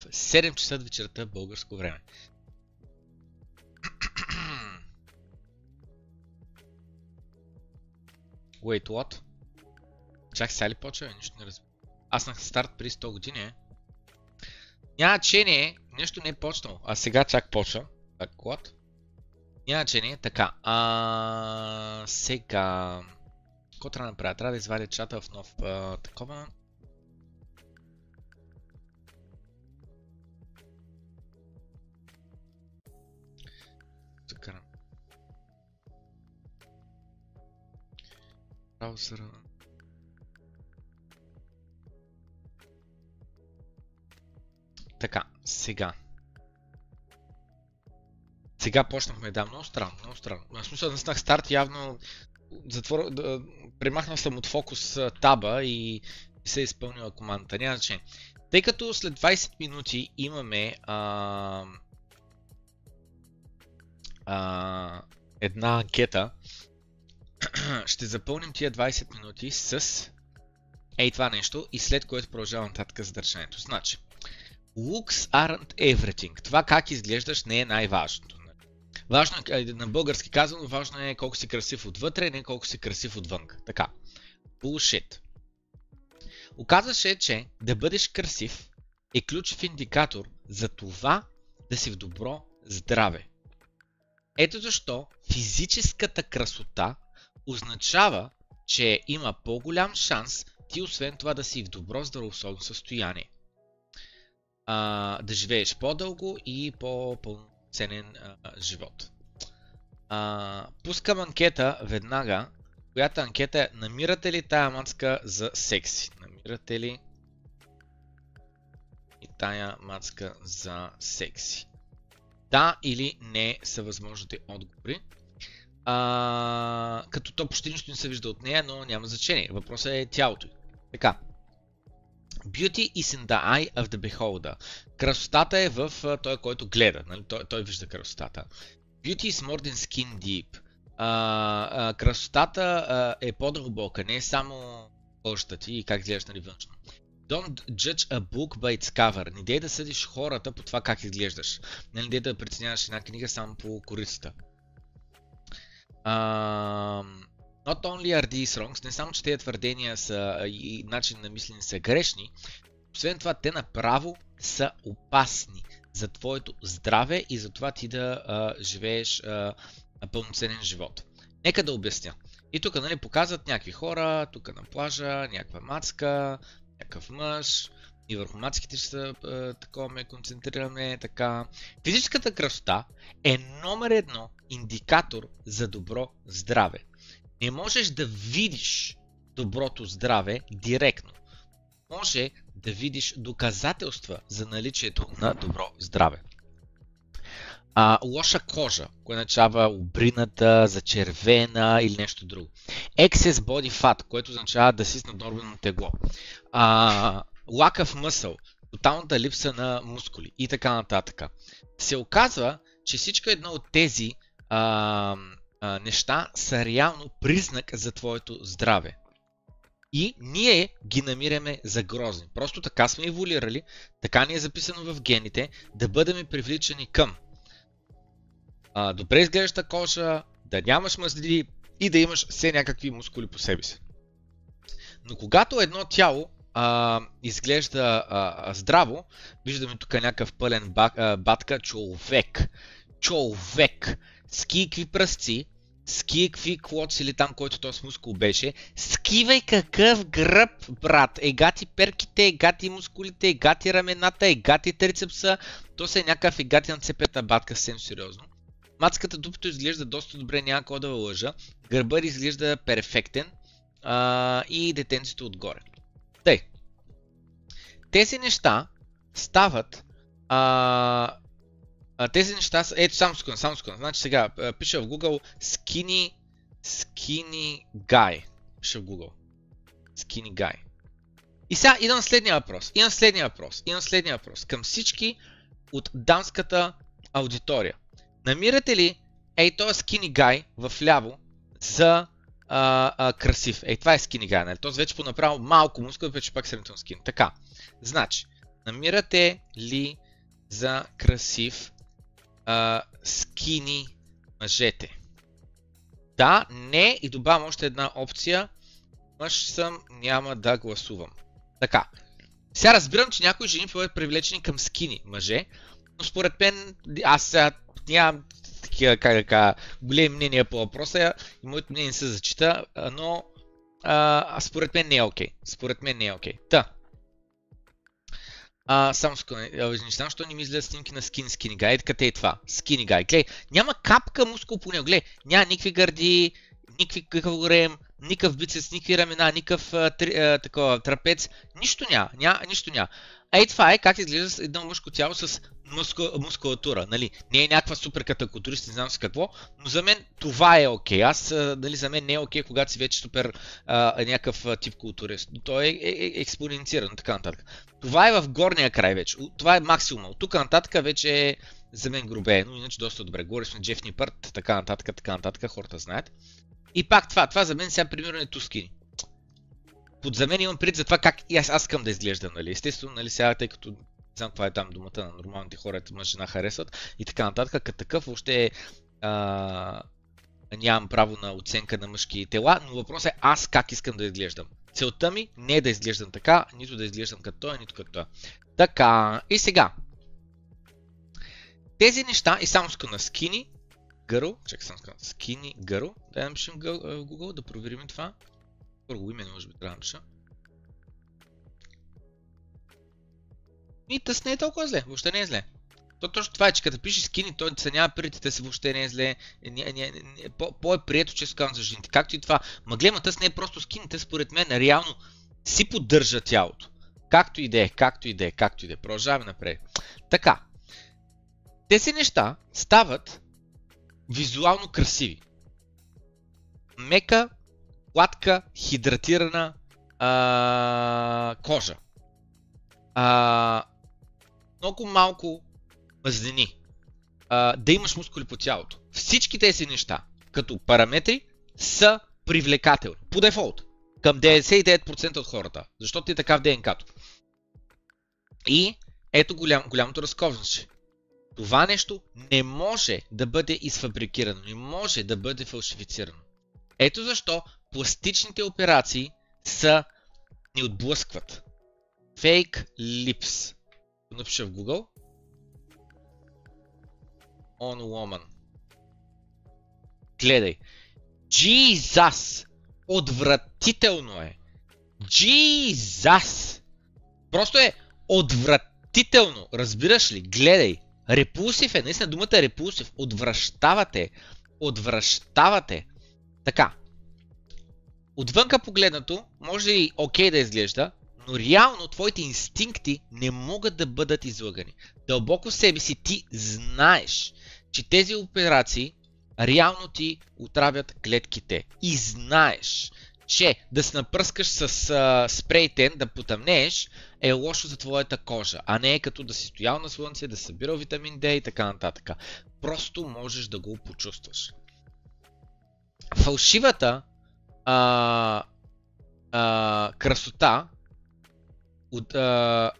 в 7 часа вечерта българско време. Wait, what? Чак сега ли почва? Нищо не разбира. Аз на старт при 100 години. е. Няма че нещо не е почнало, а сега чак почва. Так, what? Няма че така. А, сега... Какво трябва да направя? Трябва да извадя чата в нов а, такова. Браузъра. Така, сега. Сега почнахме, да, много странно, много странно. В смисъл, наснах старт, явно затвор... да, премахнал съм от фокус таба и се е изпълнила командата. Няма значение. Тъй като след 20 минути имаме а, а, една анкета, ще запълним тия 20 минути с ей това нещо и след което продължавам нататък задържането. Значи, looks aren't everything. Това как изглеждаш не е най-важното. Важно е, на български казано, важно е колко си красив отвътре, не колко си красив отвън. Така. Bullshit. Оказва се, че да бъдеш красив е ключов индикатор за това да си в добро здраве. Ето защо физическата красота означава, че има по-голям шанс ти освен това да си в добро здравословно състояние. А, да живееш по-дълго и по-пълноценен живот. А, пускам анкета веднага, която анкета е намирате ли тая мацка за секси? Намирате ли и тая мацка за секси? Да или не са възможните отговори. А, като то почти нищо не се вижда от нея, но няма значение. Въпросът е тялото й. Така. Beauty is in the eye of the beholder. Красотата е в той, който гледа. Нали? Той, той вижда красотата. Beauty is more than skin deep. А, а, красотата а, е по-дълбока, не е само кожата ти и как гледаш нали външно. Don't judge a book by its cover. Не дей да съдиш хората по това как изглеждаш. Не дей да преценяваш една книга само по корицата. Uh, not only are these wrongs, не само, че тези твърдения са и начин на мислене са грешни, освен това те направо са опасни за твоето здраве и за това ти да uh, живееш uh, пълноценен живот. Нека да обясня. И тук нали, показват някакви хора, тук на плажа, някаква мацка, някакъв мъж, и върху мацките ще са такова ме концентрираме така. Физическата красота е номер едно индикатор за добро здраве. Не можеш да видиш доброто здраве директно. Може да видиш доказателства за наличието на добро здраве. А, лоша кожа, което означава обрината, зачервена или нещо друго. Excess body fat, което означава да си с наднормено тегло. А, of muscle, тоталната липса на мускули и така нататък. Се оказва, че всичко едно от тези а, а, неща са реално признак за твоето здраве. И ние ги намираме за грозни. Просто така сме еволюирали, така ни е записано в гените, да бъдем привличани към а, добре изглеждаща кожа, да нямаш мъзли и да имаш все някакви мускули по себе си. Но когато едно тяло а, изглежда а, здраво, виждаме тук някакъв пълен бак, а, батка, човек. Човек. Ски какви пръсци, ски какви клоци или там, който този мускул беше. Скивай какъв гръб, брат. Егати перките, егати мускулите, егати рамената, егати трицепса. То се е някакъв егати на цепета батка, съвсем сериозно. Мацката дупето изглежда доста добре, няма какво да лъжа. Гърбър изглежда перфектен. А, и детенцето отгоре. Тъй. Тези неща стават а, а, тези неща са... Ето, само секунда, само секунда. Значи сега, пиша в Google skinny, skinny guy. Пиша в Google. Skinny guy. И сега идвам следния въпрос. Идвам следния въпрос. Идвам следния въпрос. Към всички от дамската аудитория. Намирате ли ей този skinny guy в ляво за а, а, красив. Ей, това е скини гай, нали? Този вече понаправил малко мускул, вече пак сравнително скин. Така. Значи, Намирате ли за красив а, скини мъжете? Да, не и добавям още една опция. Мъж съм, няма да гласувам. Така. Сега разбирам, че някои жени бъдат привлечени към скини мъже, но според мен, аз сега нямам такива, как да кажа, големи мнения по въпроса и моето мнение се зачита, но а, според мен не е окей. Okay. Според мен не е окей. Okay. Та. А, само не знам, защо не ми излезе снимки на скин скини гай, къде е това? Скини гай. Глей, няма капка мускул по него. Глей, няма никакви гърди, никакви какъв голем, никакъв бицепс, никакви ramена, никакъв такова, трапец. Нищо няма, няма, нищо няма. Ей, това е как изглежда едно мъжко тяло с муску, мускулатура. Нали? Не е някаква супер катакултурист, не знам с какво, но за мен това е окей. Okay. Аз, дали за мен не е окей, okay, когато си вече супер а, някакъв тип културист. Той е, е, е експоненциран, така нататък. Това е в горния край вече. Това е максимум. От тук нататък вече е за мен грубе, но иначе доста добре. Говори сме Джеф Нипърт, така нататък, така нататък, хората знаят. И пак това, това за мен сега примерно е тускини под за мен имам пред за това как и аз, аз искам да изглеждам, нали. Естествено, нали, сега, тъй като знам каква е там думата на нормалните хора, мъж жена харесват и така нататък, като такъв въобще а, нямам право на оценка на мъжки тела, но въпросът е аз как искам да изглеждам. Целта ми не е да изглеждам така, нито да изглеждам като той, нито като той. Така, и сега. Тези неща, и само ска на скини, гърл, чакай само ска скини, гърл, да напишем Google, да проверим това. Първо име, може би трябва да напиша. И тъс не е толкова зле, въобще не е зле. То точно това е, че като пишеш скини, той се няма парите си въобще не е зле. Не, по, е прието, че казвам за жените. Както и това. Маглема тъс не е просто скини, тъс според мен реално си поддържа тялото. Както и да е, както и да е, както и да е. Продължаваме напред. Така. Тези неща стават визуално красиви. Мека гладка, хидратирана а, кожа. А, много малко мазнини. А, да имаш мускули по тялото. Всички тези неща, като параметри, са привлекателни. По дефолт. Към 99% от хората. Защото ти е така в ДНК-то. И ето голям, голямото разковниче. Това нещо не може да бъде изфабрикирано, не може да бъде фалшифицирано. Ето защо пластичните операции са ни отблъскват. Fake lips. Напиша в Google. On woman. Гледай. Jesus! Отвратително е. Jesus! Просто е отвратително. Разбираш ли? Гледай. Репулсив е. Наистина думата е репулсив. Отвръщавате. Отвръщавате. Така. Отвънка погледнато, може и окей okay да изглежда, но реално твоите инстинкти не могат да бъдат излъгани. Дълбоко в себе си ти знаеш, че тези операции реално ти отравят клетките. И знаеш, че да се напръскаш с а, спрейтен, да потъмнееш, е лошо за твоята кожа, а не е като да си стоял на слънце, да събирал витамин D и така нататък. Просто можеш да го почувстваш. Фалшивата а, а, красота а,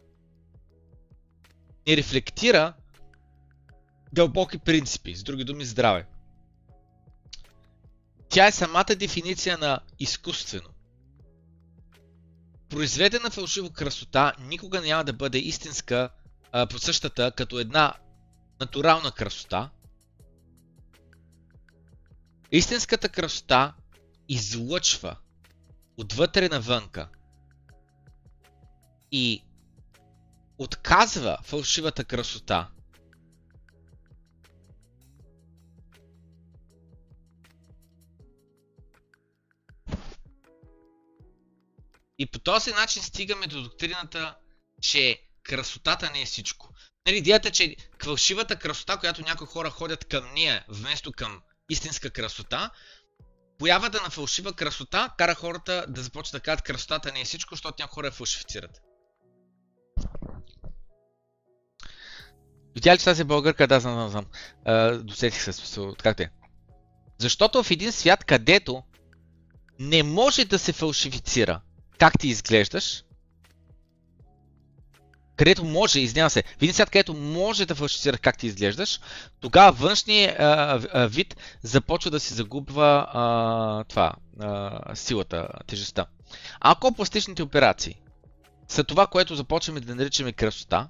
не рефлектира дълбоки принципи, с други думи здраве. Тя е самата дефиниция на изкуствено. Произведена фалшиво красота никога няма да бъде истинска а, по същата като една натурална красота. Истинската красота излъчва отвътре навънка и отказва фалшивата красота. И по този начин стигаме до доктрината, че красотата не е всичко. Нали, идеята, че фалшивата красота, която някои хора ходят към нея, вместо към истинска красота, появата на фалшива красота кара хората да започнат да кажат красотата не е всичко, защото някои хора я фалшифицират. Видя ли, че тази българка? Да, знам, знам. досетих се, как е. Защото в един свят, където не може да се фалшифицира как ти изглеждаш, където може, извинявам се, в един свят, където може да фалшифицираш как ти изглеждаш, тогава а, вид започва да си загубва а, това, а, силата, тежестта. Ако пластичните операции са това, което започваме да наричаме красота,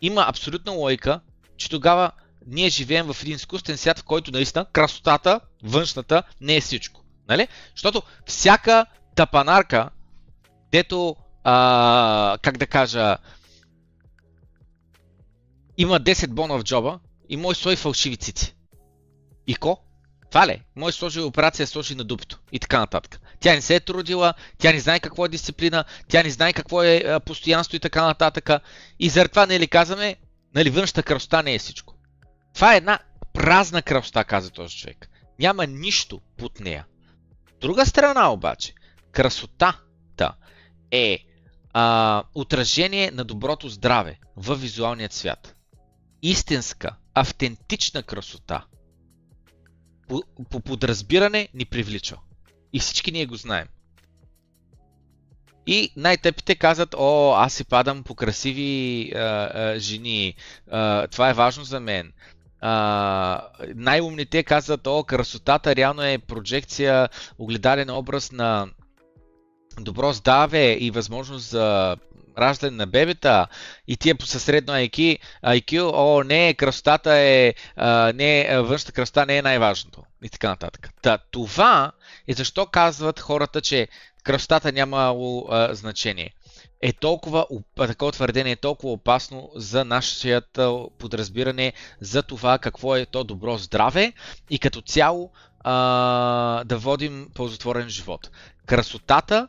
има абсолютна логика, че тогава ние живеем в един изкуствен свят, в който наистина красотата, външната, не е всичко. Нали? Защото всяка тапанарка, дето, а, как да кажа, има 10 бона в джоба и мой слой фалшиви цици. И ко? Това ли? Мой сложи операция сложи на дупето и така нататък. Тя не се е трудила, тя не знае какво е дисциплина, тя не знае какво е постоянство и така нататък. И заради това, нали, казваме, нали, външната красота не е всичко. Това е една празна красота, каза този човек. Няма нищо под нея. Друга страна обаче, красотата е а, отражение на доброто здраве в визуалният свят. Истинска, автентична красота по, по подразбиране ни привлича. И всички ние го знаем. И най-тъпите казват, о, аз си падам по красиви а, а, жени, а, това е важно за мен. А, най-умните казват, о, красотата реално е проекция, огледален образ на добро здраве и възможност за раждане на бебета и тия със средно IQ, IQ о, не, красотата е, а, не, външната красота не е най-важното. И така нататък. Та, това е защо казват хората, че красотата няма значение. Е толкова, такова твърдение е толкова опасно за нашето подразбиране за това какво е то добро здраве и като цяло а, да водим ползотворен живот. Красотата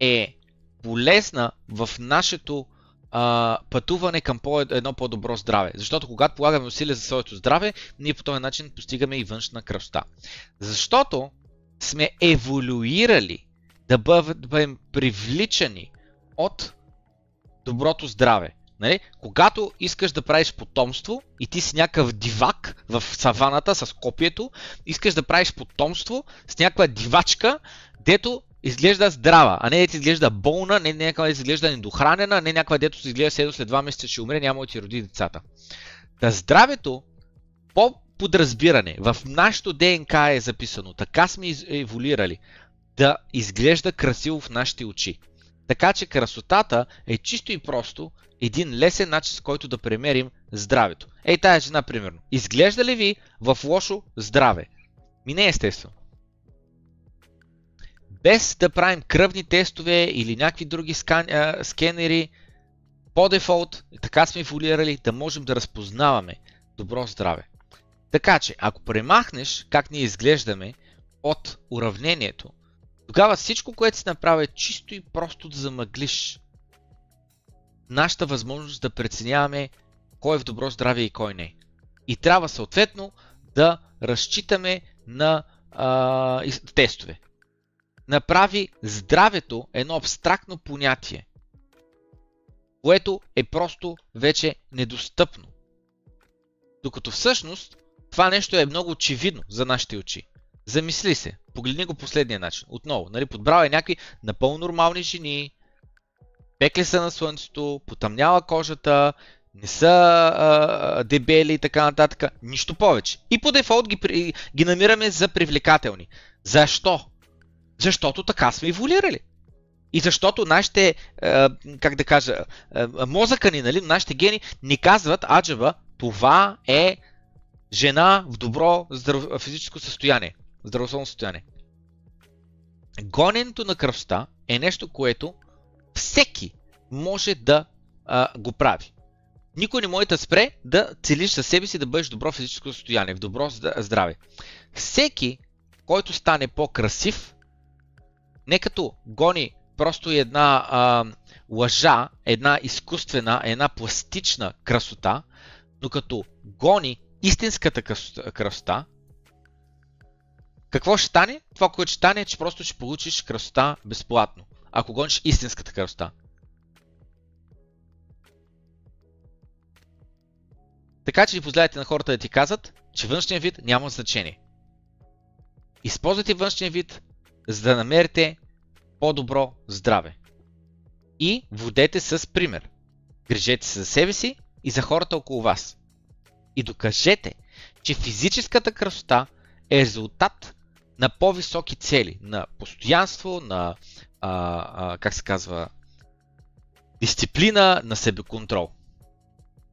е полезна в нашето а, пътуване към по- едно по-добро здраве. Защото когато полагаме усилия за своето здраве, ние по този начин постигаме и външна красота. Защото сме еволюирали да бъдем привличани от доброто здраве. Нали? Когато искаш да правиш потомство и ти си някакъв дивак в саваната с копието, искаш да правиш потомство с някаква дивачка, дето изглежда здрава, а не дето изглежда болна, не някаква да изглежда недохранена, не някаква дето изглежда седо след два месеца ще умре, няма да ти роди децата. Та здравето, по подразбиране, в нашото ДНК е записано, така сме еволюирали, да изглежда красиво в нашите очи. Така че красотата е чисто и просто един лесен начин, с който да премерим здравето. Ей, тая жена, примерно. Изглежда ли ви в лошо здраве? Ми не естествено без да правим кръвни тестове или някакви други скан, а, скенери, по дефолт, така сме еволюирали да можем да разпознаваме добро здраве. Така че, ако премахнеш как ние изглеждаме от уравнението, тогава всичко, което си направи е чисто и просто да замъглиш нашата възможност да преценяваме кой е в добро здраве и кой не. И трябва съответно да разчитаме на а, тестове направи здравето едно абстрактно понятие, което е просто вече недостъпно. Докато всъщност това нещо е много очевидно за нашите очи. Замисли се, погледни го последния начин. Отново, нали, подбрал е някакви напълно нормални жени, пекли са на слънцето, потъмняла кожата, не са а, дебели и така нататък. Нищо повече. И по дефолт ги, ги намираме за привлекателни. Защо? Защото така сме еволюирали. И защото нашите, как да кажа, мозъка ни, нали, нашите гени ни казват, аджаба, това е жена в добро здрав... физическо състояние, здравословно състояние. Гоненето на кръвта е нещо, което всеки може да а, го прави. Никой не може да спре да целиш със себе си да бъдеш в добро физическо състояние, в добро здраве. Всеки, който стане по-красив, не като гони просто една а, лъжа, една изкуствена, една пластична красота, но като гони истинската красота, какво ще стане? Това, което ще стане е, че просто ще получиш красота безплатно, ако гониш истинската красота. Така че ви позволяйте на хората да ти казват, че външния вид няма значение. Използвайте външния вид за да намерите по-добро здраве. И водете с пример. Грижете се за себе си и за хората около вас. И докажете, че физическата красота е резултат на по-високи цели, на постоянство, на, а, а, как се казва, дисциплина, на себеконтрол.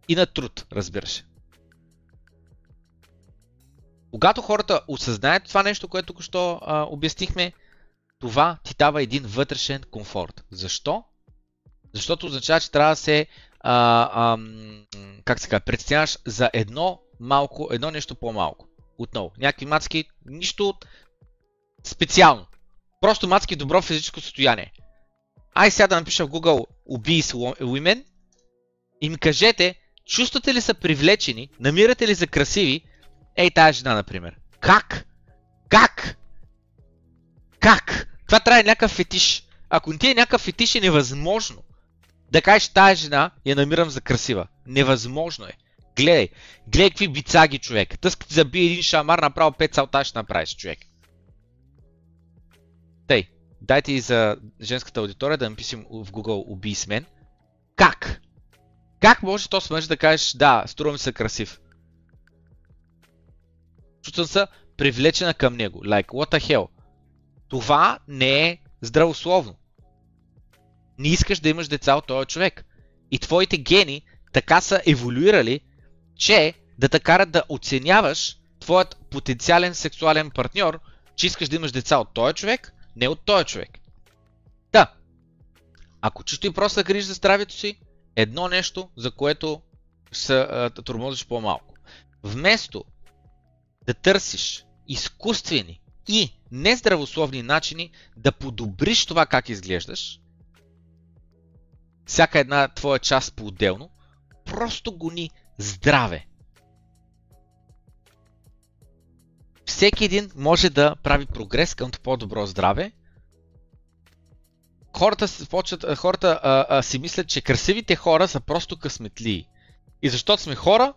И на труд, разбира се. Когато хората осъзнаят това нещо, което току-що обяснихме, това ти дава един вътрешен комфорт. Защо? Защото означава, че трябва да се а, а, как се казва, представяш за едно малко, едно нещо по-малко. Отново, някакви мацки, нищо специално. Просто мацки добро физическо състояние. Ай сега да напиша в Google Obese Women и ми кажете, чувствате ли са привлечени, намирате ли за красиви, ей тази жена, например. Как? Как? Как? Това трябва някакъв фетиш. Ако не ти е някакъв фетиш е невъзможно да кажеш тази жена я намирам за красива. Невъзможно е. Гледай, гледай какви бицаги човек. Тъс ти забие един шамар, направо 5 салта ще направиш човек. Тъй, дайте и за женската аудитория да напишем в Google убий мен. Как? Как може то мъж да кажеш, да, струва ми се красив? Чувствам се привлечена към него. Like, what the hell? Това не е здравословно. Не искаш да имаш деца от този човек. И твоите гени така са еволюирали, че да те карат да оценяваш твоят потенциален сексуален партньор, че искаш да имаш деца от този човек, не от този човек. Да. Ако чисто и просто да за здравето си, едно нещо, за което се тормозиш по-малко. Вместо да търсиш изкуствени и нездравословни начини да подобриш това как изглеждаш, всяка една твоя част по-отделно, просто гони здраве. Всеки един може да прави прогрес към по-добро здраве. Хората, почват, хората а, а, си мислят, че красивите хора са просто късметлии. И защото сме хора,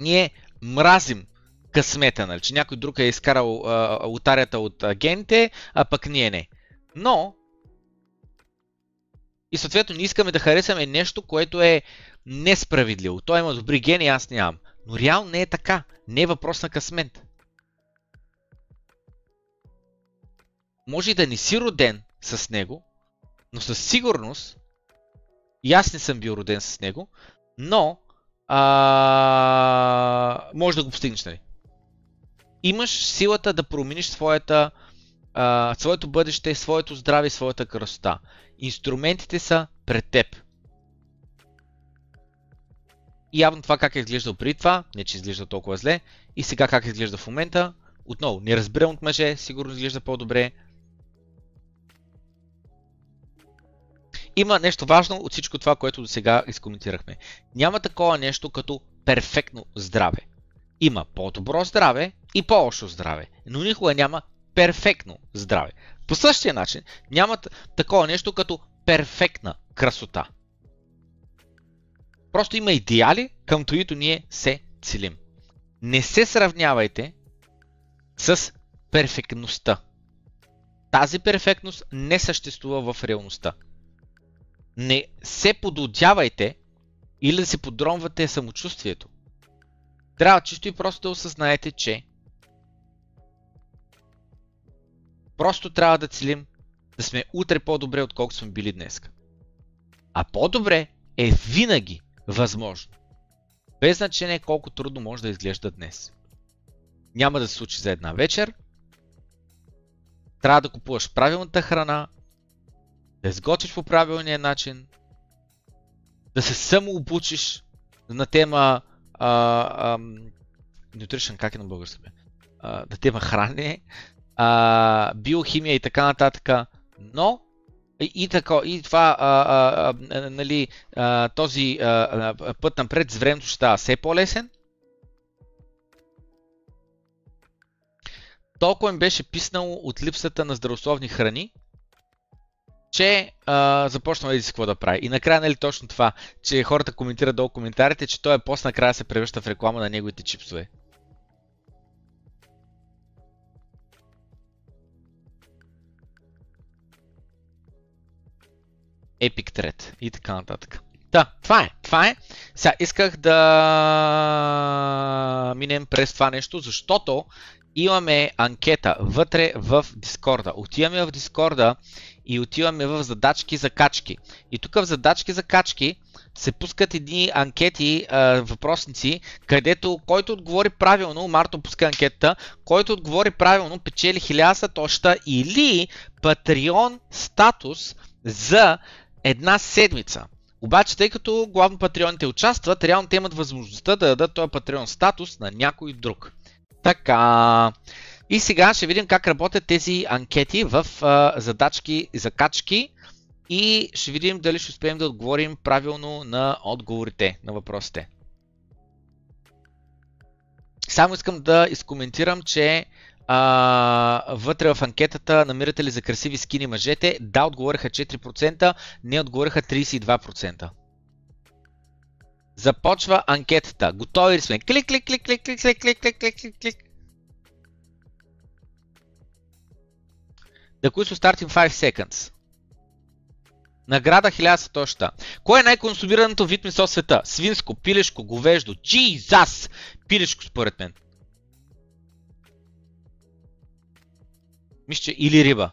ние мразим късмета, нали? че някой друг е изкарал а, лотарията от агенте, а пък ние не. Но, и съответно не искаме да харесаме нещо, което е несправедливо. Той има добри гени, аз нямам. Но реално не е така. Не е въпрос на късмет. Може и да не си роден с него, но със сигурност, и аз не съм бил роден с него, но а, може да го постигнеш, нали? Имаш силата да промениш своята, а, своето бъдеще, своето здраве своята красота. Инструментите са пред теб. И явно това как е изглеждал преди това, не че изглежда толкова зле, и сега как изглежда в момента, отново, не разбирам от мъже, сигурно изглежда по-добре. Има нещо важно от всичко това, което до сега изкоментирахме. Няма такова нещо като перфектно здраве. Има по-добро здраве и по-лошо здраве, но никога няма перфектно здраве. По същия начин няма такова нещо като перфектна красота. Просто има идеали, към които ние се целим. Не се сравнявайте с перфектността. Тази перфектност не съществува в реалността. Не се пододявайте или да си подронвате самочувствието. Трябва чисто и просто да осъзнаете, че просто трябва да целим да сме утре по-добре, отколкото сме били днес. А по-добре е винаги възможно. Без значение колко трудно може да изглежда днес. Няма да се случи за една вечер. Трябва да купуваш правилната храна, да изготвиш по правилния начин, да се самообучиш на тема а, а, nutrition, как е на български? А, на тема хранене, а, биохимия и така нататък. Но и, и, тако, и това, а, а, а, нали, а, този а, път напред с времето ще става все по-лесен. Толкова им беше писнало от липсата на здравословни храни, че а, започна да си какво да прави. И накрая, нали точно това, че хората коментират долу коментарите, че той е пост накрая се превръща в реклама на неговите чипсове. Epic Thread и така нататък. Да, това е. Това е. Сега исках да минем през това нещо, защото имаме анкета вътре в Дискорда. Отиваме в Дискорда и отиваме в задачки за качки. И тук в задачки за качки се пускат едни анкети, въпросници, където който отговори правилно, Марто пуска анкетата, който отговори правилно печели 1000 сатоща или Patreon статус за една седмица. Обаче, тъй като главно патреоните участват, реално те имат възможността да дадат този патреон статус на някой друг. Така. И сега ще видим как работят тези анкети в а, задачки, закачки и ще видим дали ще успеем да отговорим правилно на отговорите на въпросите. Само искам да изкоментирам, че а, вътре в анкетата намирате ли за красиви скини мъжете? Да, отговориха 4%, не отговориха 32%. Започва анкетата. Готови ли сме? Клик, клик, клик, клик, клик, клик, клик, клик, клик, клик, клик. The quiz will start in 5 seconds. Награда 1000 сатоща. Кое е най-консумираното вид месо в света? Свинско, пилешко, говеждо, Jesus! Пилешко според мен. Мисля, че или риба.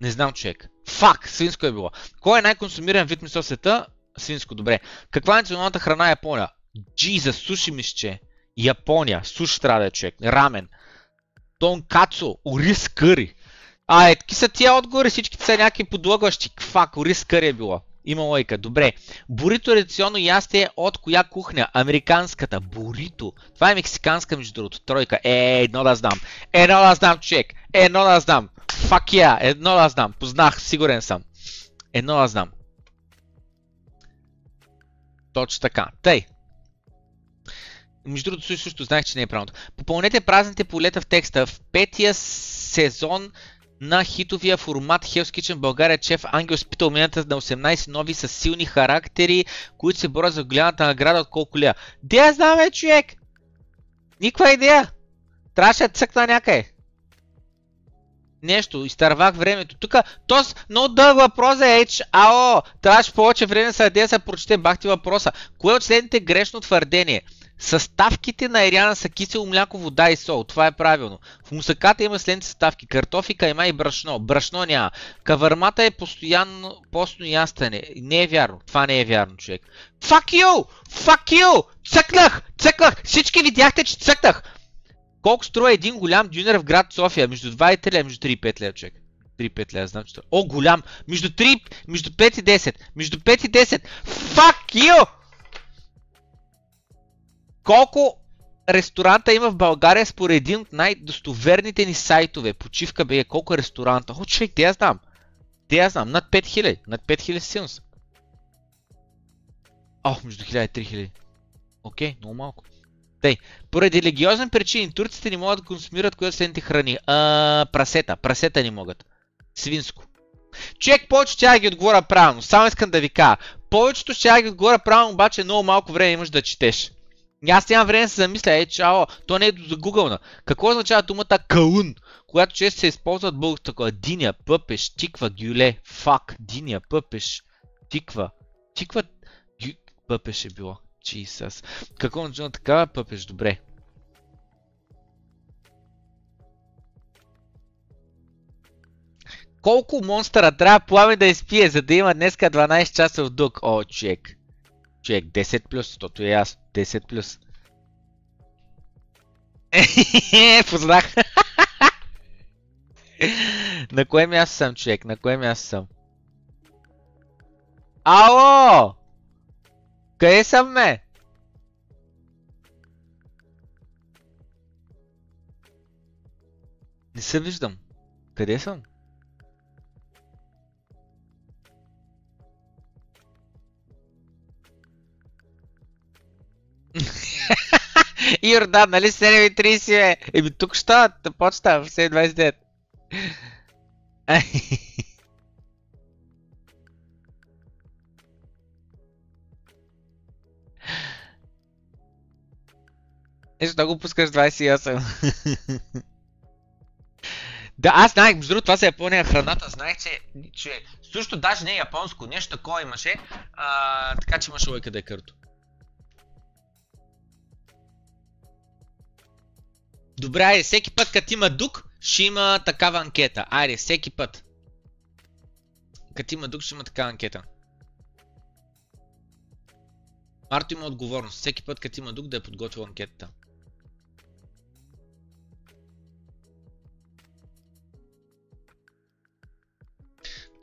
Не знам човек. Фак! Свинско е било. Кой е най-консумиран вид месо в света? Свинско, добре. Каква е националната храна Япония? Джиза, суши мисче. Япония. Суш трябва да е човек. Рамен. Тонкацо. Орис къри. А, е, таки са тия отговори, всички са някакви подлъгващи. Фак, орис къри е било. Има лойка. Добре. Бурито традиционно ястие от коя кухня? Американската. Бурито. Това е мексиканска, между другото. Тройка. Е, едно да знам. Едно да знам, човек. Едно да знам. Фак я. Едно да знам. Познах, сигурен съм. Едно да знам. Точно така. Тъй. Между другото, също знаех, че не е правилното. Попълнете празните полета в текста. В петия сезон на хитовия формат Hell's Kitchen България Чеф Ангел спита уменията на 18 нови с силни характери, които се борят за голямата награда от колко лия. Де я знаме, човек? Никаква идея. Трябваше да цъкна някъде. Нещо, изтървах времето. Тук, този много дълъг въпрос е. Ао, трябваше повече време са да се прочете бахти въпроса. Кое от следните грешно твърдение? Съставките на Ериана са кисело мляко, вода и сол. Това е правилно. В мусаката има следните съставки. Картофи, кайма и брашно. Брашно няма. Кавърмата е постоянно постно ястане. Не е вярно. Това не е вярно, човек. Fuck you! Fuck you! Цъкнах! Цъкнах! Всички видяхте, че цъкнах! Колко струва един голям дюнер в град София? Между 2 и 3 лева, между 3 и 5 лева, човек. 3-5 лева, знам, че О, голям! Между 3, между 5 и 10. Между 5 и 10. Fuck you! Колко ресторанта има в България според един от най-достоверните ни сайтове? Почивка бе, колко е ресторанта? О, човек, те я знам. Те я знам. Над 5000. Над 5000 силно са. О, между 1000 и 3000. Окей, много малко. Тъй, поради религиозни причини турците не могат да консумират кои следните храни. А, прасета. Прасета не могат. Свинско. Човек, повече ще ги отговоря правилно. Само искам да ви кажа. Повечето ще ги отговоря правилно, обаче много малко време имаш да четеш. Аз нямам време да се замисля, е, чао, то не е за Google. Какво означава думата каун, която често се използва от българската такова диня, пъпеш, тиква, гюле, фак, диня, пъпеш, тиква, тиква, гю... пъпеш е било, Jesus. Какво означава така, пъпеш, добре. Колко монстъра трябва пламен да изпие, за да има днеска 12 часа в дук? О, човек. Човек, 10 плюс, защото е аз. 10 плюс. Познах. На кое място съм, човек? На кое място съм? Ало! Къде съм, ме? Не се виждам. Къде съм? Йордан, нали 7.30 е? Еми тук що? Почта в 7.29. Е, защо го пускаш 28? Да, аз знаех, между другото, това се Япония храната, знаех, че, че също даже не е японско, нещо такова имаше, а, така че имаше лойка да е кърто. Добре, айде, всеки път, като има дук, ще има такава анкета. Айде, всеки път. Като има дук, ще има такава анкета. Марто има отговорност. Всеки път, като има дук, да е подготвил анкетата.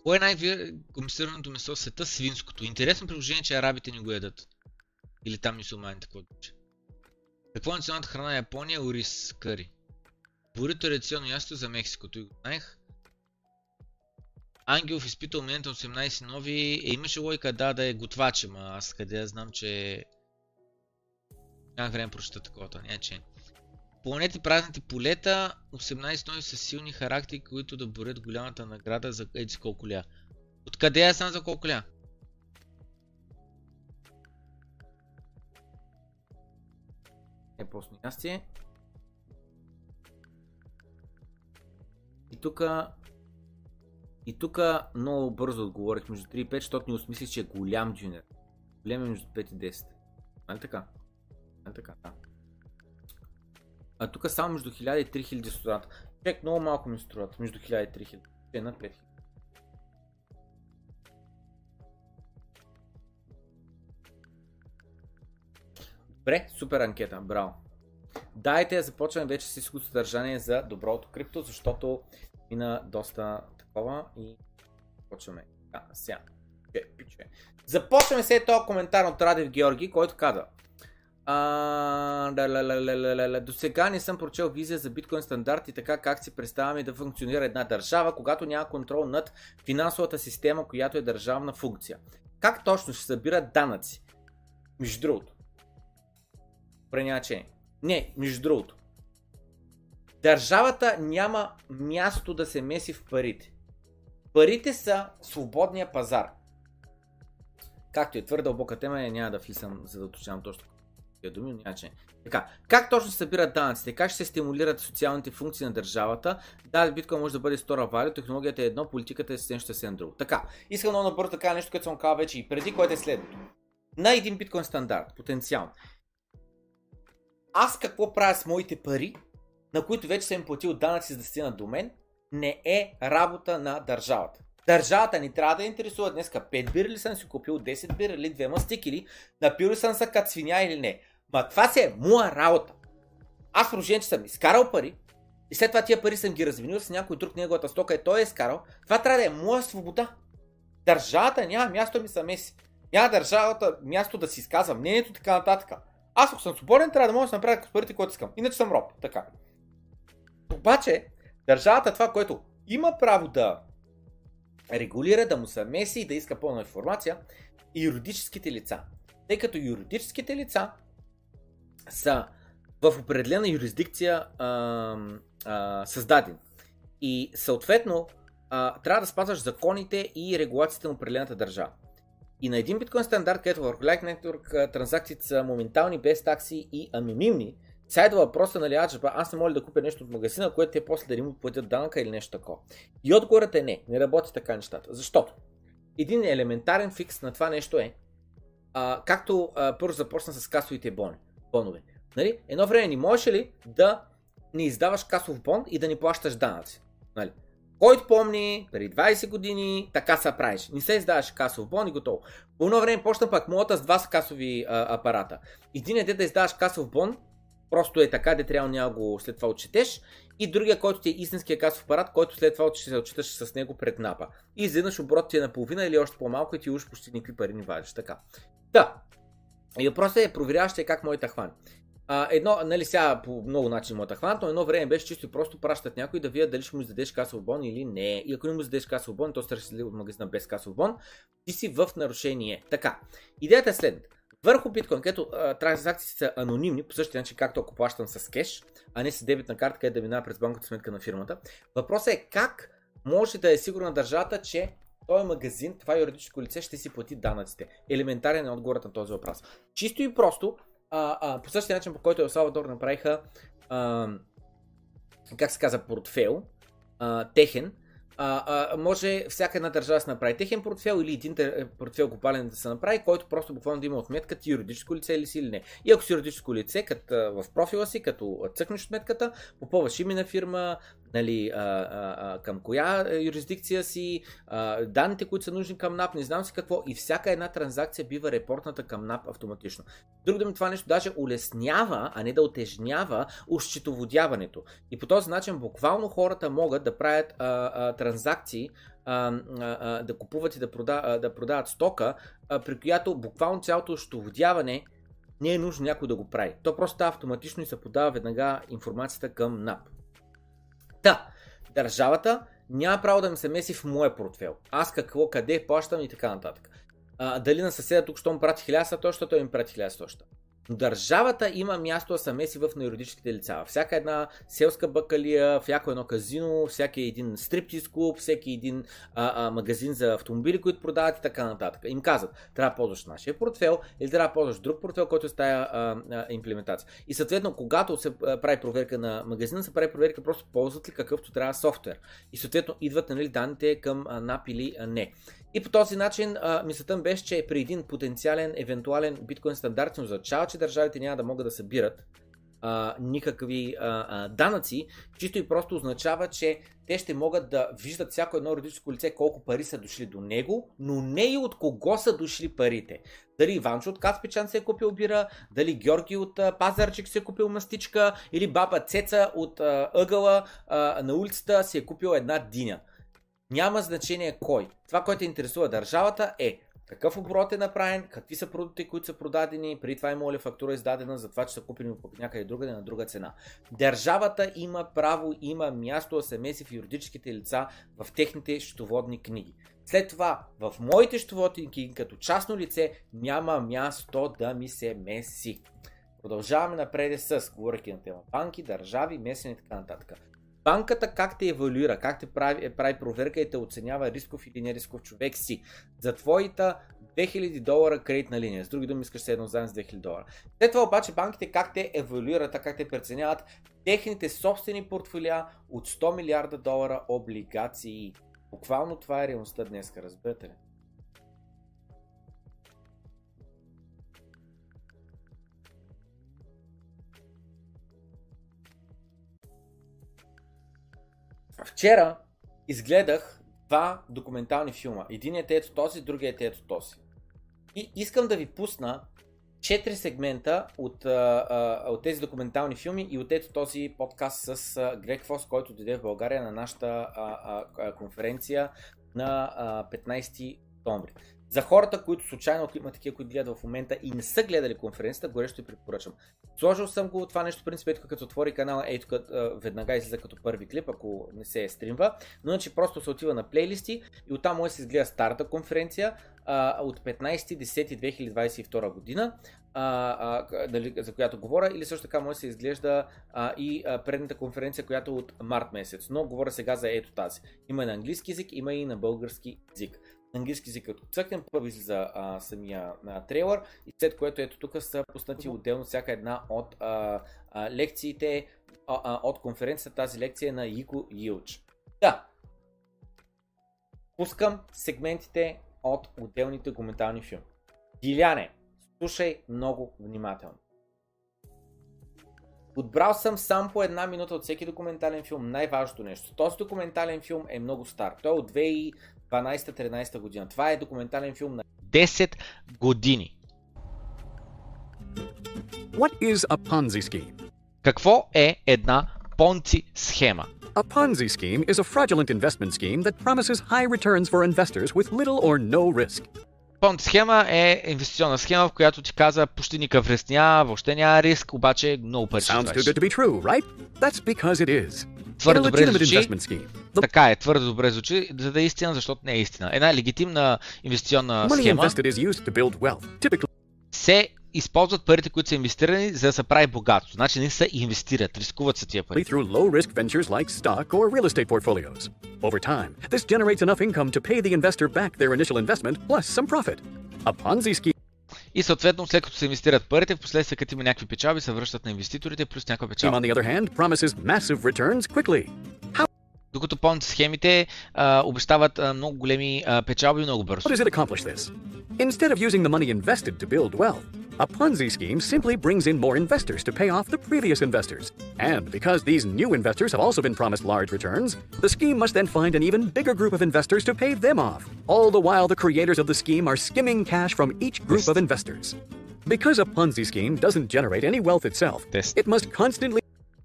Кое е най-комисираното месо в света? Свинското. Интересно приложение, че арабите ни го ядат. Или там мусулманите, какво че. Какво е националната храна на Япония? Орис къри. Бурито традиционно ясто за Мексико. Той го знаех. Ангелов изпитал момента 18 нови. Е, имаше лойка да, да е готвач, ама аз къде я знам, че... Нямах време прочета такова, няма че. Планети празните полета, 18 нови са силни характери, които да борят голямата награда за еди колко ля. Откъде я знам за колко ля? Е, после ястие. И тук и тук много бързо отговорих между 3 и 5, защото ни осмислих, че е голям джунер. Голям е между 5 и 10. Нали така? Нали така? Да. А тук само между 1000 и 3000 студента. Чек много малко ми струват. Между 1000 и 3000. Те на 5000. Добре, супер анкета, браво. Дайте да започваме вече с изкуство съдържание за доброто крипто, защото мина доста такова и почваме. А, сега. Пиче, пиче. Започваме след този коментар от Радев Георги, който каза да. До сега не съм прочел визия за биткоин стандарт и така как си представяме да функционира една държава, когато няма контрол над финансовата система, която е държавна функция. Как точно ще събират данъци? Между другото. Пренячение. Не, между другото. Държавата няма място да се меси в парите. Парите са свободния пазар. Както е твърда дълбока тема, няма да влизам за да уточнявам точно думи, няма. Така, как точно се събират данъците? Как ще се стимулират социалните функции на държавата? Да, биткоин може да бъде стора валю, технологията е едно, политиката е съвсем ще се друго. Така, искам много набързо така нещо, което съм казал вече и преди, което е следното. На един биткоин стандарт, потенциално. Аз какво правя с моите пари, на които вече съм платил данъци за да стигнат до мен, не е работа на държавата. Държавата ни трябва да интересува днеска 5 бира ли съм си купил, 10 бира или 2 мастики ли, напил ли съм се кат свиня или не. Ма това си е моя работа. Аз в че съм изкарал пари и след това тия пари съм ги разменил с някой друг неговата стока и той е изкарал. Това трябва да е моя свобода. Държавата няма място ми са меси. Няма държавата място да си изказва мнението така нататък. Аз ако съм свободен, трябва да мога да се направя с парите, които искам. Иначе съм роб. Така. Обаче, държавата това, което има право да регулира, да му се меси и да иска пълна информация, и юридическите лица. Тъй като юридическите лица са в определена юрисдикция а, а, създадени. И съответно а, трябва да спазваш законите и регулациите на определената държава. И на един биткоин стандарт, където върху Lightning Network транзакциите са моментални, без такси и анонимни, сега идва въпроса, нали, аз, аз не мога да купя нещо от магазина, което те после да му платят данъка или нещо такова. И отговорът е не, не работи така нещата. Защото един елементарен фикс на това нещо е, а, както а, първо започна с касовите бони бонове. Нали? Едно време ни можеш ли да не издаваш касов бон и да ни плащаш данъци? Нали? Който помни, преди 20 години, така се правиш. Не се издаваш касов бон и готово. По едно време почна пак моята с два касови а, апарата. Един е да издаваш касов бон, просто е така, де трябва няма след това отчетеш. И другия, който ти е истинския касов апарат, който след това ще се отчиташ с него пред напа. И изведнъж оборот ти е наполовина или още по-малко и ти уж почти никакви пари не вадиш. Така. Да, и въпросът е, проверяваш как моята хване. А, едно, нали сега по много начин моята хвана, но едно време беше чисто и просто пращат някой да видят дали ще му издадеш касов бон или не. И ако не му издадеш касов бон, то се от магазина без касов бон, ти си в нарушение. Така, идеята е следната. Върху биткоин, където транзакциите са анонимни, по същия начин както ако плащам с кеш, а не с дебитна карта, където да минава през банковата сметка на фирмата. Въпросът е как може да е сигурна държавата, че този магазин, това юридическо лице ще си плати данъците. Елементарен е отговорът на този въпрос. Чисто и просто, а, а, по същия начин, по който Ел Салвадор направиха, а, как се казва, портфел, а, техен, а, а, може всяка една държава да се направи техен портфел или един портфел глобален да се направи, който просто буквално да има отметка ти юридическо лице или си или не. И ако си юридическо лице, като в профила си, като цъкнеш отметката, попълваш име на фирма, нали, а, а, а, към коя юрисдикция си, а, данните, които са нужни към НАП, не знам си какво, и всяка една транзакция бива репортната към НАП автоматично. Друг ми това нещо даже улеснява, а не да отежнява ощетоводяването. И по този начин буквално хората могат да правят а, а, транзакции, а, а, да купуват и да, прода, а, да продават стока, а, при която буквално цялото ощетоводяване не е нужно някой да го прави. То просто става автоматично и се подава веднага информацията към НАП. Та, държавата няма право да ми се меси в моя портфел. Аз какво, къде плащам и така нататък. А, дали на съседа тук, що му прати 1000 точно, той им прати 1000 точно. Държавата има място да се меси в на юридическите лица. Всяка една селска бакалия, всяко едно казино, всяки един стриптиз клуб, всеки един а, а, магазин за автомобили, които продават и така нататък. Им казват, трябва да ползваш нашия портфел или трябва да ползваш друг портфел, който е с тая а, а, имплементация. И съответно, когато се прави проверка на магазина, се прави проверка просто ползват ли какъвто трябва софтуер. И съответно идват нали, данните към NAP или не. И по този начин мисълта беше, че при един потенциален, евентуален биткоин стандарт не означава, че държавите няма да могат да събират а, никакви а, а, данъци, чисто и просто означава, че те ще могат да виждат всяко едно юридическо лице колко пари са дошли до него, но не и от кого са дошли парите. Дали Иванчо от Каспичан се е купил бира, дали Георги от а, Пазарчик се е купил мастичка, или баба Цеца от а, ъгъла а, на улицата си е купил една диня. Няма значение кой. Това, което интересува държавата е какъв оборот е направен, какви са продукти, които са продадени, преди това има ли фактура издадена за това, че са купени някъде другаде на друга цена. Държавата има право, има място да се меси в юридическите лица в техните счетоводни книги. След това, в моите счетоводни книги, като частно лице, няма място да ми се меси. Продължаваме напред с, говоряки на тема банки, държави, месени и така нататък. Банката как те евалюира, как те прави, прави проверка и те оценява рисков или не рисков човек си. За твоята 2000 долара кредитна линия. С други думи искаш се едно заедно с 2000 долара. След това обаче банките как те евалюират, как те преценяват техните собствени портфолия от 100 милиарда долара облигации. Буквално това е реалността днес, разбирате ли? Вчера изгледах два документални филма. Единият е ето този, другият е ето този. И искам да ви пусна четири сегмента от, а, а, от тези документални филми и от ето този подкаст с а, Грег Фос, който дойде в България на нашата а, а, конференция на а, 15 октомври. За хората, които случайно, има такива, които гледат в момента и не са гледали конференцията, горещо ви препоръчвам. Сложил съм го това нещо, в принцип, ето като отвори канала, ето като веднага излиза като първи клип, ако не се е стримва. Но иначе просто се отива на плейлисти и оттам може да се изгледа старата конференция а, от 15.10.2022 година, а, а, дали, за която говоря, или също така може да се изглежда а, и предната конференция, която е от март месец. Но говоря сега за ето тази. Има и на английски язик, има и на български язик английски език като цъкнем, първо излиза а, самия а, трейлър и след което ето тук са пуснати отделно всяка една от а, а, лекциите а, а, от конференцията. Тази лекция е на Ико Юч. Да, пускам сегментите от отделните документални филми. Диляне, слушай много внимателно. Отбрал съм сам по една минута от всеки документален филм. Най-важното нещо. Този документален филм е много стар. Той е от 12-13 година. Това е документален филм на 10 години. What is a Ponzi scheme? Какво е една Понци схема? A Ponzi scheme is a fraudulent investment scheme that promises high returns for investors with little or no risk. Понци схема е инвестиционна схема, в която ти каза почти никакъв риск няма, въобще няма риск, обаче много пари Sounds too good to be true, right? That's because it is. Твърде добре звучи. Така е, твърде добре звучи, за да е истина, защото не е истина. Една легитимна инвестиционна схема се използват парите, които са инвестирани, за да се прави богатство. Значи не са инвестират, рискуват са тия пари. Through low risk ventures like stock or real estate portfolios. Over time, this generates enough income to pay the investor back their initial investment plus some profit. A Ponzi scheme и съответно, след като се инвестират парите, в последствие като има някакви печалби, се връщат на инвеститорите плюс някаква печалба. On the other hand, promises massive returns quickly. How... Докато понт схемите а, обещават а, много големи а, печалби много бързо. How does it accomplish this? Instead of using the money invested to build wealth, a Ponzi scheme simply brings in more investors to pay off the previous investors. And because these new investors have also been promised large returns, the scheme must then find an even bigger group of investors to pay them off. All the while, the creators of the scheme are skimming cash from each group of investors. Because a Ponzi scheme doesn't generate any wealth itself, Тест. it must constantly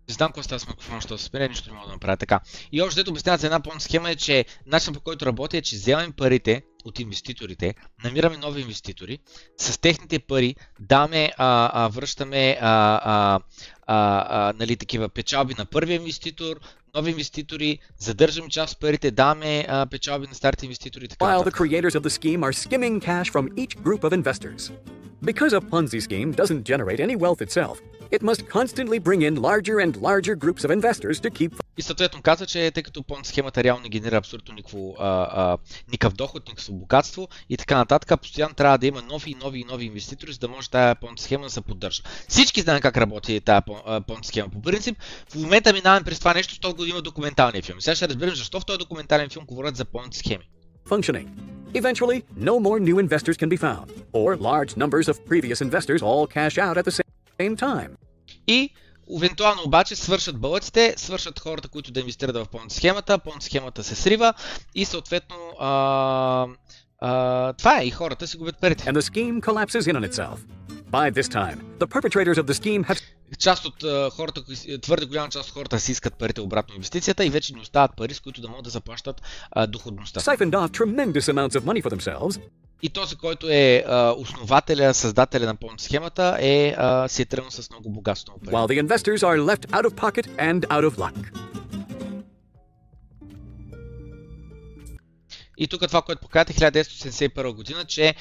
Не знам какво става с микрофона, защото се нищо не мога да направя така. И още дето обясняват за една понт схема е, че начинът по който работи е, че вземаме парите от инвеститорите, намираме нови инвеститори, с техните пари даваме, а, а, връщаме а, а, а, а, нали, такива печалби на първия инвеститор, нови инвеститори, задържаме част от парите, даваме а, печалби на старите инвеститори и така while the нататък. creators of the scheme are skimming cash from each group of investors. Because a Ponzi scheme doesn't generate any wealth itself, it must constantly bring in larger and larger groups of investors to keep И съответно казва, че тъй като понт схемата реално не генерира абсолютно никакво, а, а, никакъв доход, никакво богатство и така нататък, постоянно трябва да има нови и нови и нови инвеститори, за да може тая понт схема да се поддържа. Всички знаем как работи а, понт схема. По принцип, в момента минаваме през това нещо, защото го има документалния филм. Сега ще разберем защо в този документален филм говорят за понт схеми. functioning. Eventually, no more new investors can be found, or large numbers of previous investors all cash out at the sa- same time. И Евентуално обаче свършат бълъците, свършат хората, които да инвестират в понт схемата, понт схемата се срива и съответно а, а, това е и хората си губят парите. and the scheme collapses in on itself. By this time, the perpetrators of the scheme have част от а, хората, твърде голяма част от хората си искат парите обратно инвестицията и вече не остават пари, с които да могат да заплащат а, доходността. siphoned off tremendous amounts of money for themselves И този, който е а, основателя, създателя на понт схемата, е, а, си е тръгнал с много богатство. while the investors are left out of pocket and out of luck. И тук това, което показвате 1971 година, че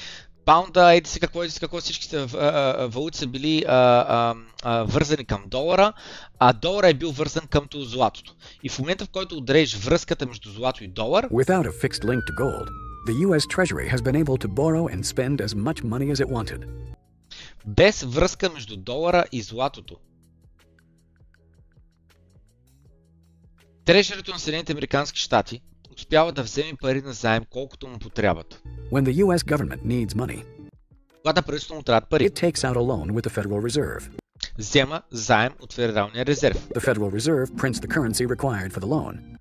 паунда, еди си какво, еди си какво, всички са, а, а, валути са били а, а, а, вързани към долара, а долара е бил вързан къмто златото. И в момента, в който удариш връзката между злато и долар, Without a fixed link to gold, the U.S. Treasury has been able to borrow and spend as much money as it wanted. без връзка между долара и златото, Трежерито на Съединените Американски щати успява да вземе пари на заем колкото му потребват. When the U.S. government needs money, Когато правителството му трябват пари, it takes out a loan with the Federal Reserve. взема заем от Федералния резерв. The Federal Reserve prints the currency required for the loan,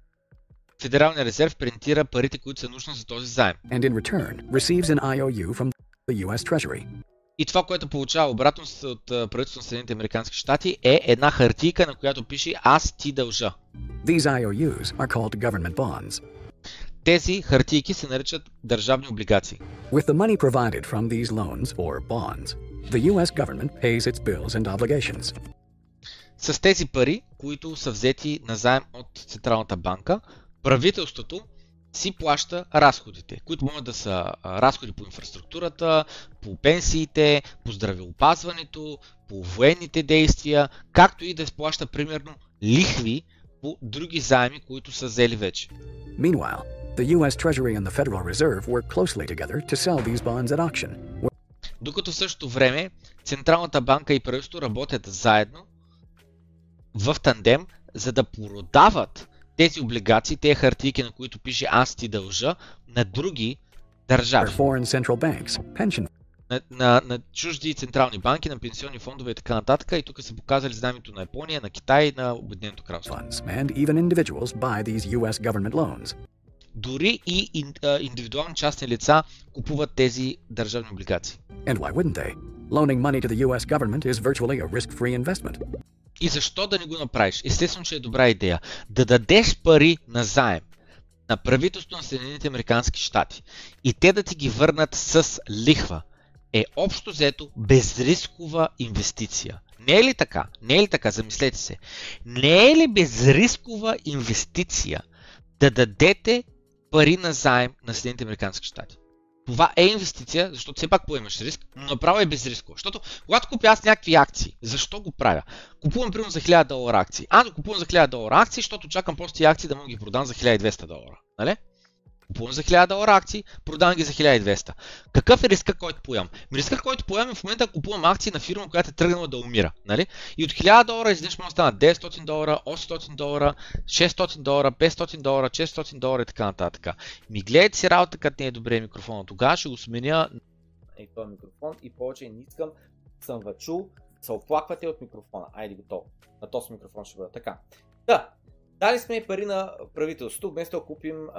Федералния резерв принтира парите, които са нужни за този заем. И това, което получава обратно от правителството на Съединените Американски щати е една хартийка, на която пише Аз ти дължа. Тези хартийки се наричат държавни облигации. With the money provided from these loans or bonds, the U.S. government pays its bills and obligations. С тези пари, които са взети на заем от Централната банка, правителството си плаща разходите, които могат да са разходи по инфраструктурата, по пенсиите, по здравеопазването, по военните действия, както и да плаща примерно лихви по други заеми, които са взели вече. Meanwhile, the U.S. Treasury and the Federal Reserve work closely together to sell these bonds at auction, Докато в същото време Централната банка и правителството работят заедно в тандем, за да продават тези облигации, тези хартийки, на които пише аз ти дължа, на други държави, на, на, на чужди централни банки, на пенсионни фондове и така нататък. И тук са показали знамето на Япония, на Китай и на Обединеното кралство. Дори и ин, а, индивидуални частни лица купуват тези държавни облигации. And why wouldn't they? Loaning money to the U.S. government is virtually a risk-free investment. И защо да не го направиш? Естествено, че е добра идея. Да дадеш пари на заем на правителството на Съединените Американски щати и те да ти ги върнат с лихва е общо взето безрискова инвестиция. Не е ли така? Не е ли така? Замислете се. Не е ли безрискова инвестиция да дадете пари на заем на Съединените Американски щати? Това е инвестиция, защото все пак поемаш риск, но направо е безрисково. Защото когато купя аз някакви акции, защо го правя? Купувам примерно за 1000 долара акции. Аз го купувам за 1000 долара акции, защото чакам после тия акции да мога ги продам за 1200 долара. Нали? Купувам за 1000 долара акции, продавам ги за 1200. Какъв е риска, който поемам? Риска, който поемам е в момента купувам акции на фирма, която е тръгнала да умира. Нали? И от 1000 долара изведнъж може да станат 900 долара, 800 долара, 600 долара, 500 долара, 600 долара и така нататък. Ми гледайте си работа, като не е добре микрофона. Тогава ще го сменя е този микрофон и повече не искам съм вачул, се оплаквате от микрофона. Айде готово. На този микрофон ще бъде така. Да, Дали сме пари на правителството, вместо да купим а,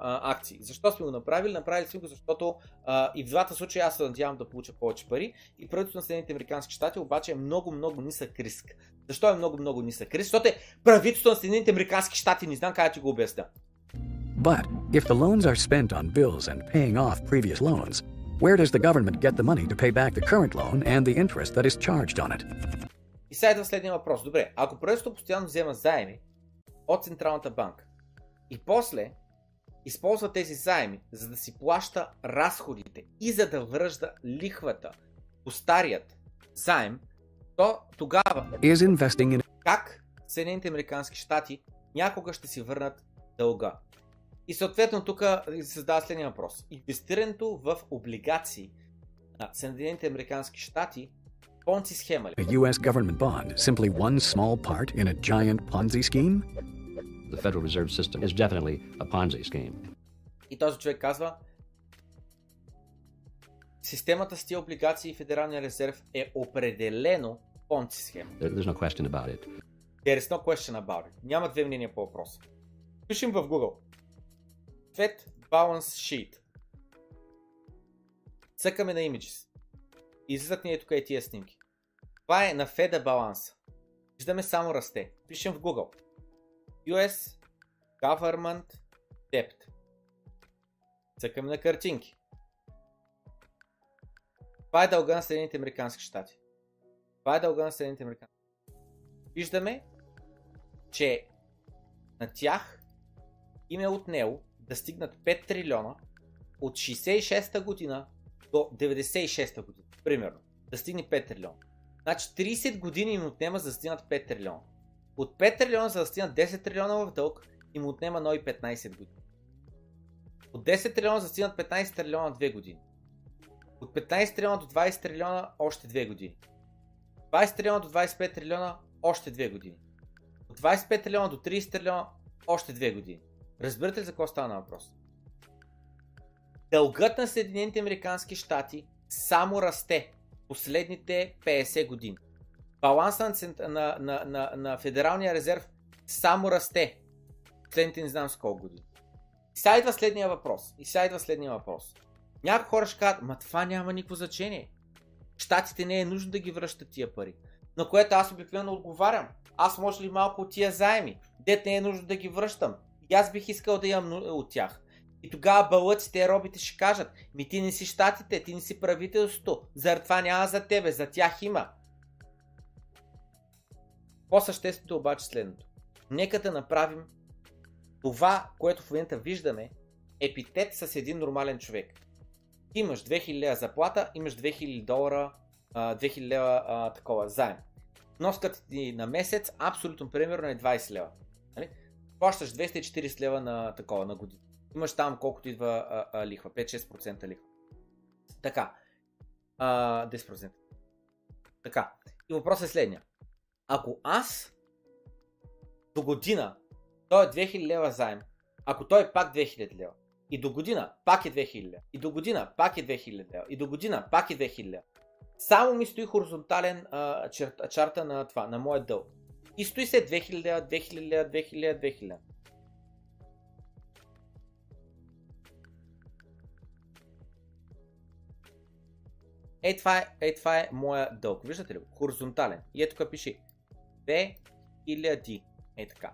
а, акции. Защо сме го направили? Направили сме го, защото а, и в двата случая аз се надявам да получа повече пари. И правителството на Съединените Американски щати обаче е много, много нисък риск. Защо е много, много нисък риск? Защото е правителството на Съединените Американски щати, не знам как да ти го обясня. But if the loans are spent on bills and paying off previous loans, where does the government get the money to pay back the current loan and the interest that is charged on it? И сега идва следния въпрос. Добре, ако правителството постоянно взема заеми, от Централната банка. И после използва тези заеми, за да си плаща разходите и за да връжда лихвата по старият заем, то тогава in как Съединените Американски щати някога ще си върнат дълга. И съответно тук се създава следния въпрос. Инвестирането в облигации на Съединените Американски щати Понци схема ли? a US government bond simply one small part in a giant Ponzi scheme? The Federal Reserve System is definitely a Ponzi scheme. И този човек казва, системата с тия облигации и Федералния резерв е определено понци схема. There- There's no question about it. There is no question about it. Няма две мнения по въпроса. Пишем в Google. Fed Balance Sheet. Цъкаме на Images. Излизат ни е тук и тия снимки. Това е на Феда баланса. Виждаме само расте. Пишем в Google. US Government Debt. Цъкаме на картинки. Това е дълга на Съединените Американски щати. Това е дълга на Съединените Американски Виждаме, че на тях им е отнело да стигнат 5 трилиона от 66-та година до 96-та година. Примерно. Да стигне 5 трилиона. Значи 30 години им отнема за да стигнат 5 трилиона. От 5 трилиона за да стигнат 10 трилиона в дълг им отнема нови 15 години. От 10 трилиона за стигнат 15 трилиона 2 години. От 15 трилиона до 20 трилиона още 2 години. 20 трилиона до 25 трилиона още 2 години. От 25 трилиона до 30 трилиона още 2 години. Разбирате ли за какво става на въпрос? Дългът на Съединените Американски щати само расте последните 50 години. Баланса на, на, на, на, на Федералния резерв само расте последните не знам с колко години. И сега идва следния въпрос. И сега идва следния въпрос. Някои хора ще кажат, ма това няма никакво значение. Штатите не е нужно да ги връщат тия пари. На което аз обикновено отговарям. Аз може ли малко от тия заеми? Дет не е нужно да ги връщам. И аз бих искал да имам от тях. И тогава бълъците, робите ще кажат, ми ти не си щатите, ти не си правителството, заради това няма за тебе, за тях има. По-същественото обаче е следното. Нека да направим това, което в момента виждаме, епитет с един нормален човек. Ти имаш 2000 лева заплата, имаш 2000 долара, а, 2000 лева такова заем. Вноската ти на месец, абсолютно примерно е 20 лева. Нали? Плащаш 240 лева на такова на година. Имаш там колкото идва а, а, лихва, 5-6% лихва. Така. А, 10%. Така. И въпросът е следния. Ако аз до година той е 2000 лева заем, ако той е пак 2000 лева, и до година пак е 2000 лева, и до година пак е 2000 лева, и до година пак е 2000 лева, само ми стои хоризонтален а, чер, чарта на това, на моят дълг. И стои се 2000 лева, 2000 лева, 2000 лева, 2000 лева. Ей това е, ей това е моя дълг. Виждате ли? Хоризонтален. И ето тук пише 2000. Е така.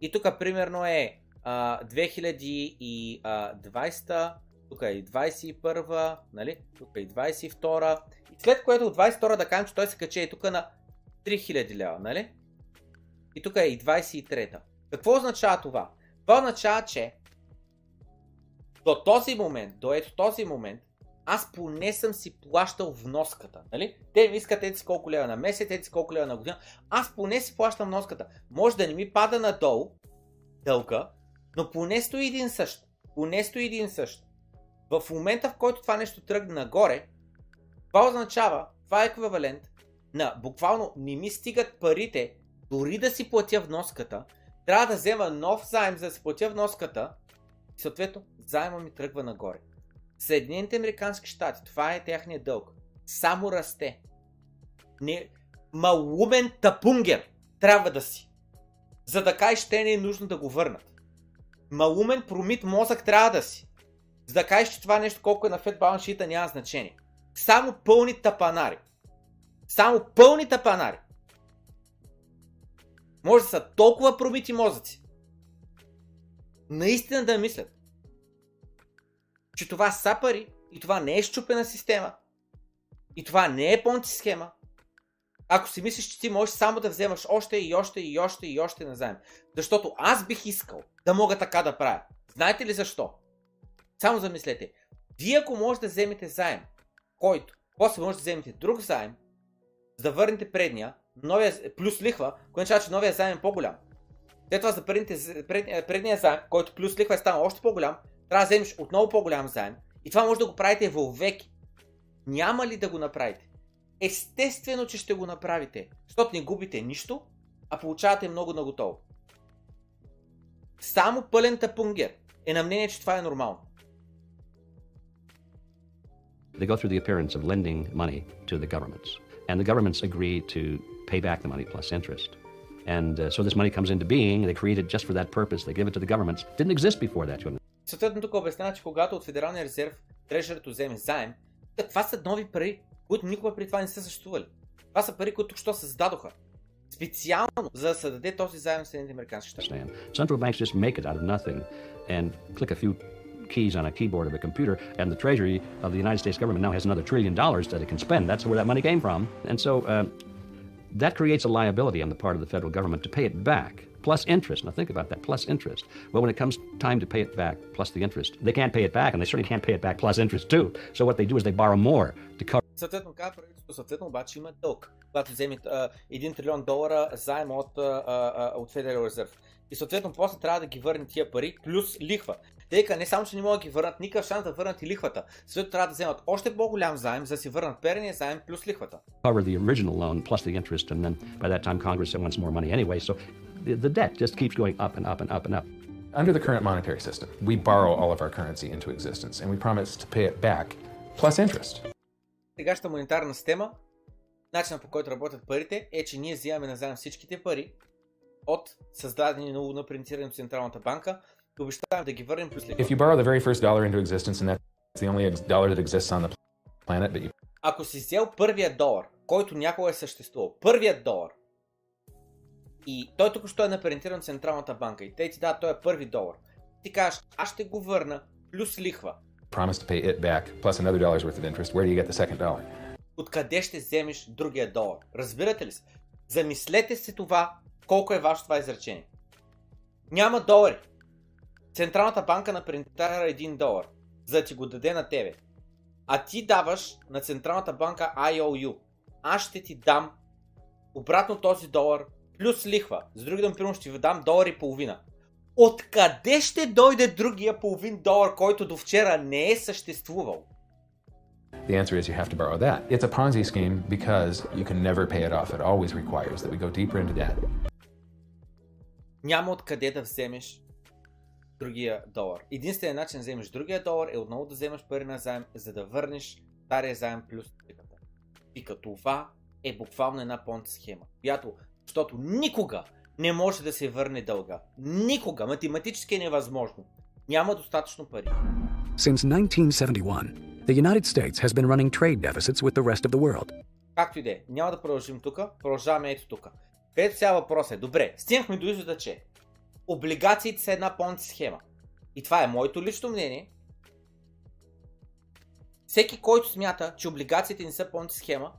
И тук примерно е а, 2020, тук е и 21, нали? Тук е и 22. И след което от 22 да кажем, че той се качи и тук на 3000 лева, нали? И тук е и 23-та. Какво означава това? Това означава, че до този момент, до ето този момент, аз поне съм си плащал вноската, нали? Те ми искат си колко лева на месец, си колко лева на година. Аз поне си плащам вноската. Може да не ми пада надолу дълга, но поне стои един същ. поне стои един същ. В момента, в който това нещо тръгне нагоре, това означава, това е еквивалент на буквално не ми стигат парите, дори да си платя вноската, трябва да взема нов заем, за да си платя вноската и съответно заема ми тръгва нагоре. Съединените Американски щати, това е тяхния дълг, само расте. Не, малумен тапунгер трябва да си. За да кажеш, ще не е нужно да го върнат. Малумен промит мозък трябва да си. За да кажеш, че това нещо колко е на Fed Balance Sheet няма значение. Само пълни тапанари. Само пълни тапанари. Може да са толкова пробити мозъци. Наистина да мислят, че това са пари и това не е щупена система. И това не е понти схема. Ако си мислиш, че ти можеш само да вземаш още и още и още и още назаем. Защото аз бих искал да мога така да правя. Знаете ли защо? Само замислете. Вие ако може да вземете заем, който, после може да вземете друг заем, за да върнете предния, новия, плюс лихва, което означава, че новия заем е по-голям. След това за предните, пред, предния заем, който плюс лихва е станал още по-голям, трябва да вземеш отново по-голям заем. И това може да го правите веки. Няма ли да го направите? Естествено, че ще го направите, защото не губите нищо, а получавате много на готово. Само пълен тапунгер е на мнение, че това е нормално. They go through the appearance of lending money to the governments. And the governments agree to pay back the money plus interest. And uh, so this money comes into being. They create it just for that purpose. They give it to the governments. Didn't exist before that. Съответно тук обяснява, че когато от Федералния резерв трежерето вземе заем, това са нови пари, които никога при това не са съществували. Това са пари, които що създадоха. Специално за да се даде този заем на Съединените Американски щати. Central banks just make it out of nothing and click a few keys on a keyboard of a computer, and the Treasury of the United States government now has another trillion dollars that it can spend. That's where that money came from. And so uh, that creates a liability on the part of the federal government to pay it back plus interest. Now think about that, plus interest. Well, when it comes time to pay it back plus the interest, they can't pay it back, and they certainly can't pay it back plus interest too. So what they do is they borrow more to cover. Съответно, казва правителството, съответно обаче има дълг, когато вземе 1 трилион долара заем от, от Federal Reserve. И съответно после трябва да ги върне тия пари плюс лихва. Тъй като не само, че не могат да ги върнат, никакъв шанс да върнат и лихвата. Съответно трябва да вземат още по-голям заем, за да си върнат перения заем плюс лихвата. Cover the original loan plus the interest, and then by that time Congress wants more money anyway. So the, the debt just keeps going up and up and up and up. Under the current monetary system, we borrow all of our currency into existence and we promise to pay it back plus interest. Сегашната монетарна система, начинът по който работят парите е, че ние взимаме назаем всичките пари от създадени ново напринтирани от Централната банка и обещаваме да ги върнем плюс If you borrow the very first dollar into existence and that's the only dollar that exists on the planet, but you Ако си взел първия долар, който някога е съществувал, първият долар, и той тук що е напринтиран от Централната банка и те ти дадат, той е първи долар. Ти кажеш, аз ще го върна, плюс лихва. Откъде ще вземеш другия долар? Разбирате ли се? Замислете се това, колко е важно това изречение. Няма долари. Централната банка напринтира 1 долар, за да ти го даде на тебе. А ти даваш на Централната банка IOU. Аз ще ти дам обратно този долар плюс лихва. С други думи, примерно ще ви дам долар и половина. Откъде ще дойде другия половин долар, който до вчера не е съществувал? The answer is you have to borrow that. It's a Ponzi scheme because you can never pay it off. It always requires that we go deeper into debt. Няма откъде да вземеш другия долар. Единственият начин да вземеш другия долар е отново да вземеш пари на заем, за да върнеш стария заем плюс лихвата. И като това е буквално една понти схема, която, защото никога не може да се върне дълга. Никога. Математически е невъзможно. Няма достатъчно пари. Since 1971, the United States has been running trade deficits with the rest of the world. Както и да е. Няма да продължим тук. Продължаваме ето тук. Където сега въпрос е. Добре, стигнахме до извода, че облигациите са една понти схема. И това е моето лично мнение. Всеки, който смята, че облигациите не са понти схема,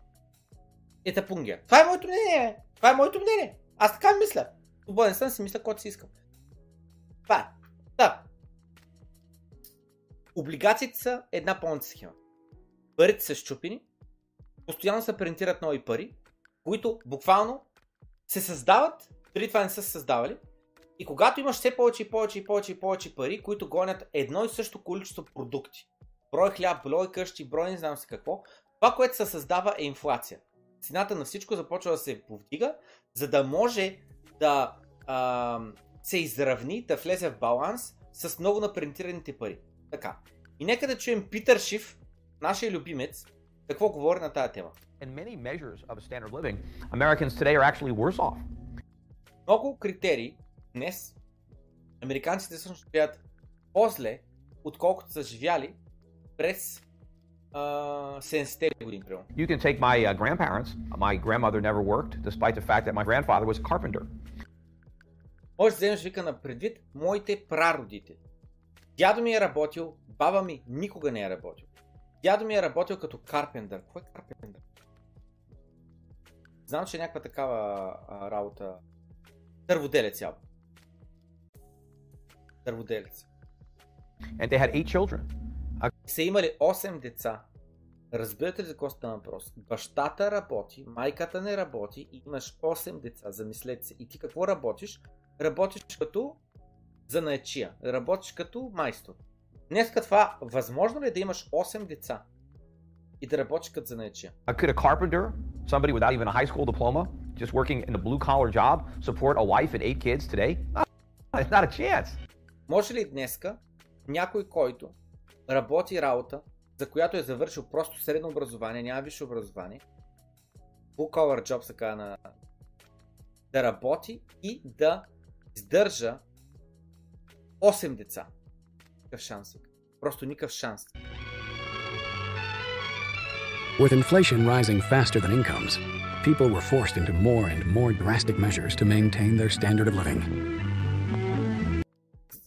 е тапунгер. Това е моето мнение. Това е моето мнение. Аз така мисля. Свободен съм си мисля, който си искам. Това е. Да. Облигациите са една понти схема. Парите са щупени, постоянно се принтират нови пари, които буквално се създават, преди това не са се създавали, И когато имаш все повече и повече и повече и повече пари, които гонят едно и също количество продукти, брой хляб, брой къщи, брой не знам си какво, това, което се създава е инфлация. Цената на всичко започва да се повдига, за да може да а, се изравни, да влезе в баланс с много напринтираните пари. Така. И нека да чуем Питър Шиф, нашия любимец, какво говори на тази тема. Living. Много критерии днес американците всъщност стоят по-зле, отколкото са живяли през You can take my uh, grandparents. My grandmother never worked, despite the fact that my grandfather was a carpenter. Може да вземеш вика на предвид моите прародители. Дядо ми е работил, баба ми никога не е работил. Дядо ми е работил като карпендър. Кой е карпендър? Знам, че е някаква такава а, работа. Дърводелец явно. Дърводелец. And they had eight children. Са имали 8 деца. Разбирате ли за какво става въпрос? Бащата работи, майката не работи и имаш 8 деца. Замислете се. И ти какво работиш? Работиш като занаячия. Работиш като майстор. Днеска това, възможно ли е да имаш 8 деца и да работиш като занаячия? Uh, could a carpenter, somebody without even a high school diploma, just working in a blue collar job, support a wife and eight kids today? Not, it's not a chance. Може ли днеска някой, който работи работа, за която е завършил просто средно образование, няма висше образование, blue collar job се на да работи и да издържа 8 деца. Никакъв шанс. Просто никакъв шанс. With inflation rising faster than incomes, people were forced into more and more drastic measures to maintain their standard of living.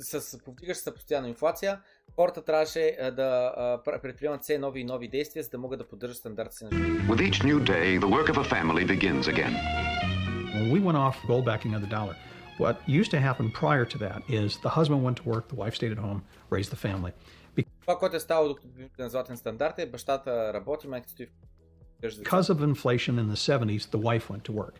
С повдигаща се постоянна инфлация, хората трябваше да предприемат все нови и нови действия, за да могат да поддържат стандарта си на живот. With each new day, the work of a family begins again. When we went off gold backing of the dollar, what used to happen prior to that is the husband went to work, the wife stayed at home, raised the family. Това, което е ставало докато бивате на златен стандарт е бащата работи, майката стои. Because of inflation in the 70s, the wife went to work.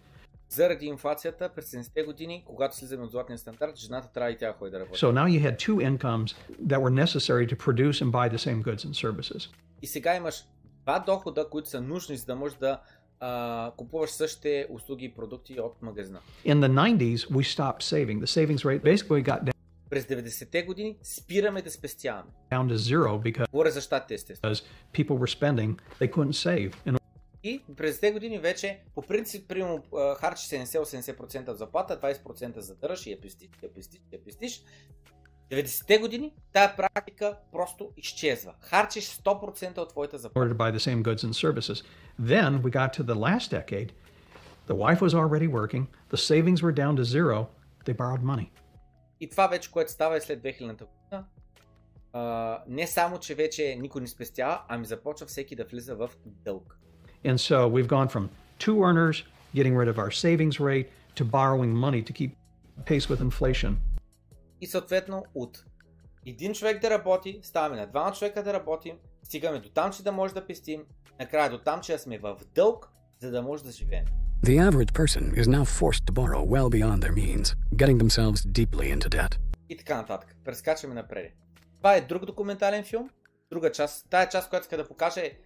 Заради инфлацията през 70-те години, когато слизаме от златния стандарт, жената трябва и тя да ходи да работи. So now you had two incomes that were necessary to produce and buy the same goods and services. И сега имаш два дохода, които са нужни, за да можеш да а, купуваш същите услуги и продукти от магазина. In the 90s, we stopped saving. The savings rate basically got През 90-те години спираме да спестяваме. down to zero because Говоря за щатите, естествено. people were spending, they couldn't save. In И през тези години вече, по принцип, примерно, а, харчиш 70-80% от заплата, 20% задържаш и я пестиш, я пестиш, я пестиш. 90-те години тая практика просто изчезва. Харчиш 100% от твоята заплата. buy the same goods and services. Then we got to the last decade. The wife was already working, the savings were down to zero, they borrowed money. И това вече, което става е след 2000-та година. А, не само, че вече никой не спестява, ами започва всеки да влиза в дълг. And so we've gone from two earners getting rid of our savings rate to borrowing money to keep pace with inflation. И съответно от един човек да работи, ставаме на двама човека да работим, стигаме до там, че да може да пестим, накрая до там, че да сме в дълг, за да може да живеем. The average person is now forced to borrow well beyond their means, getting themselves deeply into debt. И така нататък. Прескачаме напред. Това е друг документален филм. Друга част. Тая част, която иска да покаже е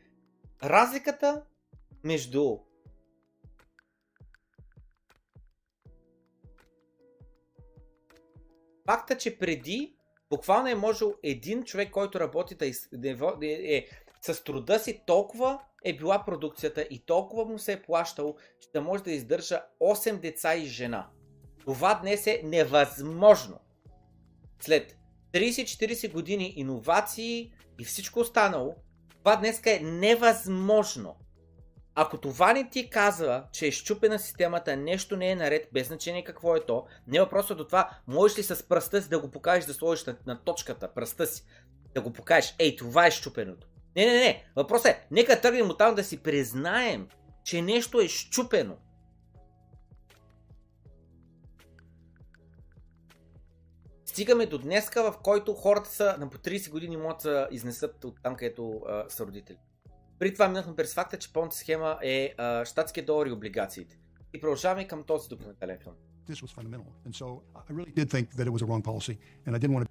разликата между факта, че преди буквално е можел един човек, който работи да е, е, е, с труда си толкова е била продукцията и толкова му се е плащало, че да може да издържа 8 деца и жена. Това днес е невъзможно. След 30-40 години иновации и всичко останало, това днес е невъзможно. Ако това не ти казва, че е щупена системата, нещо не е наред, без значение какво е то, не е въпросът до това, можеш ли с пръста си да го покажеш, да сложиш на, на точката, пръста си, да го покажеш, ей, това е щупеното. Не, не, не, въпросът е, нека тръгнем от там да си признаем, че нещо е щупено. Стигаме до днеска, в който хората са на по 30 години могат да изнесат от там, където а, са родители. При това минахме през факта, че пълната схема е а, щатския долар и облигациите. И продължаваме към този документален филм. this was fundamental. And so I really did think that it was a wrong policy, and I didn't want to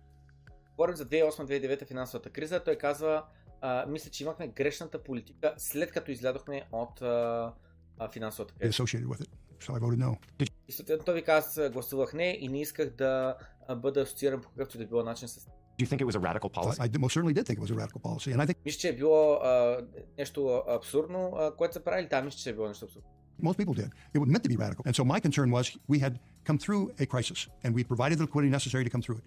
Говорим за 2008-2009 финансовата криза. Той казва, а, мисля, че имахме грешната политика след като излядохме от а, а, финансовата криза. So I voted no. И съответно той ви каза, аз гласувах не и не исках да бъда асоцииран по какъвто да било начин с Do you think it was a radical policy? I, most certainly did think it was a radical policy, and I think Мисля, че е било а, нещо абсурдно, а, което са правили. Да, мисля, че е било нещо абсурдно. most people did. It was meant to be radical. And so my concern was we had come through a crisis, and we provided the liquidity necessary to come through it.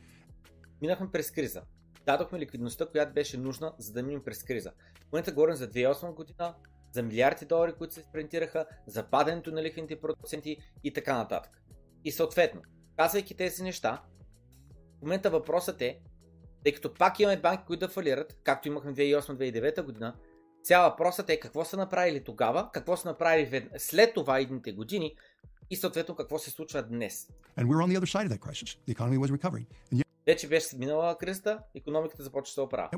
Минахме през криза. Дадохме ликвидността, която беше нужна, за да минем през криза. В момента говорим за 2008 година, за милиарди долари, които се спринтираха, за падането на лихвените проценти и така нататък. И съответно, казвайки тези неща, в момента въпросът е, тъй като пак имаме банки, които да фалират, както имахме 2008-2009 година, цял въпросът е какво са направили тогава, какво са направили вед- след това идните години и съответно какво се случва днес. Вече беше минала кризата, економиката започва да се оправя.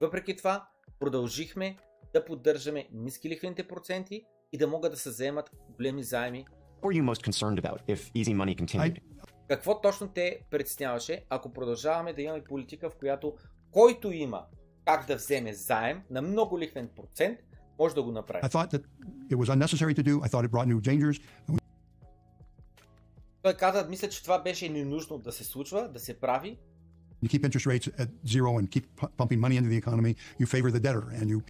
Въпреки това, продължихме да поддържаме ниски лихвените проценти и да могат да се заемат големи заеми. What were you most concerned about if easy money continued? Какво точно те притесняваше, ако продължаваме да имаме политика, в която който има как да вземе заем на много лихвен процент, може да го направи. Той каза, мисля, че това беше ненужно да се случва, да се прави. You keep interest rates at zero and keep pu- pumping money into the economy. You favor the debtor, and you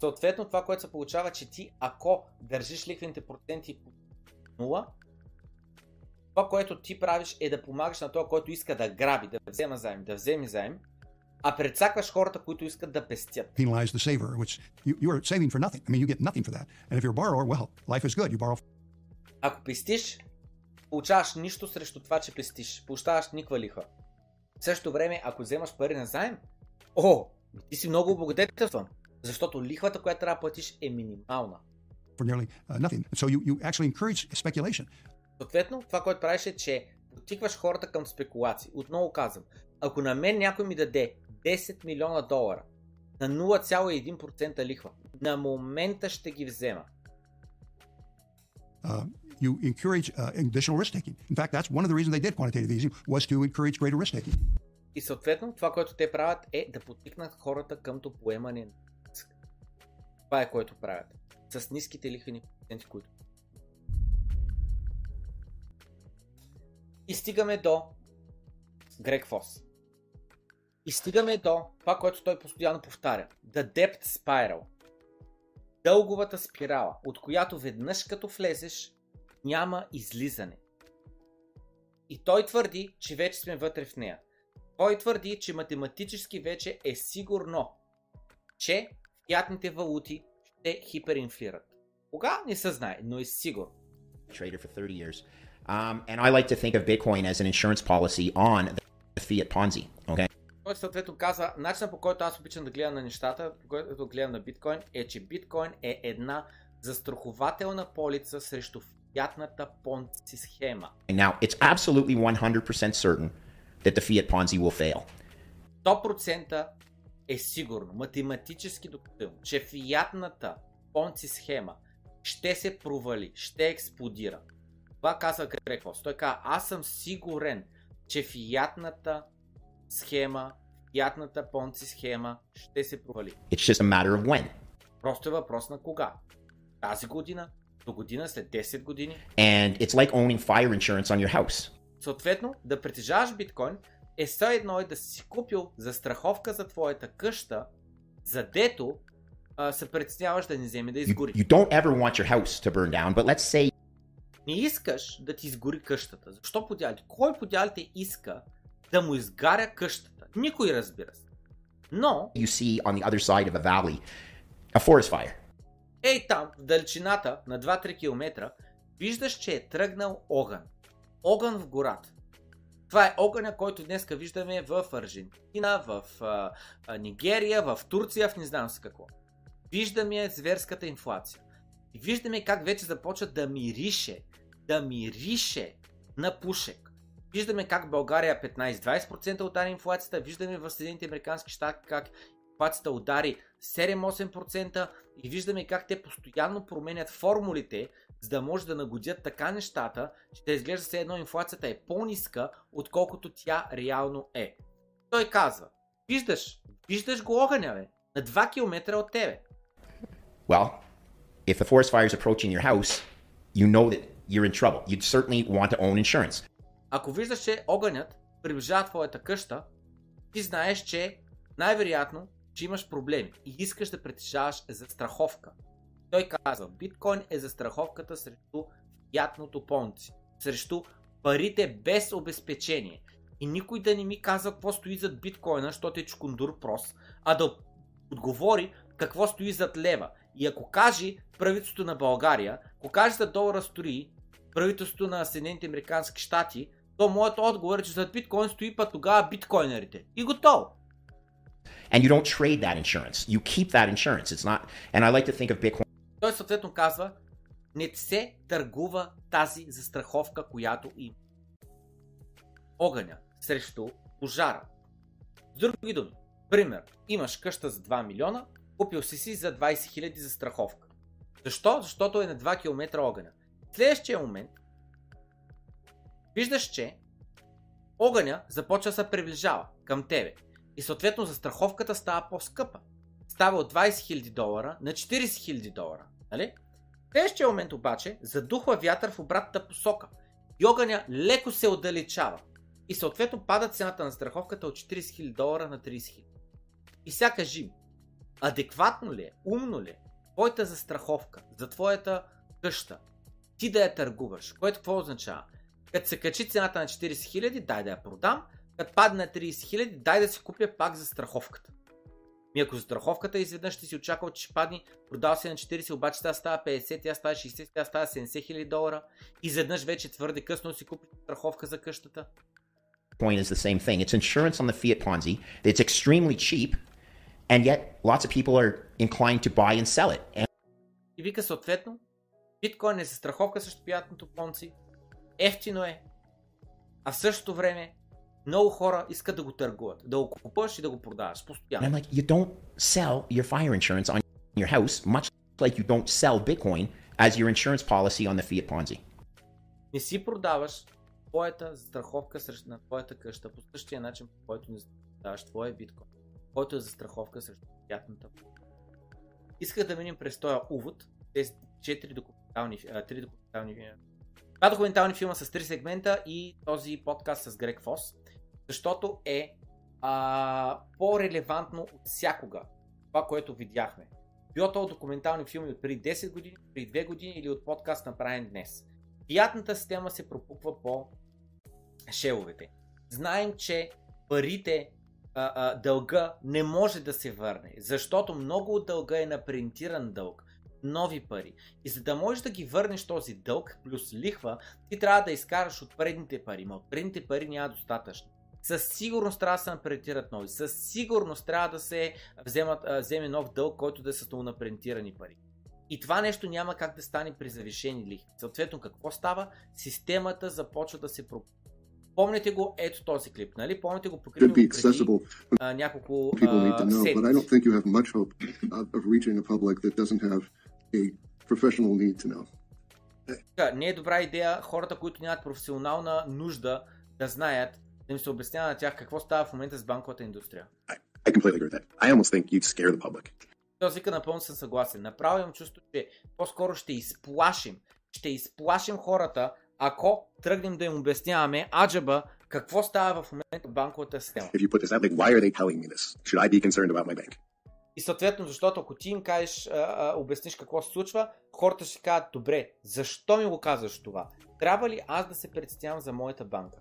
Съответно, това, което се получава, че ти, ако държиш лихвените проценти нула, това, което ти правиш е да помагаш на този, който иска да граби, да взема заем, да вземе заем, а предсакваш хората, които искат да пестят. penalize the saver, which you, you are saving for nothing. I mean, you get nothing for that. And if you're a borrower, well, life is good. You borrow Ако пестиш, получаваш нищо срещу това, че пестиш. Получаваш никаква лихва. В същото време, ако вземаш пари на заем, о, ти си много облагодетелстван, защото лихвата, която трябва да платиш е минимална. for nearly uh, nothing. So you, you actually encourage speculation. Съответно, това, което правиш е, че потикваш хората към спекулации. Отново казвам, ако на мен някой ми даде 10 милиона долара на 0,1% лихва, на момента ще ги взема. Uh, you encourage uh, additional risk taking. In fact, that's one of the reasons they did quantitative easing was to encourage greater risk taking. И съответно, това, което те правят е да потикнат хората къмто поемане на риск. Това е което правят. С ниските лихвени проценти, които. И стигаме до Грег Фос. И стигаме до това, което той постоянно повтаря. The Debt Spiral. Дълговата спирала, от която веднъж като влезеш, няма излизане. И той твърди, че вече сме вътре в нея. Той твърди, че математически вече е сигурно, че фиатните валути ще хиперинфлират. Кога? Не се знае, но е сигурно. trader for 30 years. Um, and I like to think of Bitcoin as an insurance policy on the fiat Ponzi. Okay. Той съответно казва, начинът по който аз обичам да гледам на нещата, по който гледам на биткоин, е, че биткоин е една застрахователна полица срещу фиатната понци схема. Now it's absolutely 100% certain that the fiat Ponzi will fail. 100% е сигурно, математически доказано, че фиатната понци схема ще се провали, ще експлодира. Това казва Грег Фос. Той казва, аз съм сигурен, че фиатната схема, фиатната понци схема ще се провали. It's just a matter of when. Просто е въпрос на кога. Тази година, до година, след 10 години. And it's like owning fire insurance on your house. Съответно, да притежаваш биткоин е все едно е да си купил застраховка за твоята къща, задето а, се притесняваш да не вземе да You, изгори. you don't ever want your house to burn down, but let's say Не искаш да ти изгори къщата. Защо подялите? Кой подялите иска да му изгаря къщата? Никой разбира се. Но, you see on the other side of a valley a forest fire. ей там, в далечината на 2-3 км, виждаш, че е тръгнал огън. Огън в гората. Това е огъня, който днес виждаме в Аржентина, в а, а, Нигерия, в Турция, в не знам с какво. Виждаме зверската инфлация. И виждаме как вече започва да мирише, да мирише на пушек. Виждаме как България 15-20% удари инфлацията, виждаме в Съединените Американски щати как инфлацията удари 7-8%, и виждаме как те постоянно променят формулите, за да може да нагодят така нещата, че да изглежда все едно инфлацията е по-ниска, отколкото тя реално е. Той казва, виждаш, виждаш го огъня, бе, на 2 км от тебе. Well, if the forest fire is approaching your house, you know that you're in trouble. You'd certainly want to own insurance. Ако виждаш, че огънят приближава твоята къща, ти знаеш, че най-вероятно, че имаш проблеми и искаш да притежаваш застраховка. Той казва, биткоин е застраховката срещу фиатното понци, срещу парите без обезпечение. И никой да не ми казва какво стои зад биткоина, защото е чукундур прос, а да отговори какво стои зад лева. И ако каже правителството на България, ако каже за долара стои правителството на Съединените Американски щати, то моят отговор е, че зад биткоин стои па тогава биткоинерите. И готово. And you don't trade that insurance. You keep that insurance. It's not, and I like to think of Bitcoin Той съответно казва, не се търгува тази застраховка, която има. Огъня срещу пожара. С други думи, пример, имаш къща за 2 милиона, купил си си за 20 000 застраховка. Защо? Защото е на 2 км огъня. Следващия момент виждаш, че огъня започва да се приближава към тебе. И съответно застраховката става по-скъпа. Става от 20 000 долара на 40 000 долара. Нали? В следващия момент обаче задухва вятър в обратната посока. И огъня леко се отдалечава. И съответно пада цената на страховката от 40 000 долара на 30 000. И сега кажи адекватно ли е, умно ли е твоята застраховка за твоята къща, ти да я търгуваш, което какво означава? Като се качи цената на 40 000, дай да я продам, като падне на 30 000, дай да си купя пак за страховката. Ми ако застраховката изведнъж ще си очаквал, че ще падне, продал си на 40, обаче тя става 50, тя става 60, тя става 70 хиляди долара. Изведнъж вече твърде късно си купиш страховка за къщата. is the same thing. It's insurance on the fiat Ponzi. It's extremely cheap, and yet lots of people are inclined to buy and sell it. And И вика съответно, биткоин е застраховка срещу пиятното понци, ефтино е, а в същото време много хора искат да го търгуват, да го купуваш и да го продаваш And постоянно. I'm like, you don't sell your fire insurance on your house, much like you don't sell Bitcoin as your insurance policy on the fiat Ponzi. Не си продаваш твоята застраховка срещу на твоята къща по същия начин, по който не продаваш твоя биткоин, който е застраховка срещу пиятната Исках да минем през този увод, тези 4 документални, 3 документални Два документални филма с 3 сегмента и този подкаст с Грег Фос, защото е а, по-релевантно от всякога това, което видяхме. Било то документални филми от преди 10 години, преди 2 години или от подкаст направен днес. Фиатната система се пропуква по шеловете. Знаем, че парите, а, а, дълга не може да се върне, защото много от дълга е на принтиран дълг, нови пари. И за да можеш да ги върнеш този дълг плюс лихва, ти трябва да изкараш от предните пари, но от предните пари няма достатъчно. Със сигурност трябва да се напринтират нови. Със сигурност трябва да се вземат, вземе нов дълг, който да е с напринтирани пари. И това нещо няма как да стане при завишени лихви. Съответно, какво става? Системата започва да се пропуска. Помните го ето този клип, нали? Помните го покритим преди а, няколко а, седмици. A a professional need to know. Така, Не е добра идея хората, които нямат професионална нужда да знаят, да им се обяснява на тях какво става в момента с банковата индустрия. I completely agree with that. I almost think you'd scare the public. Този вика напълно съм съгласен. Направо имам чувство, че по-скоро ще изплашим. Ще изплашим хората, ако тръгнем да им обясняваме аджаба какво става в момента в банковата система. If you put this out, like, why are they telling me this? Should I be concerned about my bank? И съответно, защото ако ти им кажеш, а, а, обясниш какво се случва, хората ще кажат, добре, защо ми го казваш това? Трябва ли аз да се представям за моята банка?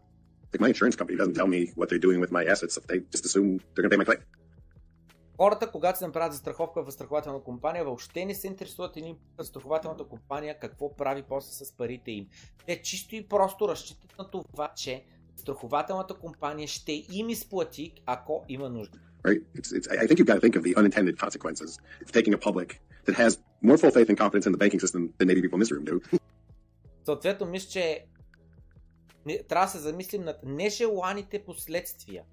Хората, когато се направят застраховка в застрахователна компания, въобще не се интересуват или застрахователната компания какво прави после с парите им. Те чисто и просто разчитат на това, че застрахователната компания ще им изплати, ако има нужда. Right? It's, it's, I think you've got to think of the unintended consequences of taking a public that has more full faith and confidence in the banking system than maybe people in this room do. Съответно, мисля, че трябва да се замислим над нежеланите последствия.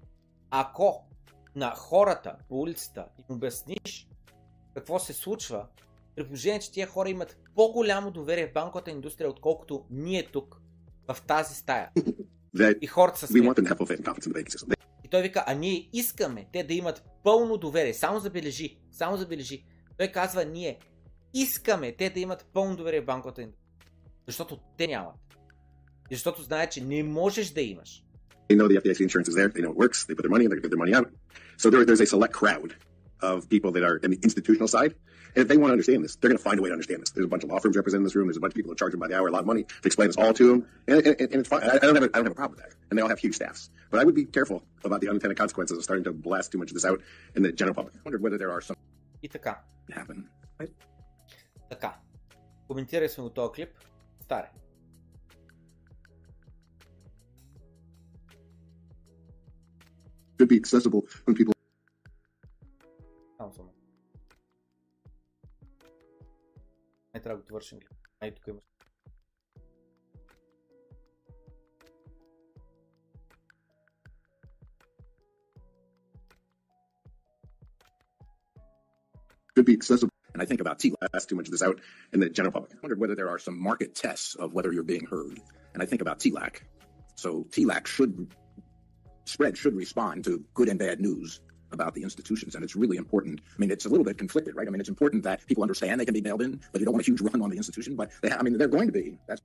Ако на хората по улицата им обясниш какво се случва При положение, че тия хора имат по-голямо доверие в банковата индустрия, отколкото ние тук, в тази стая. И хората са смеят. Той вика, а ние искаме те да имат пълно доверие. Само забележи, само забележи. Той казва, ние искаме те да имат пълно доверие в банковата индустрия. Защото те нямат. И защото знаят, че не можеш да имаш. They know the FDIC insurance is there. They know it works. They put their money in. They get their money out. So there, there's a select crowd of people that are in the institutional side. And if they want to understand this, they're going to find a way to understand this. There's a bunch of law firms represented in this room. There's a bunch of people that charge them by the hour a lot of money to explain this all to them. And, and, and it's fine. I, I, don't have a, I don't have a problem with that. And they all have huge staffs. But I would be careful about the unintended consequences of starting to blast too much of this out in the general public. I wondered whether there are some И така. happen. Така. Коментирали сме го този клип. Старе. Could be accessible when people трябва да го довършим. Ай, тук имаш. could be accessible. And I think about T blast too much of this out in the general public. I wondered whether there are some market tests of whether you're being heard. And I think about TLAC. So TLAC should spread should respond to good and bad news about the institutions, and it's really important. I mean, it's a little bit conflicted, right? I mean, it's important that people understand they can be mailed in, but you don't want a huge run on the institution. But they, ha- I mean, they're going to be. That's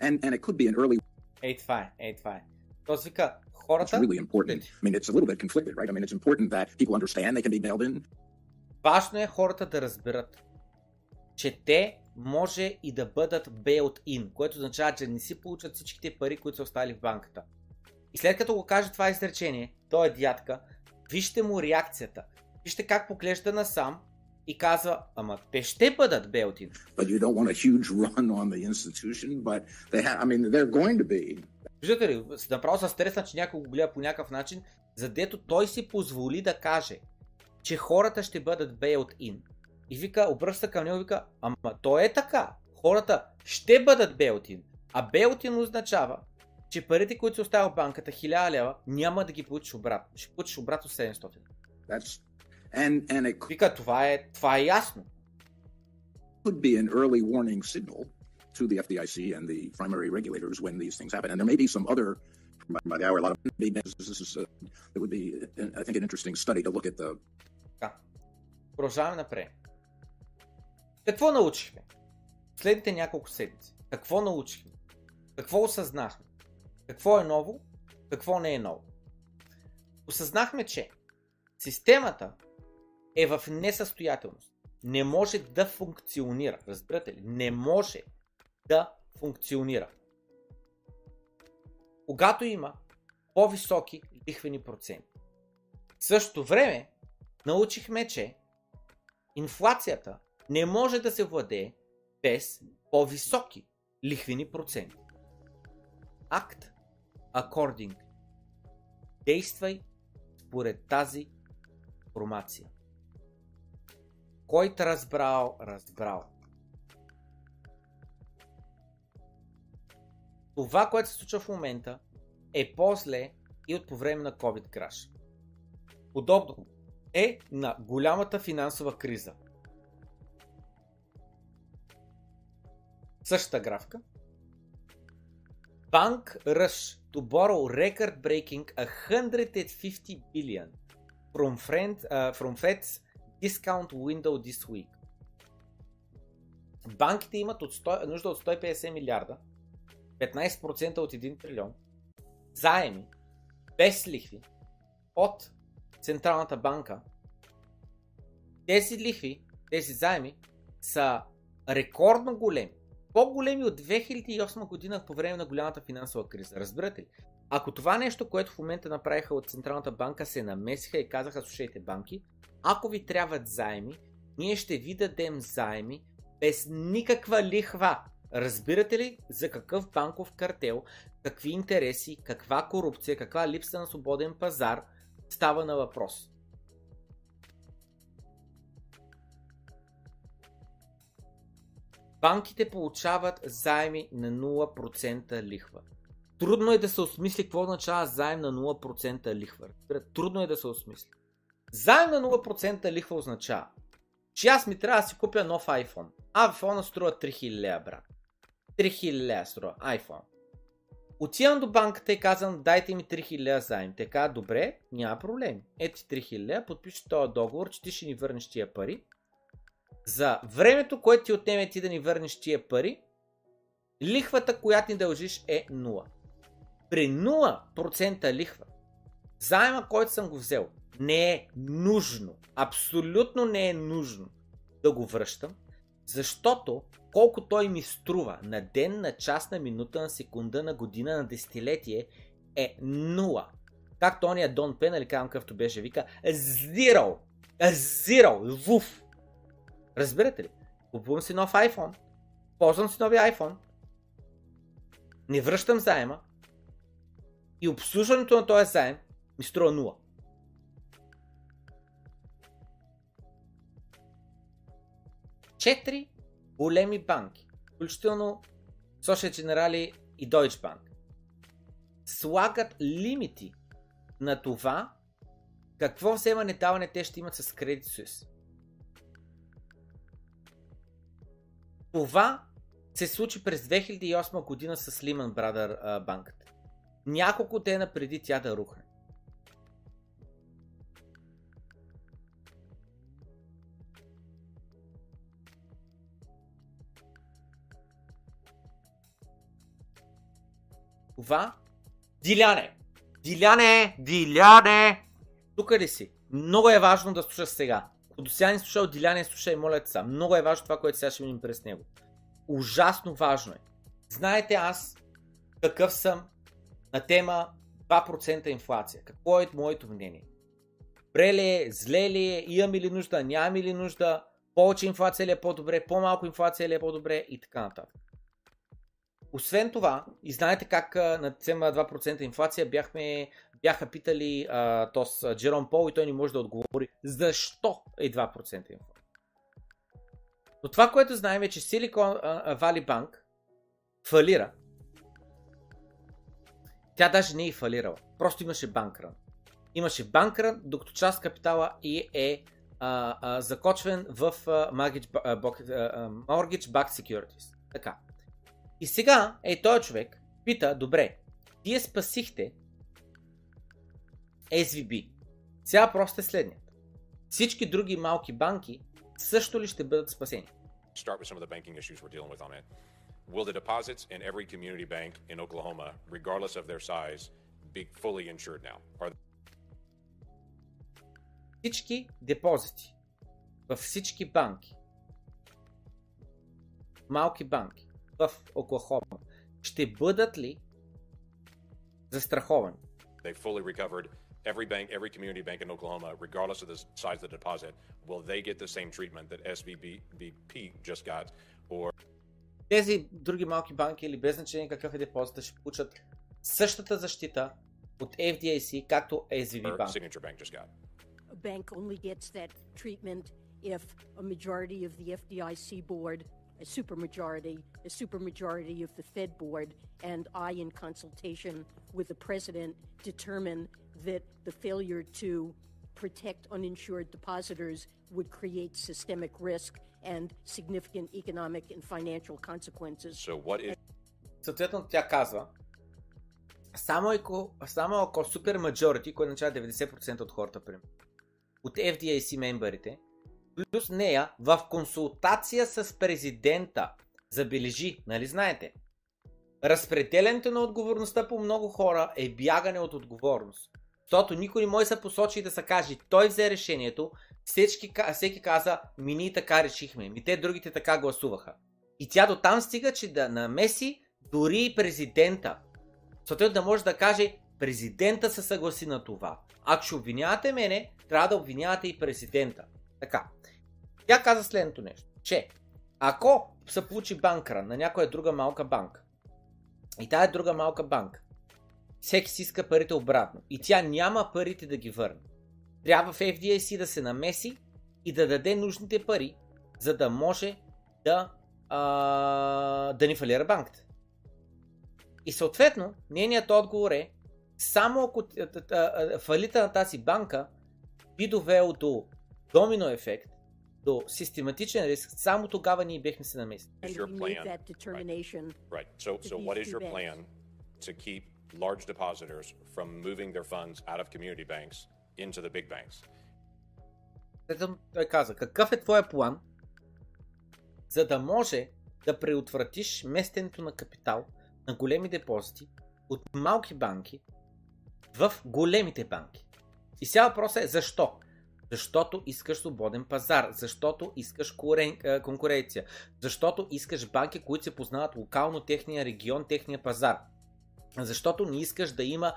and and it could be an early. Ей, това е, ей, това е. Той си вика, It's хората, really important. I mean, it's a little bit conflicted, right? I mean, it's important that people understand they can be mailed in, важно е хората да разберат, че те може и да бъдат bailed in, което означава, че не си получат всичките пари, които са оставили в банката. И след като го каже това изречение, той е дядка, вижте му реакцията. Вижте как поглежда насам и казва, ама те ще бъдат have. I mean. Виждате ли, направо се стресна, че някой го гледа по някакъв начин, задето той си позволи да каже, че хората ще бъдат bailed in. И вика, обръща към него и вика, ама то е така. Хората ще бъдат bailed in. А bailed in означава, че парите, които се оставя в банката, 1000 лева, няма да ги получиш обратно. Ще получиш обратно 700. That's and and it Вика, това е, това е ясно. could be an early warning signal to the FDIC and the primary regulators when these things happen. And there may be some other, by, by the hour, a lot of this is, uh, it would be, uh, I think, an interesting study to look at the Така. Продължаваме напред. Какво научихме? Следните няколко седмици. Какво научихме? Какво осъзнахме? Какво е ново? Какво не е ново? Осъзнахме, че системата е в несъстоятелност. Не може да функционира. Разбирате ли? Не може да функционира. Когато има по-високи лихвени проценти. В същото време научихме, че инфлацията не може да се владее без по-високи лихвени проценти. Акт according. Действай според тази информация. Който разбрал, разбрал. Това, което се случва в момента, е по-зле и от по време на COVID краш. Подобно е на голямата финансова криза. Същата графка. Bank rush to borrow record-breaking 150 billion from, friend, uh, from Fed's discount window this week. Банките имат от 100, нужда от 150 милиарда, 15% от 1 трилион, заеми, без лихви, от Централната банка. Тези лихви, тези заеми са рекордно големи. По-големи от 2008 година по време на голямата финансова криза. Разбирате ли? Ако това нещо, което в момента направиха от Централната банка, се намесиха и казаха, слушайте банки, ако ви трябват заеми, ние ще ви дадем заеми без никаква лихва. Разбирате ли за какъв банков картел, какви интереси, каква корупция, каква липса на свободен пазар става на въпрос? Банките получават заеми на 0% лихва. Трудно е да се осмисли какво означава заем на 0% лихва. Трудно е да се осмисли. Заем на 0% лихва означава, че аз ми трябва да си купя нов iPhone. IPhone струва 3000 лея, брат. 3000 лея струва iPhone. Отивам до банката и казвам, дайте ми 3000 лея заем. Казват, добре, няма проблем. Ето ти 3000 лея, подпиши този договор, че ти ще ни върнеш тия пари. За времето, което ти отнеме ти да ни върнеш тия пари, лихвата, която ни дължиш е 0. При 0% лихва, заема, който съм го взел, не е нужно, абсолютно не е нужно да го връщам, защото колко той ми струва на ден, на час, на минута, на секунда, на година, на десетилетие е нула. Както ония Дон Пен, или казвам какъвто беше, вика Zero! Zero! Вуф! Разбирате ли? Купувам си нов iPhone, ползвам си новия iPhone, не връщам заема и обслужването на този заем ми струва нула. Четири големи банки, включително Social Generali и Deutsche Bank, слагат лимити на това какво вземане даване те ще имат с Credit Suisse. Това се случи през 2008 година с Lehman Brothers банката. Няколко дена преди тя да рухне. Това Диляне! Диляне! Диляне! Тук ли си? Много е важно да слушаш сега. Ако до сега не слушал Диляне, слушай, моля те са. Много е важно това, което сега ще минем през него. Ужасно важно е. Знаете аз какъв съм на тема 2% инфлация. Какво е моето мнение? Добре ли е, зле ли е, имаме ли нужда, нямаме ли нужда, повече инфлация ли е по-добре, по-малко инфлация ли е по-добре и така нататък. Освен това, и знаете как на тема 2% инфлация бяхме, бяха питали а, тос, Джером Пол и той ни може да отговори защо е 2% инфлация. Но това, което знаем е, че Silicon Valley Bank фалира. Тя даже не е фалирала. Просто имаше банкран. Имаше банкран, докато част капитала и е а, а, закочвен в а, mortgage, а, mortgage backed securities. Така. И сега, е, този човек пита, добре, вие спасихте SVB. Сега просто е следният. Всички други малки банки също ли ще бъдат спасени? Start with some of the banking issues we're dealing with on it. Will the deposits in every community bank in Oklahoma, regardless of their size, be fully insured now? Are... Всички депозити във всички банки, малки банки в Оклахома, ще бъдат ли застраховани? They fully recovered every bank, every community bank in Oklahoma, regardless of the size of the deposit, will they get the same treatment that SVBP just got? Or Тези други малки банки или без значение какъв е депозита ще получат същата защита от FDIC, както SVB or банк. Signature Bank just got? A bank only gets that treatment if a majority of the FDIC board, a supermajority, a supermajority of the Fed board, and I, in consultation with the president, determine that the failure to protect uninsured depositors would create systemic risk and significant economic and financial consequences. So what is Съответно тя казва, само ако, само ако супер majority, което означава 90% от хората, примерно, от FDIC мембарите, плюс нея в консултация с президента, забележи, нали знаете, разпределянето на отговорността по много хора е бягане от отговорност. Защото никой не може да се посочи да се каже, той взе решението, всеки, всеки каза, ми ние така решихме, ми те другите така гласуваха. И тя до там стига, че да намеси дори и президента. Съответно да може да каже, президента се съгласи на това. Ако ще обвинявате мене, трябва да обвинявате и президента. Така. Тя каза следното нещо, че ако се получи банкра на някоя друга малка банка, и тая друга малка банка, всеки си иска парите обратно, и тя няма парите да ги върне, трябва в FDIC да се намеси и да даде нужните пари, за да може да, а, да ни фалира банката. И съответно, нейният отговор е, само ако фалита на тази банка би довел до домино ефект до систематичен риск, само тогава ние бехме се намесили. To keep large depositors from moving their funds out of community banks into the big banks? След той каза, какъв е твоя план, за да може да преотвратиш местенето на капитал на големи депозити от малки банки в големите банки. И сега въпросът е защо? Защото искаш свободен пазар, защото искаш корен, конкуренция, защото искаш банки, които се познават локално техния регион, техния пазар. Защото не искаш да има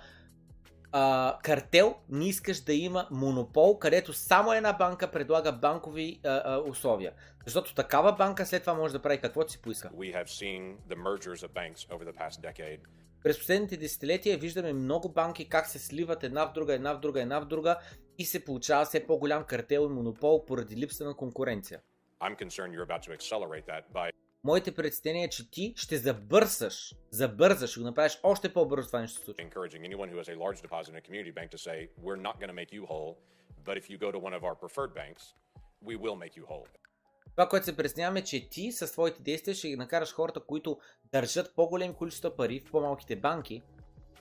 а, картел, не искаш да има монопол, където само една банка предлага банкови а, а, условия. Защото такава банка след това може да прави каквото си поиска. През последните десетилетия виждаме много банки как се сливат една в друга, една в друга, една в друга и се получава все по-голям картел и монопол поради липса на конкуренция. By Моите предстения е, че ти ще забърсаш, забързаш, ще го направиш още по-бързо това нещо се whole. Това, което се пресняваме, е, че ти със своите действия ще ги накараш хората, които държат по-големи количества пари в по-малките банки,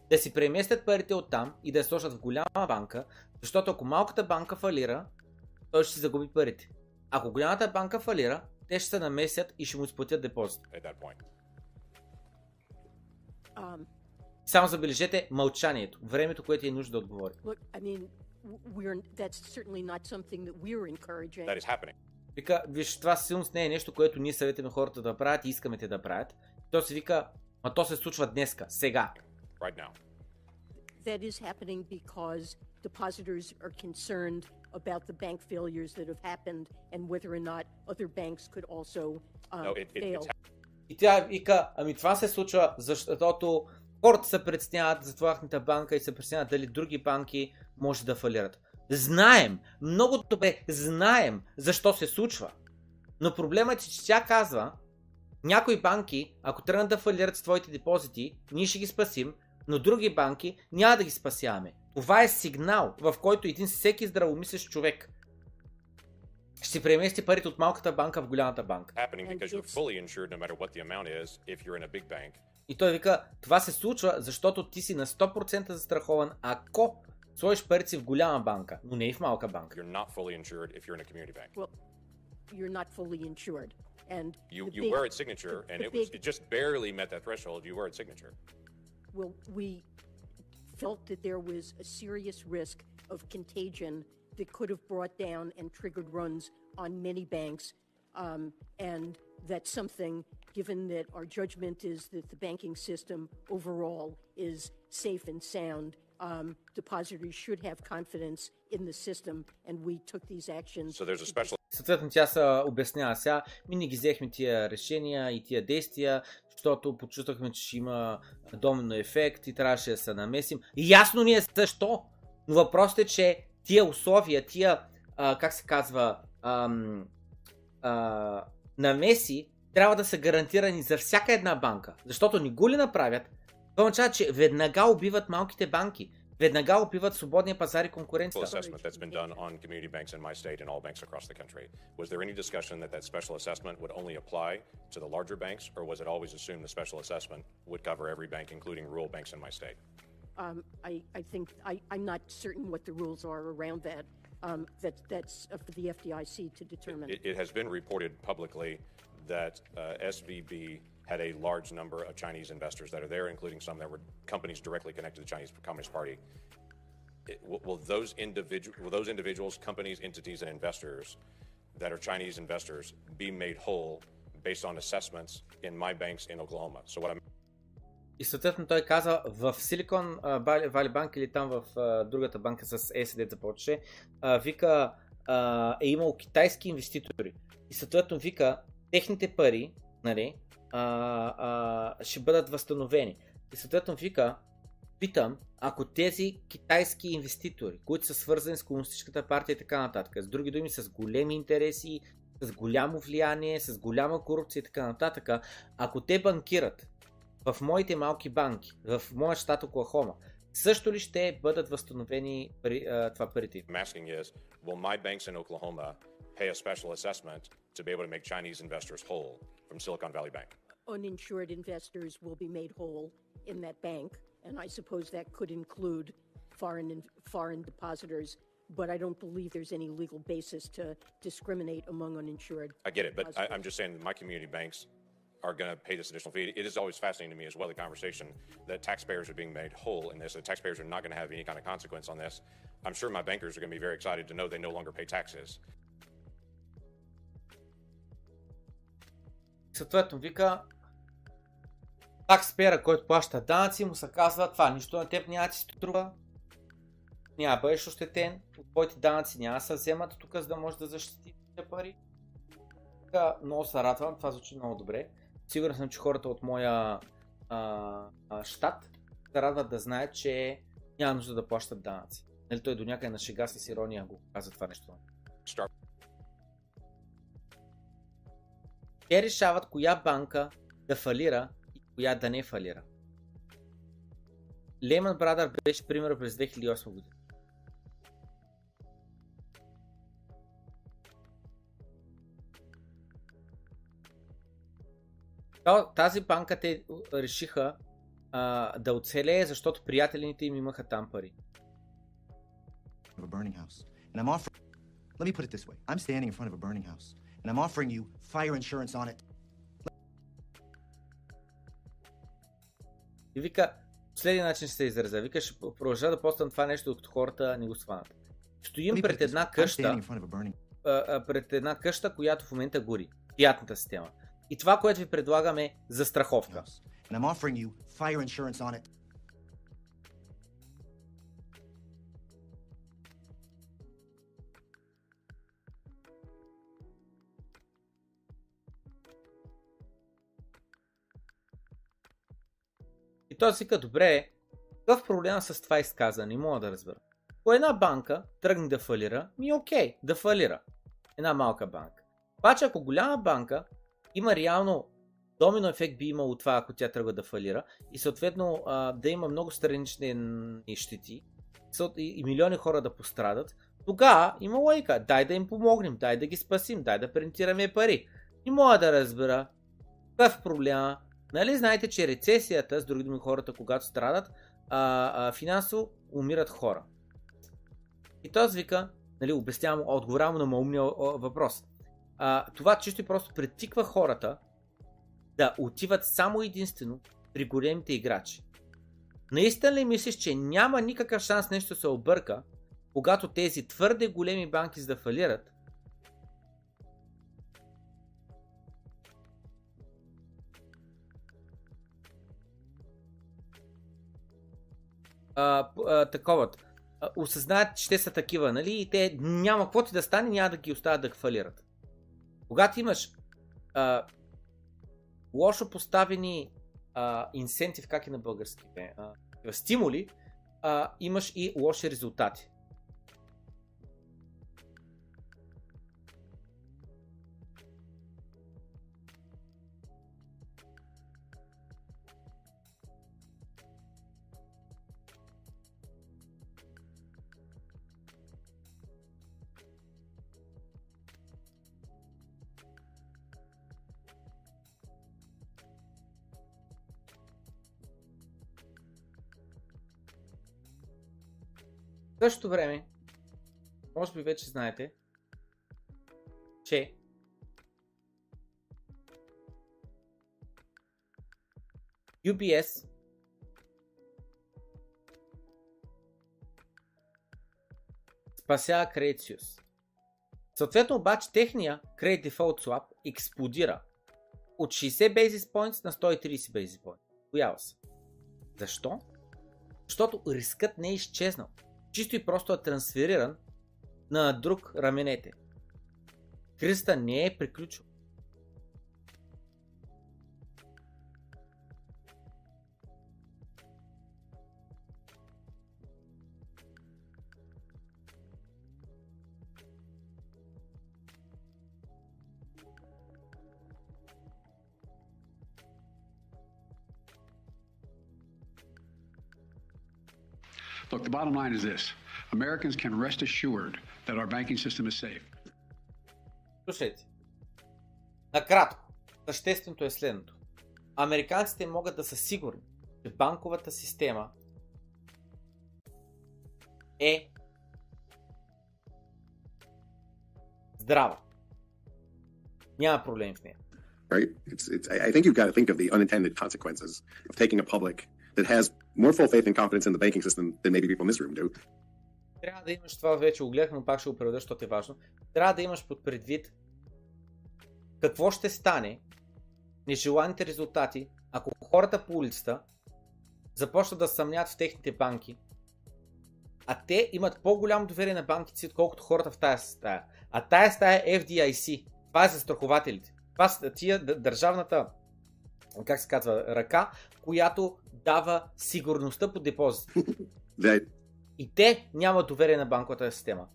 да си преместят парите от там и да сложат в голяма банка, защото ако малката банка фалира, той ще си загуби парите. Ако голямата банка фалира, те ще се намесят и ще му изплатят депозит. Um, Само забележете мълчанието, времето, което е нужда да отговори. look, I mean, w- we're that's certainly not something that we're encouraging. That is happening. Вика, виж, това сигурност не е нещо, което ние съветваме хората да правят и искаме те да правят. То се вика, а то се случва днеска, сега. Right now. That is happening because depositors are concerned about the bank failures that have happened and whether or not other banks could also um, No, it, it, fail. it's И тя вика, ами това се случва, защото хората се предсняват за тяхната банка и се предсняват дали други банки може да фалират. Знаем, много добре знаем защо се случва. Но проблемът е, че тя казва, някои банки, ако тръгнат да фалират с твоите депозити, ние ще ги спасим, но други банки няма да ги спасяваме. Това е сигнал, в който един всеки здравомислещ човек ще премести парите от малката банка в голямата банка. И той вика, това се случва, защото ти си на 100% застрахован, ако сложиш парите си в голяма банка, но не и в малка банка. You're not fully insured if you're in a community bank. Well, you're not fully insured. And You, you big- were at signature, and it was it just barely met that threshold. You were at signature. Well, we felt that there was a serious risk of contagion that could have brought down and triggered runs on many banks. Um, and that's something, given that our judgment is that the banking system overall is safe and sound, um, depositors should have confidence in the system, and we took these actions. So there's a special Съответно тя се обяснява сега, ми не ги взехме тия решения и тия действия, защото почувствахме, че ще има домино ефект и трябваше да се намесим. И ясно ни е защо, но въпросът е, че тия условия, тия, а, как се казва, ам, а, намеси, трябва да са гарантирани за всяка една банка. Защото ни го ли направят, това означава, че веднага убиват малките банки. Веднага убиват свободния пазар и full конкуренцията. assessment that's been done on community banks in my state and all banks across the country. Was there any discussion that that special assessment would only apply to the larger banks, or was it always assumed the special assessment would cover every bank, including rural banks in my state? Um, I, I think I, I'm not certain what the rules are around that. Um, that that's uh, for the FDIC to determine. It, it has been reported publicly that uh, SVB had a large number of Chinese investors that are there, including some that were companies directly connected to the Chinese Communist Party. It, will, will those individual, will those individuals, companies, entities, and investors that are Chinese investors be made whole based on assessments in my banks in Oklahoma? So what I'm И съответно той каза в Силикон Вали банк или там в а, другата банка с S, дето започваше, а, вика а, е имал китайски инвеститори. И съответно вика техните пари нали, а, а, ще бъдат възстановени. И съответно вика, питам, ако тези китайски инвеститори, които са свързани с комунистическата партия и така нататък, с други думи, с големи интереси, с голямо влияние, с голяма корупция и така нататък, ако те банкират в моите малки банки, в моя щат Оклахома, също ли ще бъдат възстановени пари, това парите? Asking is, will my banks in Oklahoma pay a special assessment to be able to make Chinese investors whole from Silicon Valley Bank. Uninsured investors will be made whole in that bank, and I suppose that could include foreign foreign depositors. But I don't believe there's any legal basis to discriminate among uninsured. I get it, but I, I'm just saying my community banks are going to pay this additional fee. It is always fascinating to me as well the conversation that taxpayers are being made whole in this. That taxpayers are not going to have any kind of consequence on this. I'm sure my bankers are going to be very excited to know they no longer pay taxes. Съответно, вика, такспера, който плаща данъци, му се казва това, нищо на теб няма ти струва, няма бъдеш ощетен, от твоите данъци няма да се вземат тук, за да можеш да защитиш пари. Така, много се радвам, това звучи много добре. Сигурен съм, че хората от моя а, а, щат се радват да знаят, че няма нужда да плащат данъци. Нали той до някъде на шега с ирония го каза това нещо. Те решават коя банка да фалира и коя да не фалира. Lehman Brothers беше пример през 2008 година. Тази банка те решиха а, да оцелее, защото приятелите им имаха там пари. let me put it this way I'm standing in front of a burning house, and I'm offering you fire insurance on it. И вика, следния начин ще се изразя. Вика, ще продължа да постам това нещо, докато хората не го схванат. Стоим пред една къща, пред една къща, която в момента гори. Пиятната система. И това, което ви предлагаме за страховка. And той си като, добре, какъв проблем с това изказане? Мога да разбера. По една банка тръгне да фалира, ми е окей, да фалира. Една малка банка. Обаче ако голяма банка има реално домино ефект би имало това, ако тя тръгва да фалира и съответно да има много странични щети и милиони хора да пострадат, тогава има лойка. Дай да им помогнем, дай да ги спасим, дай да принтираме пари. И мога да разбера какъв проблема. Нали знаете, че рецесията, с други думи хората, когато страдат, а, а, финансово умират хора. И този вика, нали, обяснявам, отговорявам на умния въпрос. А, това чисто и просто притиква хората да отиват само единствено при големите играчи. Наистина ли мислиш, че няма никакъв шанс нещо се обърка, когато тези твърде големи банки за да фалират, а, а, такова, а, осъзнаят, че те са такива, нали, и те няма какво ти да стане, няма да ги оставят да фалират. Когато имаш а, лошо поставени а, инсентив, как е на български, а, стимули, а, имаш и лоши резултати. В същото време, може би вече знаете, че UBS спасява Credit Suisse. Съответно обаче техния Credit Default Swap експлодира от 60 basis points на 130 basis points. Боява се. Защо? Защото рискът не е изчезнал чисто и просто е трансфериран на друг раменете. Кризата не е приключила. bottom line is this Americans can rest assured that our banking system is safe. Слушайте. Накратко, същественото е следното. Американците могат да са сигурни, че банковата система е здрава. Няма проблем в нея. right? It's, it's, I I think you've got to think of the unintended consequences of taking a public that has more full faith and confidence in the banking system than maybe people in this room do. Трябва да имаш това, вече го гледах, но пак ще го преведа, защото е важно. Трябва да имаш под предвид какво ще стане, нежеланите резултати, ако хората по улицата започнат да съмнят в техните банки, а те имат по-голямо доверие на банките отколкото хората в тази стая. А тая стая е FDIC. Това е за страхователите. Това са тия държавната, как се казва, ръка, която дава сигурността по депозит. И те нямат доверие на банковата система.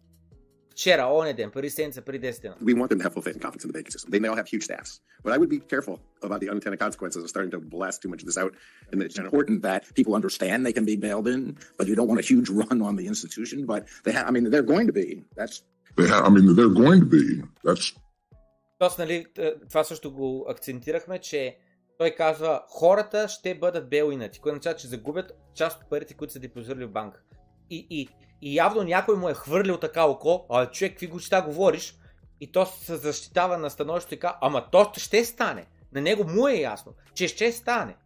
Вчера, оня ден, преди седмица, преди 10 дена. we want them to have full faith and confidence in the banking system. They may all have huge staffs, but I would be careful about the unintended consequences of starting to blast too much of this out. And It's important that people understand they can be bailed in, but you don't want a huge run on the institution. But they have, I mean, they're going to be. That's They have, I mean, they're going to be. That's Тоест, нали, това също го акцентирахме, че той казва, хората ще бъдат белинати, което означава, че загубят част от парите, които са депозирали в банка. И, и, и явно някой му е хвърлил така око, а човек, какви глупости говориш, и то се защитава на становището и казва, ама то ще стане. На него му е ясно, че ще стане.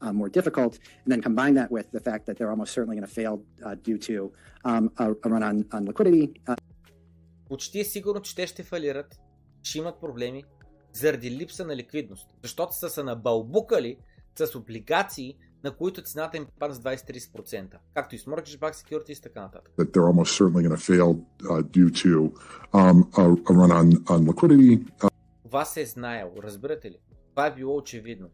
uh, more difficult, and then combine that with the fact that they're almost certainly going to fail uh, due to um, a, a run on, on liquidity. Uh, почти е сигурно, че те ще фалират, ще имат проблеми заради липса на ликвидност. Защото са се набълбукали с облигации, на които цената им пада с 20-30%. Както и с Mortgage Back Securities и така нататък. that they're almost certainly going to fail uh, due to um, a, a run on, on liquidity. Uh, Това се е знаело, разбирате ли? Това е било очевидно.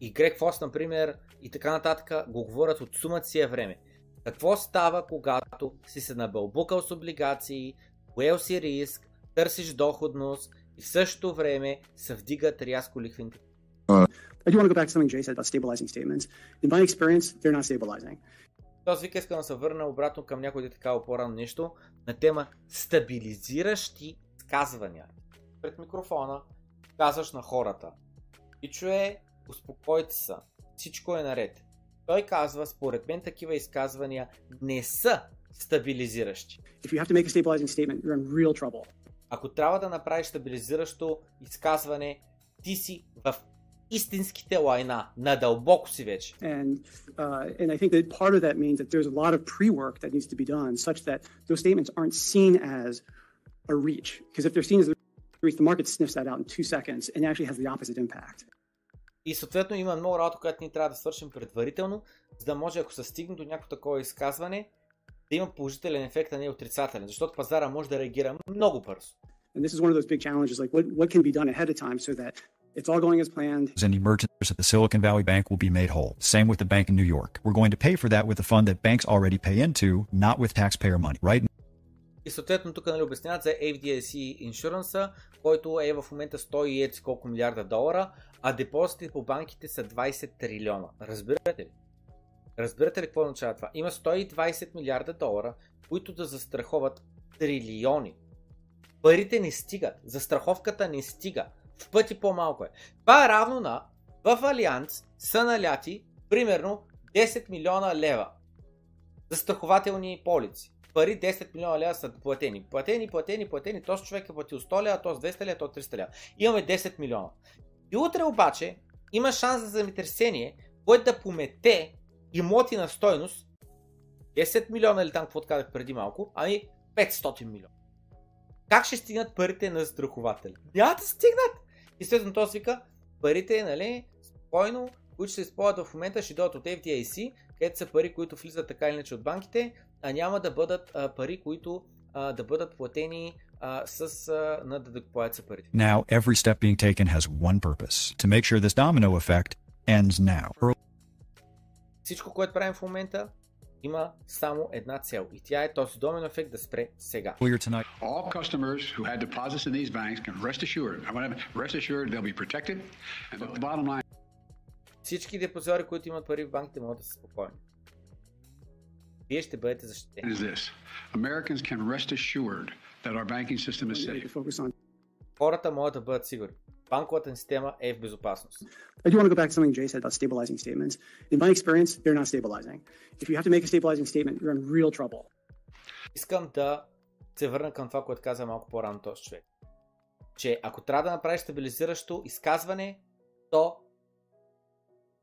И Грег Фос, например, и така нататък, го говорят от сумата си е време. Какво става, когато си се набълбукал с облигации, поел си риск, търсиш доходност и в същото време се вдигат рязко лихвените I do want to go back to something Jay said about stabilizing statements. In my experience, they're not stabilizing. Този вика искам да се върна обратно към някой такава по-рано нещо на тема стабилизиращи сказвания. Пред микрофона казваш на хората. И чуе, успокойте се, всичко е наред. Той казва, според мен такива изказвания не са стабилизиращи. If you have to make a stabilizing statement, you're in real trouble. Ако трябва да направиш стабилизиращо изказване, ти си в истинските лайна, надълбоко си вече. And uh, and I think that part of that means that there's a lot of pre-work that needs to be done, such that those statements aren't seen as a reach. Because if they're seen as a reach, the market sniffs that out in two seconds and actually has the opposite impact. И съответно има много работа, която ние трябва да свършим предварително, за да може, ако се стигне до някакво такова изказване, да има положителен ефект, а не отрицателен, защото пазара може да реагира много бързо. And this is one of those big challenges, like what, what can be done ahead of time so that it's all going as planned. and emergers at the Silicon Valley Bank will be made whole. Same with the bank in New York. We're going to pay for that with a fund that banks already pay into, not with taxpayer money. Right И съответно тук нали, обясняват за FDIC Insurance, който е в момента 100 и колко милиарда долара, а депозитите по банките са 20 трилиона. Разбирате ли? Разбирате ли какво означава това? Има 120 милиарда долара, които да застраховат трилиони. Парите не стигат. Застраховката не стига. В пъти по-малко е. Това е равно на в Алианс са наляти примерно 10 милиона лева застрахователни полици. Пари 10 милиона лева са платени. Платени, платени, платени. Този човек е платил 100 лева, този 200 лева, този 300 лева. Имаме 10 милиона. И утре обаче има шанс за земетресение, което да помете имоти на стойност 10 милиона или там, какво казах преди малко, ами 500 милиона. Как ще стигнат парите на застрахователя? Няма да стигнат! И следно този вика, парите, нали, спокойно, които ще се използват в момента, ще дойдат от FDIC, където са пари, които влизат така или иначе от банките, а няма да бъдат а, пари, които а, да бъдат платени с парите. now, every step being taken has one purpose to make sure this domino effect ends now. Всичко, което правим в момента, има само една цел. И тя е този домен ефект да спре сега. All customers who had deposits in these banks can rest assured. I want to rest assured they'll be protected. And the bottom line Всички депозитори, които имат пари в банките, могат да са спокойни. вие ще бъдете защитени. is this Americans can rest assured that our banking system is safe. Хората могат да бъдат сигурни. Банковата система е в безопасност. I do want to go back to something Jay said about stabilizing statements. In my experience, they're not stabilizing. If you have to make a stabilizing statement, you're in real trouble. Искам да се върна към това, което каза малко по-рано този човек. Че ако трябва да направиш стабилизиращо изказване, то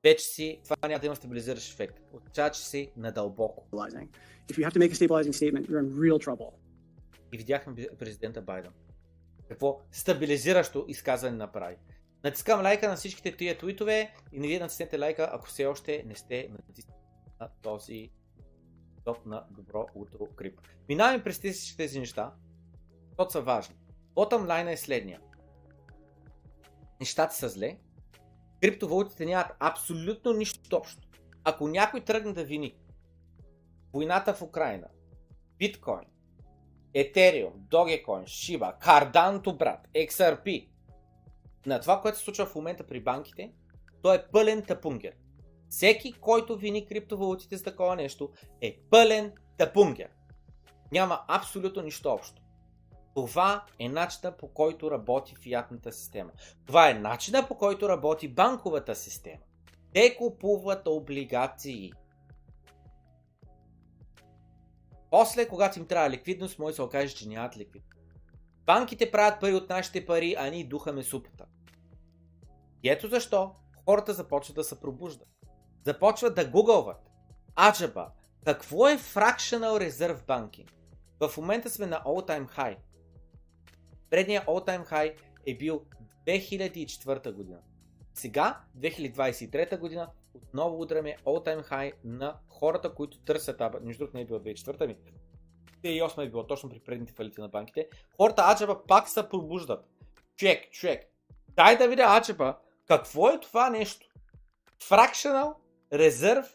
вече си, това няма да има стабилизиращ ефект. Означава, че си надълбоко. If you have to make a stabilizing statement, you're in real trouble. И видяхме президента Байден. Какво стабилизиращо изказване направи. Натискам лайка на всичките тия твитове и не вие натиснете лайка, ако все още не сте натиснали на този топ на Добро утро Крип. Минаваме през всички тези неща, защото са важни. Bottom line е следния. Нещата са зле. Криптовалутите нямат абсолютно нищо общо. Ако някой тръгне да вини войната в Украина, биткоин, Ethereum, Dogecoin, Shiba, Cardano брат, XRP, на това, което се случва в момента при банките, то е пълен тапунгер. Всеки, който вини криптовалутите с такова нещо, е пълен тапунгер. Няма абсолютно нищо общо. Това е начина по който работи фиатната система. Това е начина по който работи банковата система. Те купуват облигации. После, когато им трябва ликвидност, може да се окаже, че нямат ликвидност. Банките правят пари от нашите пари, а ние духаме супата. И ето защо хората започват да се пробуждат. Започват да гугълват. Аджаба, какво е Fractional Reserve Banking? В момента сме на all time high. Предният all time high е бил 2004 година. Сега, 2023 година, отново удряме all time high на хората, които търсят аба. Между другото не е било 2004 ми. 2008 е било точно при предните фалити на банките. Хората Аджаба пак се пробуждат. Чек, чек. Дай да видя Аджаба, какво е това нещо? Fractional Reserve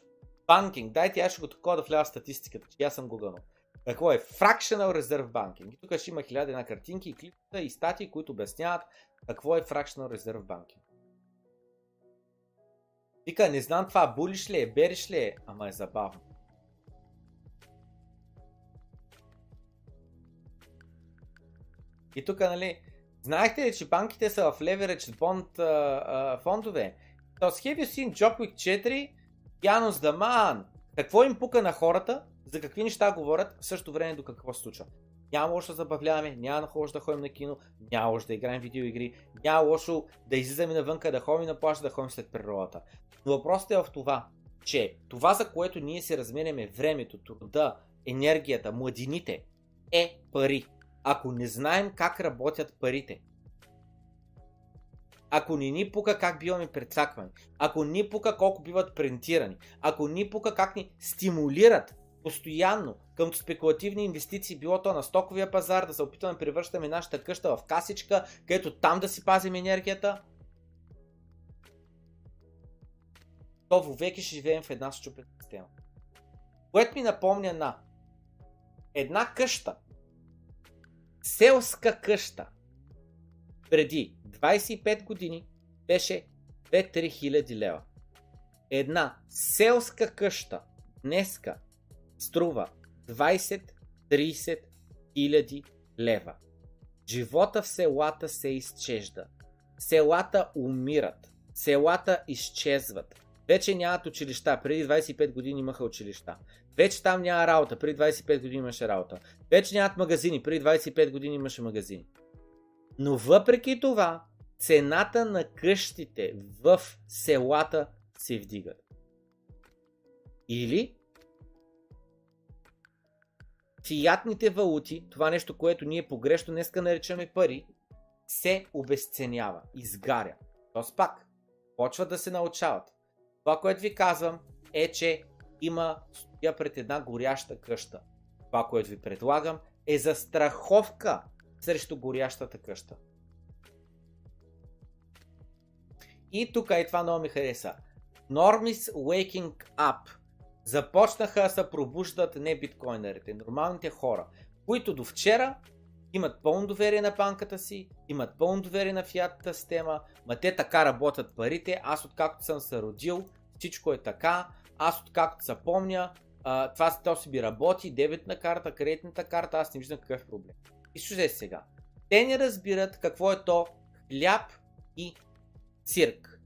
Banking. Дайте аз ще го такова да влява статистиката, че аз съм го гънал. Какво е Fractional Reserve Banking? И тук ще има хиляда една картинки и клипта и статии, които обясняват какво е Fractional Reserve Banking. Вика, не знам това, булиш ли е, бериш ли е, ама е забавно. И тук, нали, знаехте ли, че банките са в leverage bond а, а, фондове? Тоест, have you seen Job Week 4? Янус Даман. Какво им пука на хората? За какви неща говорят? В същото време до какво се случва? Няма лошо да забавляваме, няма лошо да ходим на кино, няма лошо да играем видеоигри, няма лошо да излизаме навънка, да ходим на плажа, да ходим след природата. Но въпросът е в това, че това, за което ние си разменяме времето, труда, енергията, младините, е пари. Ако не знаем как работят парите, ако не ни пука как биваме прецаквани, ако ни пука колко биват принтирани, ако ни пука как ни стимулират постоянно към спекулативни инвестиции, било то на стоковия пазар, да се опитваме да превръщаме нашата къща в касичка, където там да си пазим енергията, то вовеки ще живеем в една щупена система. Което ми напомня на една къща, селска къща, преди 25 години беше 2-3 хиляди лева. Една селска къща днеска струва 20-30 хиляди лева. Живота в селата се изчежда. Селата умират. Селата изчезват. Вече нямат училища. Преди 25 години имаха училища. Вече там няма работа. Преди 25 години имаше работа. Вече нямат магазини. Преди 25 години имаше магазини. Но въпреки това, цената на къщите в селата се вдигат. Или фиатните валути, това нещо, което ние погрешно днеска наричаме пари, се обесценява, изгаря. Тоест пак, почват да се научават. Това, което ви казвам, е, че има стоя пред една горяща къща. Това, което ви предлагам, е за страховка срещу горящата къща. И тук и това много ми хареса. Normis Waking Up. Започнаха да се пробуждат не биткоинерите, нормалните хора, които до вчера имат пълно доверие на банката си, имат пълно доверие на фиатната система, ма те така работят парите, аз откакто съм се родил, всичко е така, аз откакто се помня, а, това то си би работи, дебетна карта, кредитната карта, аз не виждам какъв проблем. И слушай сега. Те не разбират какво е то хляб и цирк.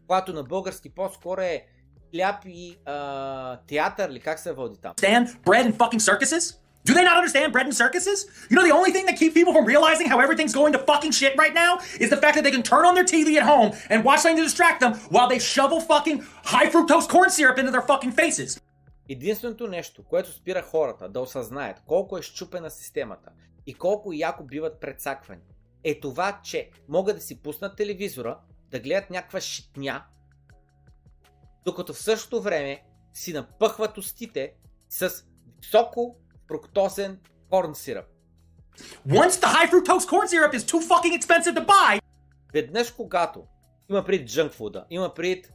Когато на български по-скоро е хляб и а, театър или как се води там. understand bread and fucking circuses? Do they not understand bread and circuses? You know, the only thing that keeps people from realizing how everything's going to fucking shit right now is the fact that they can turn on their TV at home and watch something to distract them while they shovel fucking high fructose corn syrup into their fucking faces. Единственото нещо, което спира хората да осъзнаят колко е щупена системата и колко яко биват предсаквани, е това, че могат да си пуснат телевизора, да гледат някаква шитня, докато в същото време си напъхват устите с високо фруктозен корн сироп. Once the high fructose corn syrup is too fucking expensive to buy, Веднъж когато има пред джънк фуда, има пред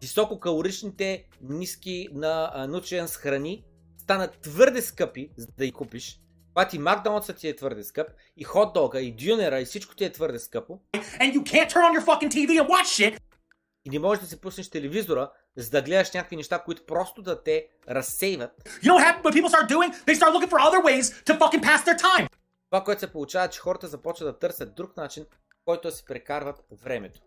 висококалоричните, ниски на а, nutrients храни, станат твърде скъпи, за да ги купиш. Това ти Макдоналдса ти е твърде скъп, и хот-дога, и дюнера, и всичко ти е твърде скъпо. and you can't turn on your fucking TV and watch shit, И не можеш да си пуснеш телевизора, за да гледаш някакви неща, които просто да те разсейват. you know what people start doing? They start looking for other ways to fucking pass their time. Това, което се получава, е, че хората започват да търсят друг начин, който да си прекарват времето.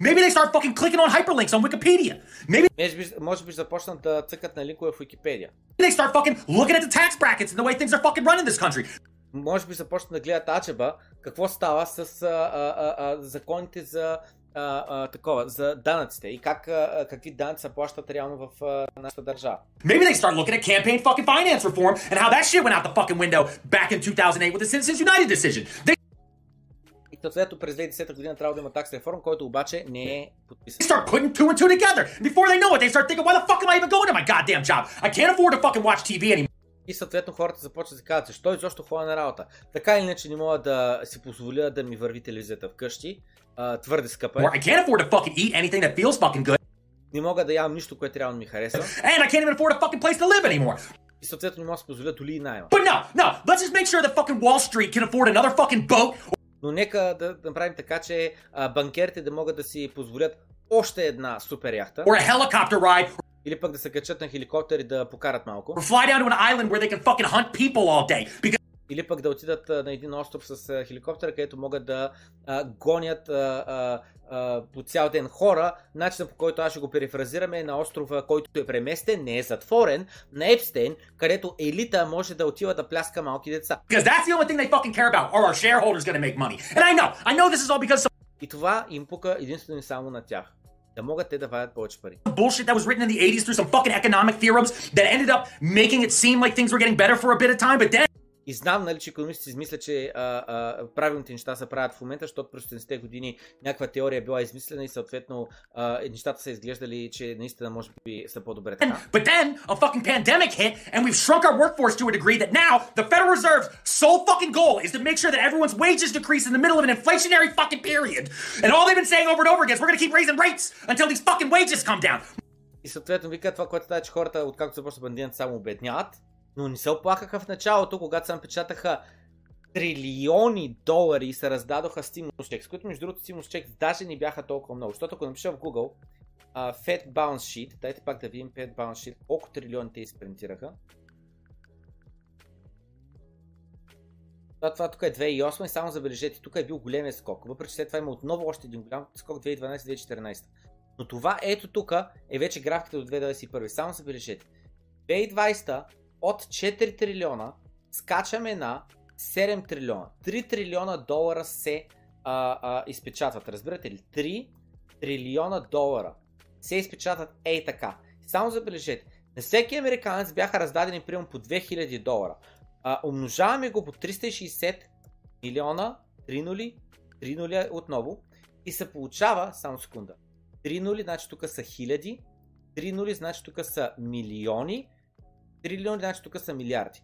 Maybe they start fucking clicking on hyperlinks on Wikipedia. Maybe Може би, може би започнат да цъкат на линкове в Википедия. they start fucking looking at the tax brackets and the way things are fucking run in this country. Може би започнат да гледат Ачеба, какво става с а, а, а, законите за а, а, такова, за данъците и как, а, какви данъци се плащат реално в а, нашата държава. Maybe they start looking at campaign fucking finance reform and how that shit went out the fucking window back in 2008 with the Citizens United decision. They И съответно през 2010 година трябва да има такс реформ, който обаче не е подписан. start putting two and two together. Before they know it, they start thinking, why the fuck am I even going to my goddamn job? I can't afford to fucking watch TV anymore. И съответно хората започват да казват, защо изобщо ходя на работа. Така или иначе не мога да си позволя да ми върви телевизията вкъщи. А, твърде скъпа е. Or I can't afford to fucking eat anything that feels fucking good. Не мога да ям нищо, което реално ми харесва. And I can't even afford a fucking place to live anymore. И съответно не мога да си позволя доли и найма. But no, no, let's just make sure that fucking Wall Street can afford another fucking boat Но нека да направим така, че а, банкерите да могат да си позволят още една супер яхта. or a helicopter ride Или пък да се качат на хеликоптер и да покарат малко. or fly down to an island where they can fucking hunt people all day. Because Или пък да отидат на един остров с хеликоптера, където могат да а, гонят а, а, по цял ден хора. Начинът по който аз ще го перефразираме е на острова, който е преместен, не е затворен, на Епстейн, където елита може да отива да пляска малки деца. И това им пука единствено и само на тях. Да могат те да вадят повече пари. bullshit that was written in the 80s through some fucking economic theorems that ended up making it seem like things were getting better for a bit of time, but then И знам, нали, че економистите измислят, че а, а, правилните неща се правят в момента, защото през 70-те години някаква теория е била измислена и съответно а, нещата са изглеждали, че наистина може би са по-добре така. but then a fucking pandemic hit and we've shrunk our workforce to a degree that now the Federal Reserve's sole fucking goal is to make sure that everyone's wages decrease in the middle of an inflationary fucking period. And all they've been saying over and over again is we're to keep raising rates until these fucking wages come down. И съответно вика това, което става, че хората, откакто започва бандината, само обедняват, но не се оплакаха в началото, когато се напечатаха трилиони долари и се раздадоха стимулус чек, с които между другото стимулус чек даже не бяха толкова много, защото ако напиша в Google uh, Fed Balance Sheet, дайте пак да видим Fed Balance Sheet, колко трилиони те изпринтираха. Това, това тук е 2008 и само забележете, тук е бил големия скок, въпреки след това има отново още един голям скок 2012-2014. Но това ето тук е вече графиката до 2021. Само забележете. 2020 от 4 трилиона скачаме на 7 трилиона. 3 трилиона долара се а, а, изпечатват. Разбирате ли? 3 трилиона долара се изпечатват ей така. Само забележете. На всеки американец бяха раздадени примерно по 2000 долара. А, умножаваме го по 360 милиона, 3 нули, 3 нули отново и се получава, само секунда, 3 нули, значи тук са хиляди, 3 нули, значи тук са милиони, трилиони, значи тук са милиарди.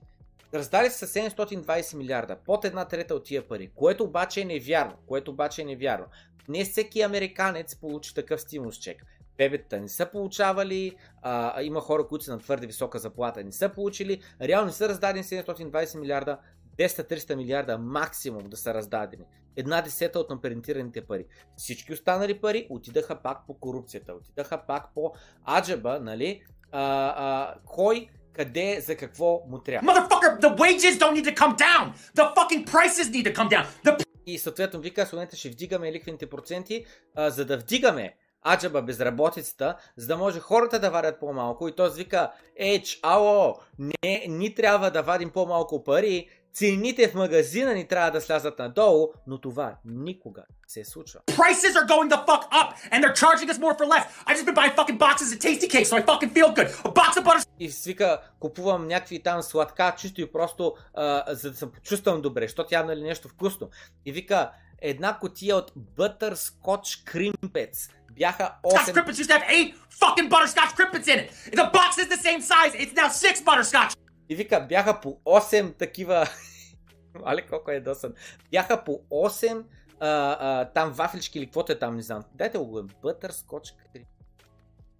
Раздали са 720 милиарда, под една трета от тия пари, което обаче е невярно, което обаче е невярно. Не всеки американец получи такъв стимулус чек. Бебетата не са получавали, а, има хора, които са на твърде висока заплата, не са получили, реално не са раздадени 720 милиарда, 200-300 милиарда максимум да са раздадени. Една десета от напринтираните пари. Всички останали пари отидаха пак по корупцията, отидаха пак по аджаба, нали? а, а, кой, къде, за какво му трябва. Motherfucker, the wages don't need to come down. The fucking prices need to come down. The И съответно вика, в момента ще вдигаме ликвените проценти, а, за да вдигаме аджаба безработицата, за да може хората да вадят по-малко. И той вика, еч, ало, не, ни трябва да вадим по-малко пари, цените в магазина ни трябва да слязат надолу, но това никога не се случва. prices are going the fuck up and they're charging us more for less. I just been buying fucking boxes of tasty cakes so I fucking feel good. A box of butter И свика, купувам някакви там сладка, чисто и просто, а, за да се почувствам добре, защото явно е нещо вкусно. И вика, една котия от Butterscotch Crimpets бяха Scotch 8... Crimpets used to have eight fucking butterscotch Crimpets in it. The box is the same size. It's now six butterscotch. И вика, бяха по 8 такива... Але колко е досан. Бяха по 8 а, а, там вафлички или каквото е там, не знам. Дайте го. Butterscotch Crimpets.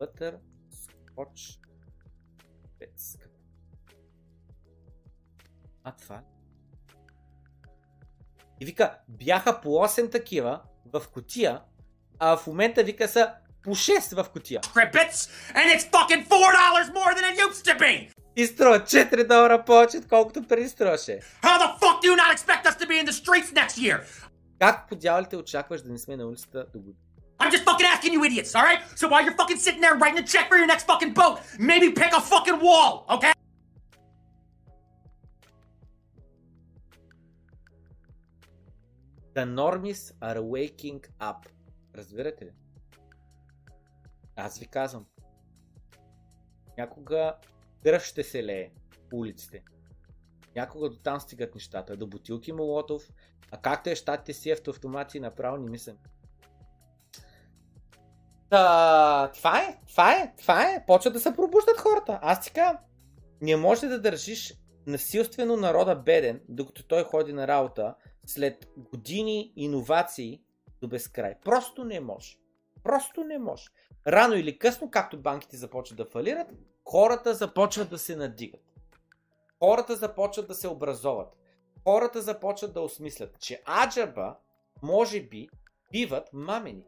Butterscotch Crimpets. А това? И вика, бяха по 8 такива в котия, а в момента вика са по 6 в котия. And it's fucking four dollars more than it used to be. И струва 4 долара повече, отколкото преди струваше. How the fuck do you not expect us to be in the streets next year? Как по дяволите очакваш да не сме на улицата до година? I'm just fucking asking you idiots, alright? So while you're fucking sitting there writing a check for your next fucking boat, maybe pick a fucking wall, okay? The normies are waking up. Разбирате ли? Аз ви казвам. Някога кръв ще се лее по улиците. Някога до там стигат нещата. До бутилки молотов. А както е щатите си автомати, направо не мисля. Та, това е, това е, това е. Почват да се пробуждат хората. Аз ти казвам, не може да държиш насилствено народа беден, докато той ходи на работа, след години иновации до безкрай. Просто не може. Просто не може. Рано или късно, както банките започват да фалират, хората започват да се надигат. Хората започват да се образоват. Хората започват да осмислят, че аджаба може би биват мамени.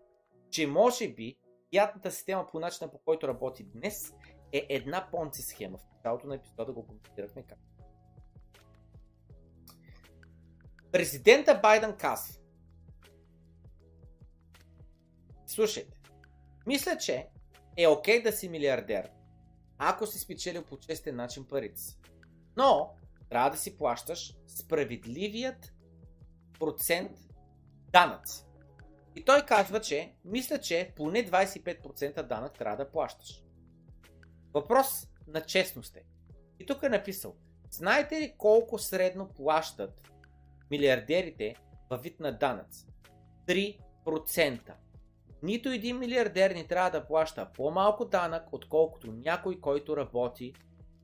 Че може би ядната система по начина по който работи днес е една понци схема. В началото на епизода го коментирахме как. Президента Байден казва Слушайте, мисля, че е окей да си милиардер, ако си спечелил по честен начин парите си. Но трябва да си плащаш справедливият процент данъци. И той казва, че мисля, че поне 25% данък трябва да плащаш. Въпрос на честност е. И тук е написал, знаете ли колко средно плащат милиардерите във вид на данъци? 3%. Нито един милиардер не трябва да плаща по-малко данък, отколкото някой, който работи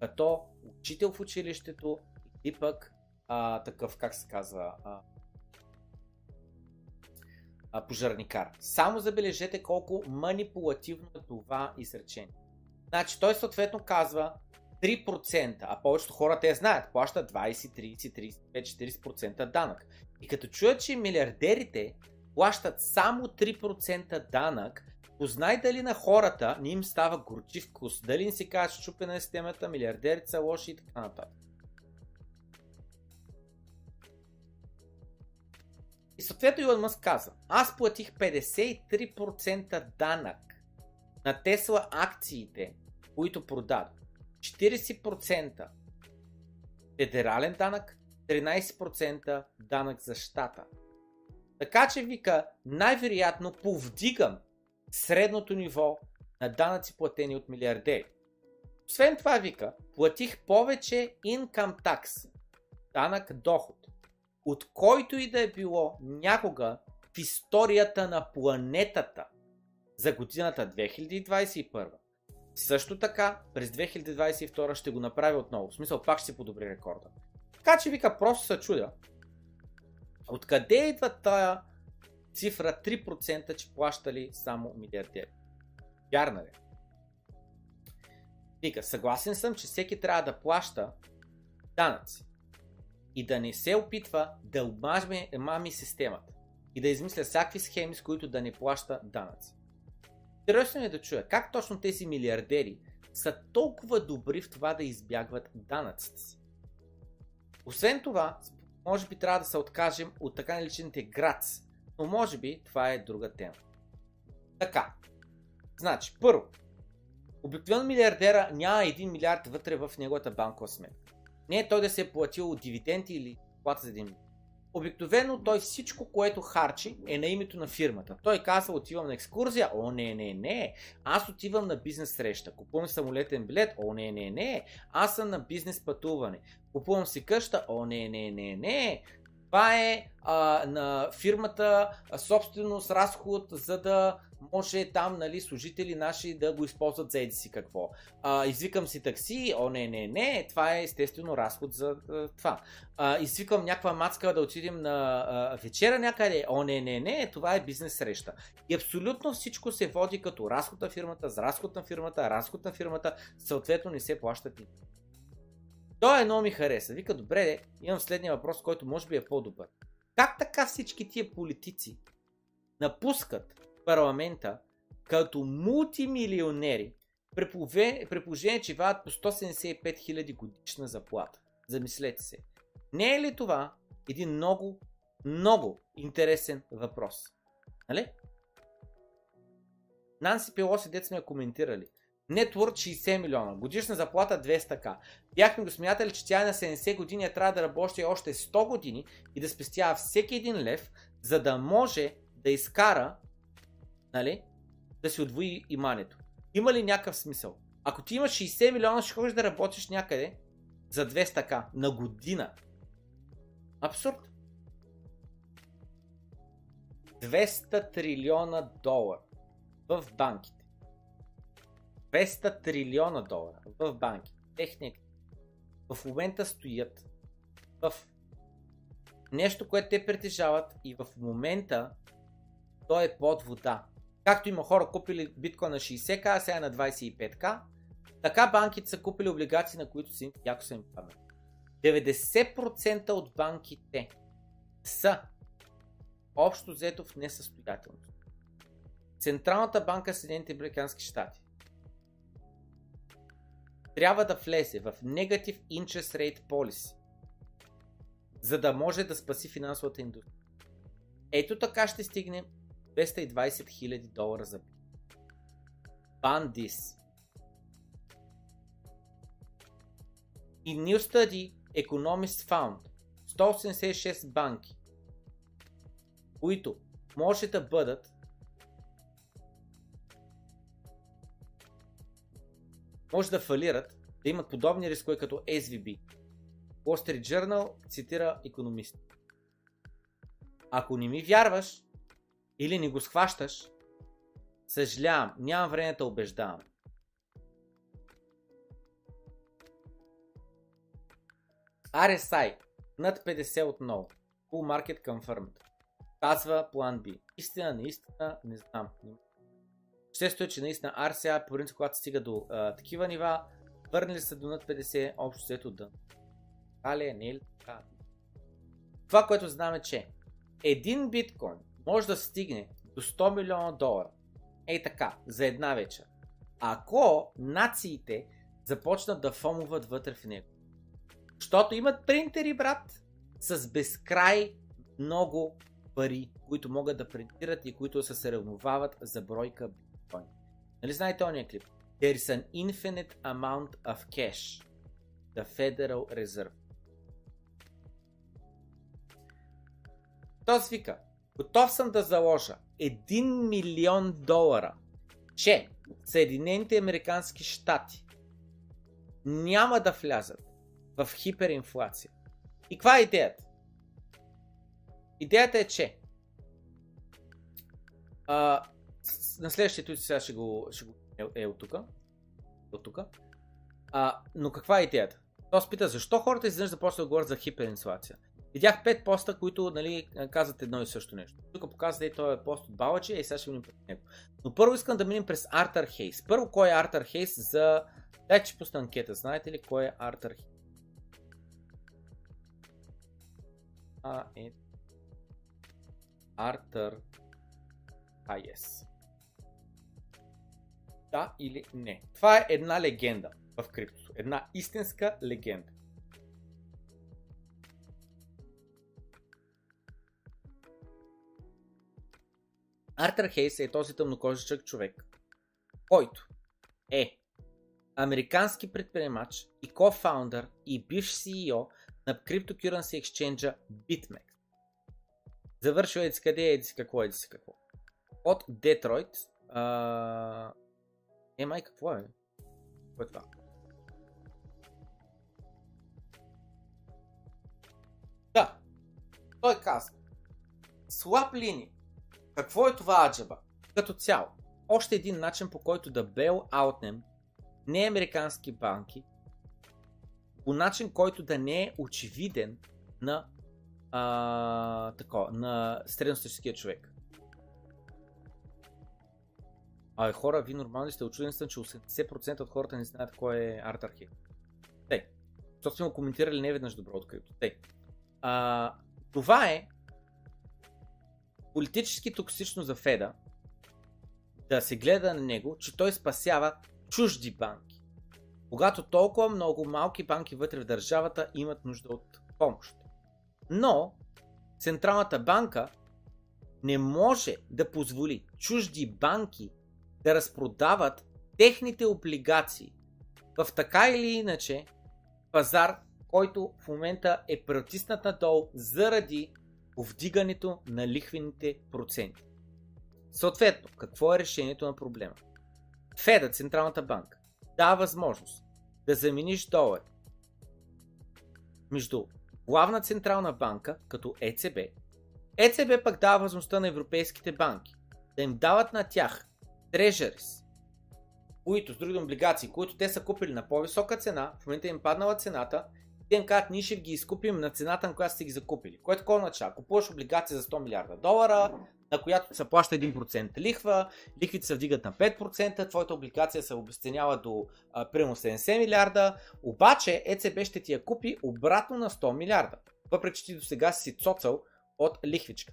като учител в училището и пък а, такъв, как се казва, а, а, пожарникар. Само забележете колко манипулативно е това изречение. Значи той съответно казва 3%, а повечето хора те знаят, плащат 20, 30, 35, 40% данък. И като чуят, че милиардерите плащат само 3% данък, познай дали на хората не им става горчив вкус, дали не си казват щупена е системата, милиардерите са лоши и така нататък. И съответно Илон Мъск каза, аз платих 53% данък на Тесла акциите, които продадох. 40% федерален данък, 13% данък за щата. Така че вика, най-вероятно повдигам средното ниво на данъци платени от милиардери. Освен това вика, платих повече income tax, данък доход, от който и да е било някога в историята на планетата за годината 2021. Също така, през 2022 ще го направя отново. В смисъл, пак ще си подобри рекорда. Така че вика, просто се чудя. Откъде идва тая цифра 3%, че плащали само милиардери? Вярна ли? Вика, съгласен съм, че всеки трябва да плаща данъци и да не се опитва да обмажме мами системата и да измисля всякакви схеми, с които да не плаща данъци. Интересно е да чуя как точно тези милиардери са толкова добри в това да избягват данъците си. Освен това, може би трябва да се откажем от така наречените грац, но може би това е друга тема. Така, значи, първо, обикновено милиардера няма 1 милиард вътре в неговата банкова сметка. Не е той да се е платил дивиденти или плата за 1 милиард. Обикновено той всичко, което харчи е на името на фирмата. Той казва, отивам на екскурзия, о не, не, не, аз отивам на бизнес среща, купувам самолетен билет, о не, не, не, аз съм на бизнес пътуване, купувам си къща, о не, не, не, не, това е а, на фирмата собственост, разход, за да може там нали, служители наши да го използват за еди си какво. А, извикам си такси, о не, не, не, това е естествено разход за това. А, извикам някаква мацка да отидем на а, вечера някъде, о не, не, не, това е бизнес среща. И абсолютно всичко се води като разход на фирмата, за разход на фирмата, разход на фирмата, съответно не се плащат и. Той е много ми хареса. Вика, добре, имам следния въпрос, който може би е по-добър. Как така всички тия политици напускат парламента като мултимилионери, при положение, че вадат по 175 000 годишна заплата. Замислете се. Не е ли това един много, много интересен въпрос? Нали? Нанси Пелоси, дет сме я коментирали. Нетворк 60 милиона, годишна заплата 200к. Бяхме го смятали, че тя е на 70 години, трябва да работи още 100 години и да спестява всеки един лев, за да може да изкара, нали, да си отвои имането. Има ли някакъв смисъл? Ако ти имаш 60 милиона, ще ходиш да работиш някъде за 200к на година. Абсурд. 200 трилиона долара в банките. 200 трилиона долара в банки. Техник в момента стоят в нещо, което те притежават и в момента то е под вода. Както има хора купили биткоин на 60к, а сега на 25к, така банките са купили облигации, на които си яко са им памет. 90% от банките са общо взето в несъстоятелност. Централната банка Съединените Американски щати трябва да влезе в Negative Interest Rate Policy, за да може да спаси финансовата индустрия. Ето така ще стигнем 220 000 долара за Bandis. И New Study Economists Found 186 банки, които може да бъдат може да фалират, да имат подобни рискове като SVB. Wall Street Journal цитира економист. Ако не ми вярваш или не го схващаш, съжалявам, нямам време да убеждавам. RSI над 50 отново. Full Market Confirmed. Казва план B. Истина, неистина, не знам. Често е, че наистина RCA, по принцип, когато стига до а, такива нива, върнали се до над 50, общо взето дън. Але, не е ли така? Това, което знаме, че един биткоин може да стигне до 100 милиона долара. Ей така, за една вечер. Ако нациите започнат да фомуват вътре в него. Защото имат принтери, брат, с безкрай много пари, които могат да принтират и които се съревновават за бройка биткоин. Нали знаете ония клип? There is an infinite amount of cash. The Federal Reserve. Той свика, готов съм да заложа 1 милион долара, че Съединените Американски щати няма да влязат в хиперинфлация. И каква е идеята? Идеята е, че а, на следващия tweet сега ще го, ще го е, е от тук. От тук. Но каква е идеята? Той спита защо хората изведнъж започват да говорят за хиперинфлация. Видях пет поста, които нали, казват едно и също нещо. Тук показвате и този пост от Балачи, и сега ще минем през него. Но първо искам да минем през Артър Хейс. Първо, кой е Артър Хейс за... Дай, че пусна анкета. Знаете ли кой е Артър Хейс? А, е... Артър Хайес. Да или не? Това е една легенда в криптото. Една истинска легенда. Артър Хейс е този тъмнокожичък човек, който е американски предприемач и кофаундър и бивш CEO на криптокюренси екшенджа BitMEX. Завършил еди къде, еди какво, еди какво. От Детройт. А... Е, май, какво е? Какво е това? Да. Той казва. Слаб линии. Какво е това аджаба? Като цяло. Още един начин по който да бел аутнем не американски банки по начин, който да не е очевиден на, а, тако, на средностатическия човек. Абе хора, ви нормално сте? Очуден съм, че 80% от хората не знаят кой е Артър Хил. Тей. Защото сме го коментирали не веднъж добро открито. Тей. А, това е политически токсично за Феда да се гледа на него, че той спасява чужди банки. Когато толкова много малки банки вътре в държавата имат нужда от помощ. Но Централната банка не може да позволи чужди банки да разпродават техните облигации в така или иначе пазар, който в момента е притиснат надолу заради повдигането на лихвените проценти. Съответно, какво е решението на проблема? Феда, Централната банка, дава възможност да замениш долар между главна централна банка, като ЕЦБ. ЕЦБ пък дава възможността на европейските банки да им дават на тях трежерис, които, с други облигации, които те са купили на по-висока цена, в момента им паднала цената, им казват, ние ще ги изкупим на цената, на която сте ги закупили. Което такова означава? Купуваш облигация за 100 милиарда долара, на която се плаща 1% лихва, лихвите се вдигат на 5%, твоята облигация се обесценява до а, примерно 70 милиарда, обаче ЕЦБ ще ти я купи обратно на 100 милиарда, въпреки че ти до сега си цоцал от лихвичка.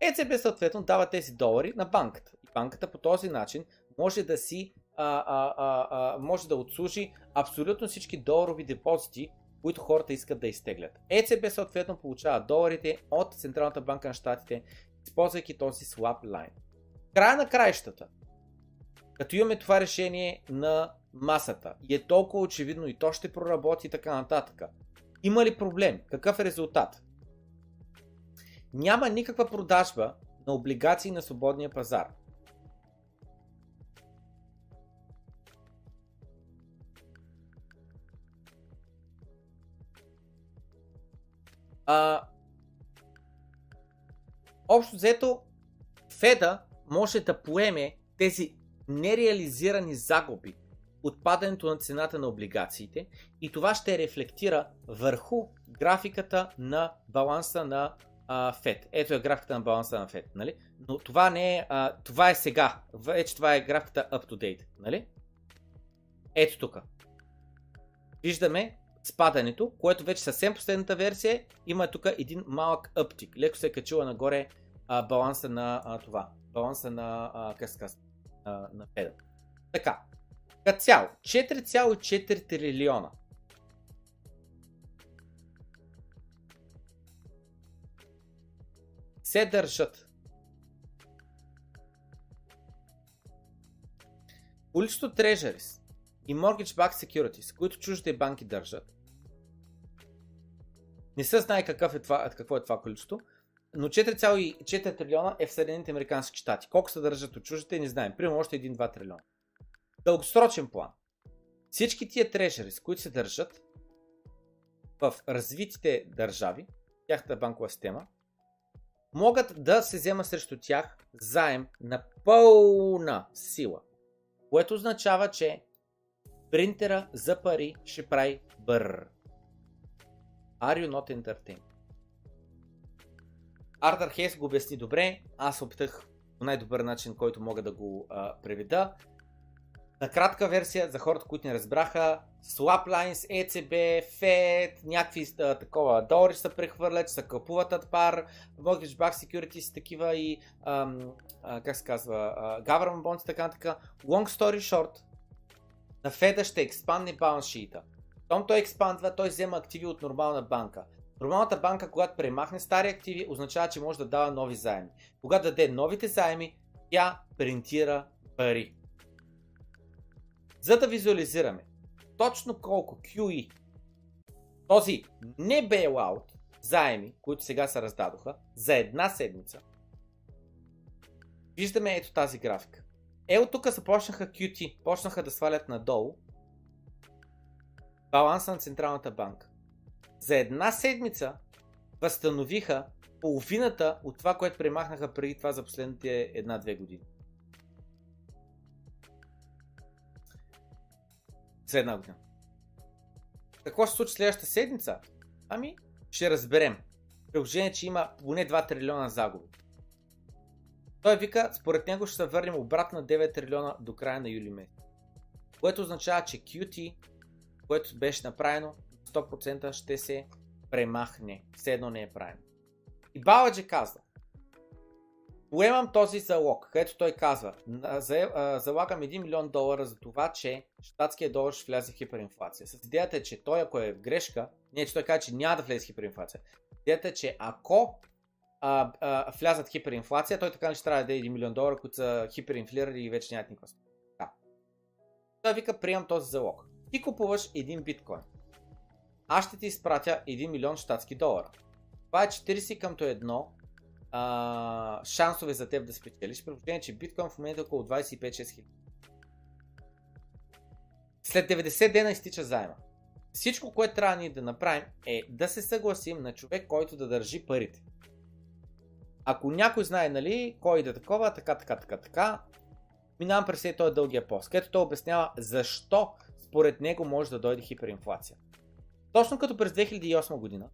ЕЦБ съответно дава тези долари на банката. И банката по този начин може да си а, а, а, а, може да отслужи абсолютно всички доларови депозити, които хората искат да изтеглят. ЕЦБ съответно получава доларите от Централната банка на щатите, използвайки този слаб лайн. Края на краищата, като имаме това решение на масата и е толкова очевидно и то ще проработи и така нататък, има ли проблем? Какъв е резултат? Няма никаква продажба на облигации на свободния пазар. А, общо взето, Феда може да поеме тези нереализирани загуби от падането на цената на облигациите и това ще рефлектира върху графиката на баланса на а, Фед. Ето е графиката на баланса на Фед, нали? Но това не е, а, това е сега. Вече това е графиката up to date, нали? Ето тук. Виждаме спадането, което вече съвсем последната версия има тук един малъкъптик. Леко се е качила нагоре а, баланса на а, това. Баланса на а, на педа. Така. Като цяло, 4,4 трилиона. Се държат. Количеството Treasuries и Mortgage Backed Securities, които чуждите банки държат, не се знае какъв е това, какво е това количество, но 4,4 трилиона е в Съединените Американски щати. Колко се държат от чуждите, не знаем. Примерно още 1-2 трилиона. Дългосрочен план. Всички тия трежери, които се държат в развитите държави, тяхната банкова система, могат да се взема срещу тях заем на пълна сила. Което означава, че принтера за пари ще прави бър. Are you not entertained? Артър Хейс го обясни добре, аз опитах по най-добър начин, който мога да го а, преведа. На кратка версия, за хората, които не разбраха, Swap Lines, ECB, Fed, някакви а, такова долари се прехвърлят, се купуват от пар, Mortgage Back Securities, такива и, ам, а, как се казва, а, Government Bonds и така така. Long story short, на Феда ще експандне баланс Том той експандва, той взема активи от нормална банка. Нормалната банка, когато премахне стари активи, означава, че може да дава нови заеми. Когато даде новите заеми, тя принтира пари. За да визуализираме точно колко QE този не bailout заеми, които сега се раздадоха, за една седмица, виждаме ето тази графика. Е, от тук започнаха QT, почнаха да свалят надолу баланса на Централната банка. За една седмица възстановиха половината от това, което премахнаха преди това за последните една-две години. За една година. Какво се случи следващата седмица? Ами, ще разберем. Приложение, че има поне 2 трилиона загуби. Той вика, според него ще се върнем обратно на 9 трилиона до края на юли месец. Което означава, че QT, което беше направено, 100% ще се премахне. Все едно не е правилно. И Баладжи казва, поемам този залог, където той казва, залагам 1 милион долара за това, че щатския долар ще влезе в хиперинфлация. С идеята е, че той ако е в грешка, не че той казва, че няма да влезе в хиперинфлация. Идеята е, че ако а, а, влязат хиперинфлация, той така не ще трябва да даде 1 милион долара, които са хиперинфлирали и вече нямат никаква да. Той вика, приемам този залог. Ти купуваш един биткоин. Аз ще ти изпратя 1 милион щатски долара. Това е 40 къмто едно а, шансове за теб да спечелиш. При че биткоин в момента е около 25-6 хиляди. След 90 дена изтича заема. Всичко, което трябва ние да направим е да се съгласим на човек, който да държи парите. Ако някой знае, нали, кой да такова, така, така, така, така, минавам през този дългия пост, където той обяснява защо според него може да дойде хиперинфлация. Точно като през 2008 година,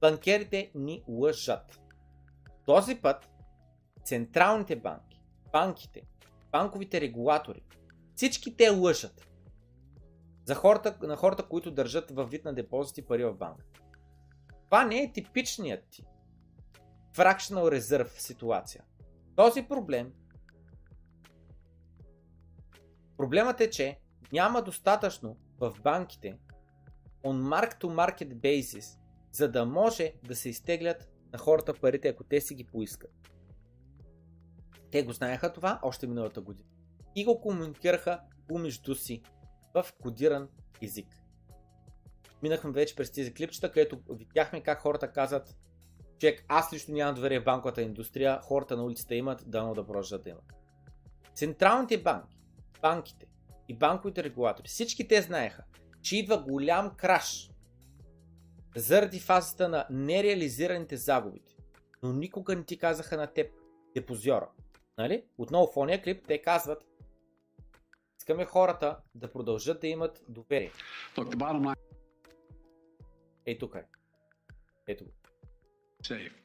банкерите ни лъжат. Този път централните банки, банките, банковите регулатори, всички те лъжат. За хората, на хората, които държат във вид на депозити пари в банка. Това не е типичният ти fractional reserve ситуация. Този проблем Проблемът е, че няма достатъчно в банките on mark-to-market basis, за да може да се изтеглят на хората парите, ако те си ги поискат. Те го знаеха това още миналата година. И го комуникираха помежду си в кодиран език. Минахме вече през тези клипчета, където видяхме как хората казват Човек, аз лично нямам доверие в банковата индустрия, хората на улицата имат, дано да продължат да имат. Централните банки, банките и банковите регулатори, всички те знаеха, че идва голям краш заради фазата на нереализираните загубите. Но никога не ти казаха на теб, депозиора. Нали? Отново в ония клип те казват, искаме хората да продължат да имат доверие. Ей тук е. Ето го. safe.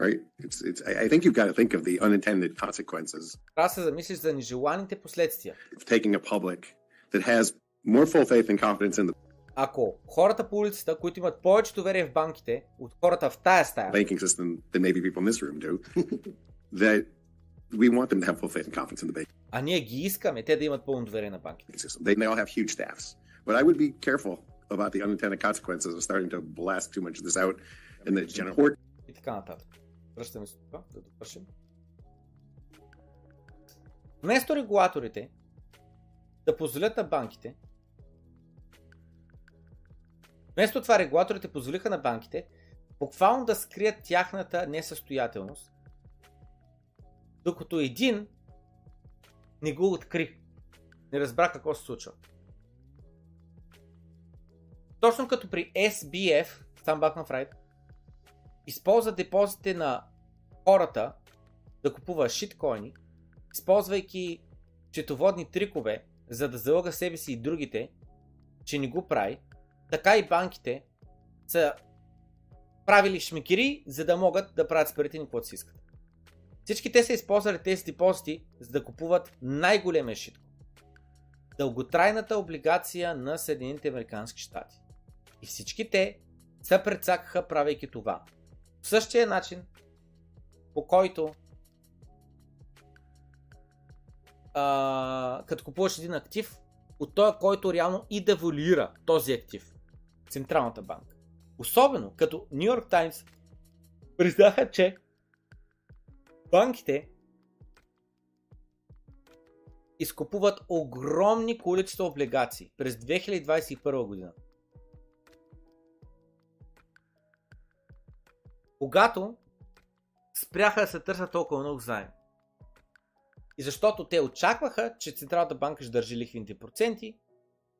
Right? It's, it's, I think you've got to think of the unintended consequences. Трябва да се замислиш за нежеланите последствия. Of taking a public that has more full faith and confidence in the Ако хората по улицата, които имат повече доверие в банките от хората в тая стая, banking system than maybe people in this room do, that we want them to have full faith and confidence in the banking а ние ги искаме те да имат пълно доверие на банките. system. They may all have huge staffs, but I would be careful about the unintended consequences of starting to blast too much of this out in the general и така нататък. Връщаме се това, да довършим. Вместо регулаторите да позволят на банките, вместо това регулаторите позволиха на банките буквално да скрият тяхната несъстоятелност, докато един не го откри. Не разбра какво се случва. Точно като при SBF, Stand Back на Friday, използва депозите на хората да купува шиткоини, използвайки четоводни трикове, за да залъга себе си и другите, че не го прави, така и банките са правили шмекери, за да могат да правят с парите ни каквото си искат. Всички те са използвали тези депозити, за да купуват най-големия шитко. дълготрайната облигация на Съединените Американски щати. И всички те се прецакаха правейки това. В същия начин, по който а, като купуваш един актив, от този, който реално и девалюира този актив. Централната банка. Особено като Нью Йорк Таймс признаха, че банките изкупуват огромни количества облигации през 2021 година. Когато спряха да се търсят толкова много заем. И защото те очакваха, че Централната банка ще държи лихвените проценти,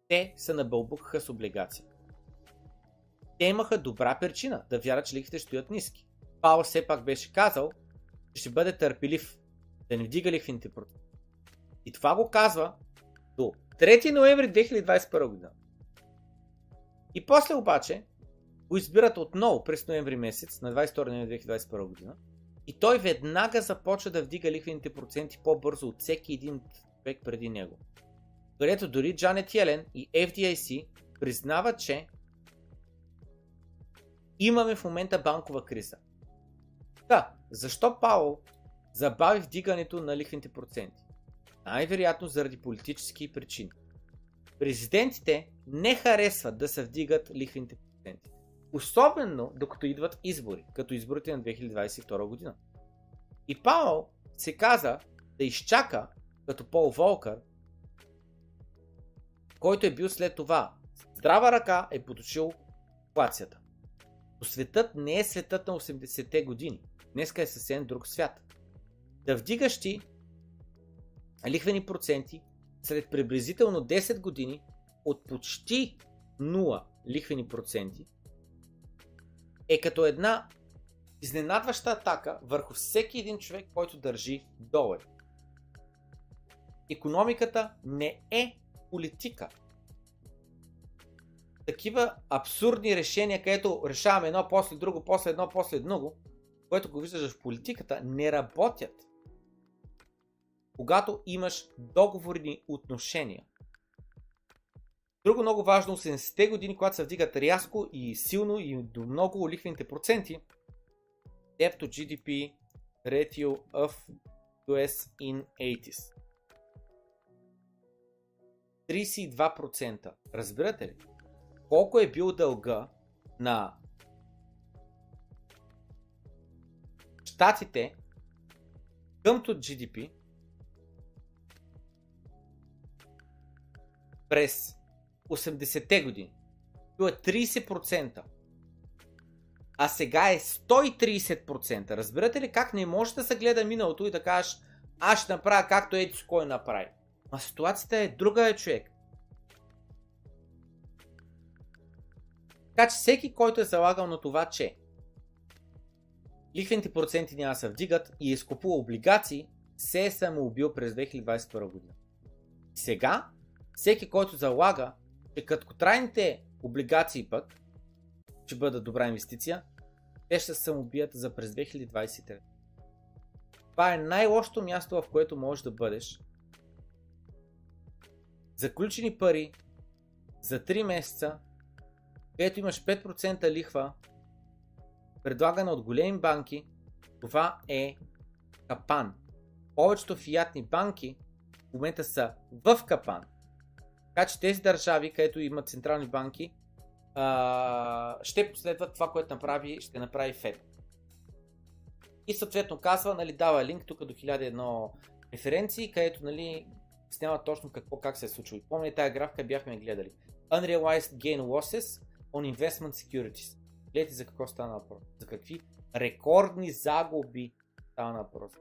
те се набълбукаха с облигации. Те имаха добра причина да вярват, че лихвите стоят ниски. Паул все пак беше казал, че ще бъде търпелив, да не вдига лихвените проценти. И това го казва до 3 ноември 2021 година. И после обаче го избират отново през ноември месец, на 22 ноември 2021 година. И той веднага започва да вдига лихвените проценти по-бързо от всеки един човек преди него. Където дори Джанет Йелен и FDIC признават, че имаме в момента банкова криза. Да, защо Паул забави вдигането на лихвените проценти? Най-вероятно заради политически причини. Президентите не харесват да се вдигат лихвените проценти. Особено докато идват избори, като изборите на 2022 година. И Паул се каза да изчака, като Пол Волкър, който е бил след това. Здрава ръка е потушил инфлацията. Но светът не е светът на 80-те години. Днеска е съвсем друг свят. Да вдигаш ти лихвени проценти след приблизително 10 години от почти 0 лихвени проценти е като една изненадваща атака върху всеки един човек, който държи долари. Економиката не е политика. Такива абсурдни решения, където решаваме едно после друго, после едно, после друго, което го виждаш в политиката, не работят. Когато имаш договорни отношения. Друго много важно, 70-те години, когато се вдигат рязко и силно и до много лихвените проценти, Debt to GDP ratio of US in 80s. 32%. Разбирате ли? Колко е бил дълга на щатите къмто GDP през 80-те години. Бил е 30%. А сега е 130%. Разбирате ли как не може да се гледа миналото и да кажеш аз ще направя както еди с кой направи. А ситуацията е друга е човек. Така че всеки, който е залагал на това, че лихвените проценти няма се вдигат и е изкупува облигации, се е самоубил през 2021 година. Сега, всеки, който залага, че краткотрайните облигации пък ще бъдат добра инвестиция, те ще се самоубият за през 2023. Това е най-лошото място, в което можеш да бъдеш. Заключени пари за 3 месеца, където имаш 5% лихва, предлагана от големи банки, това е капан. Повечето фиатни банки в момента са в капан. Така че тези държави, където имат централни банки, а, ще последват това, което направи, ще направи Fed. И съответно казва, нали, дава линк тук до 1001 референции, където нали, снява точно какво как се е случило. Помня тази графика бяхме гледали. Unrealized gain losses on investment securities. Гледайте за какво стана въпрос. За какви рекордни загуби стана въпрос.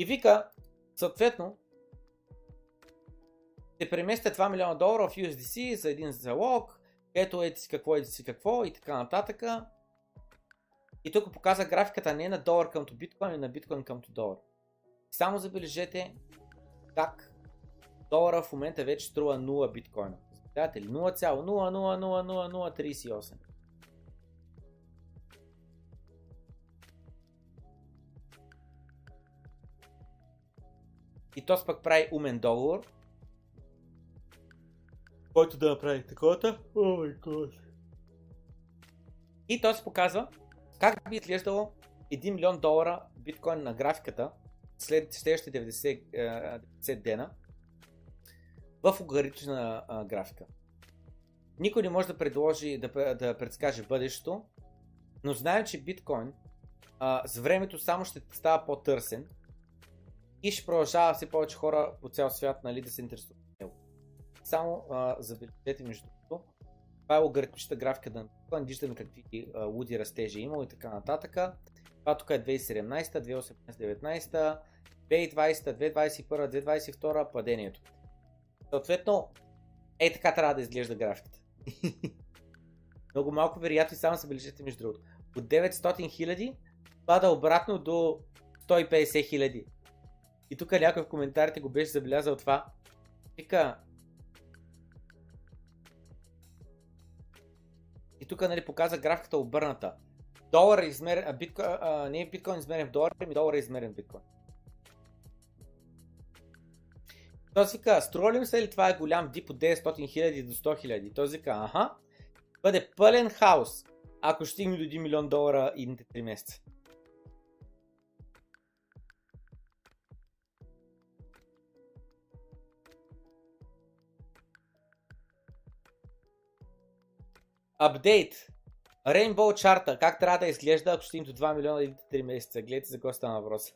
И вика, съответно, ще преместя 2 милиона долара в USDC за един залог, ето еди си какво, еди си какво и така нататък. И тук показа графиката не на долар къмто биткоин, а на биткоин къмто долар. Само забележете как долара в момента вече струва 0 биткоина. Знаете ли? 0,0000038. И то пък прави умен договор, който да направи таковата. О май гад. И то се показва как би изглеждало 1 милион долара биткоин на графиката след следващите 90, 90 дена в логаритмична графика. Никой не може да предложи да, да предскаже бъдещето, но знаем, че биткоин а, с времето само ще става по-търсен и ще продължава все повече хора по цял свят нали, да се интересуват от него. Само а, забележете между другото, това е логаритмичната графика на биткоин, виждаме какви а, луди растежи е имало и така нататък. Това тук е 2017, 2018, 2019, 2020, 2021, 2022 падението. Съответно, е така трябва да изглежда графиката. Много малко вероятно и само се между другото. От 900 хиляди пада обратно до 150 хиляди. И тук някой в коментарите го беше забелязал това. Вика, И тук нали, показа графиката обърната. Долар е измерен, а, битко, а, не е биткоин измерен в долар, ами долар е измерен в биткоин. Той си вика, струва ли ми се ли това е голям дип от 900 000 до 100 000? Той си вика, аха, бъде пълен хаос, ако ще стигне до 1 милион долара идните 3 месеца. Апдейт. Rainbow чарта. Как трябва да изглежда, ако ще до 2 милиона и 3 месеца? Гледайте за какво стана въпрос.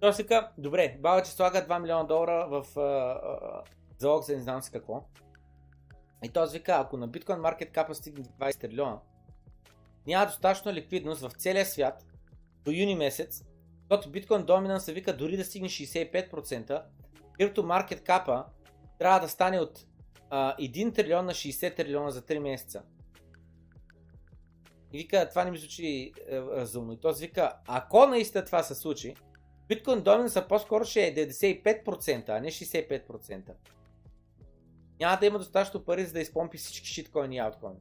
Той си ка, добре, баба, че слага 2 милиона долара в а, а, залог за не знам си какво. И той вика, ако на Bitcoin Market Cap стигне 20 трилиона, няма достатъчно ликвидност в целия свят до юни месец, защото Bitcoin Dominance се вика дори да стигне 65%, Crypto Market Cap трябва да стане от а, 1 трилион на 60 трилиона за 3 месеца. И вика, това не ми звучи е, разумно. И този вика, ако наистина това се случи, Bitcoin Dominance по-скоро ще е 95%, а не 65%. Няма да има достатъчно пари за да изпомпи всички шиткоини и ауткоини.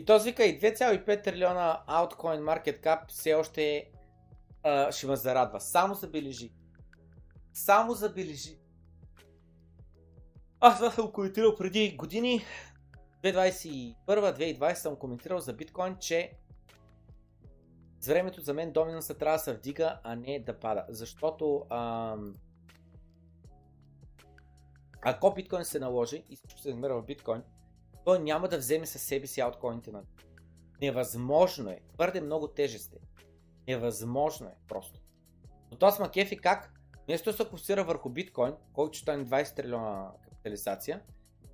И този вика и 2,5 трилиона ауткоин market cap все още а, ще ме зарадва. Само забележи. Само забележи. Аз това съм коментирал преди години. 2021-2020 съм коментирал за биткоин, че с времето за мен доминанса трябва да се вдига, а не да пада. Защото ам, ако биткоин се наложи и всичко се измерва в биткоин, той няма да вземе със себе си ауткоините на Невъзможно е. Твърде много тежест е. Невъзможно е просто. Но това с Макефи как вместо се фокусира върху биткоин, който ще стане 20 трилиона капитализация,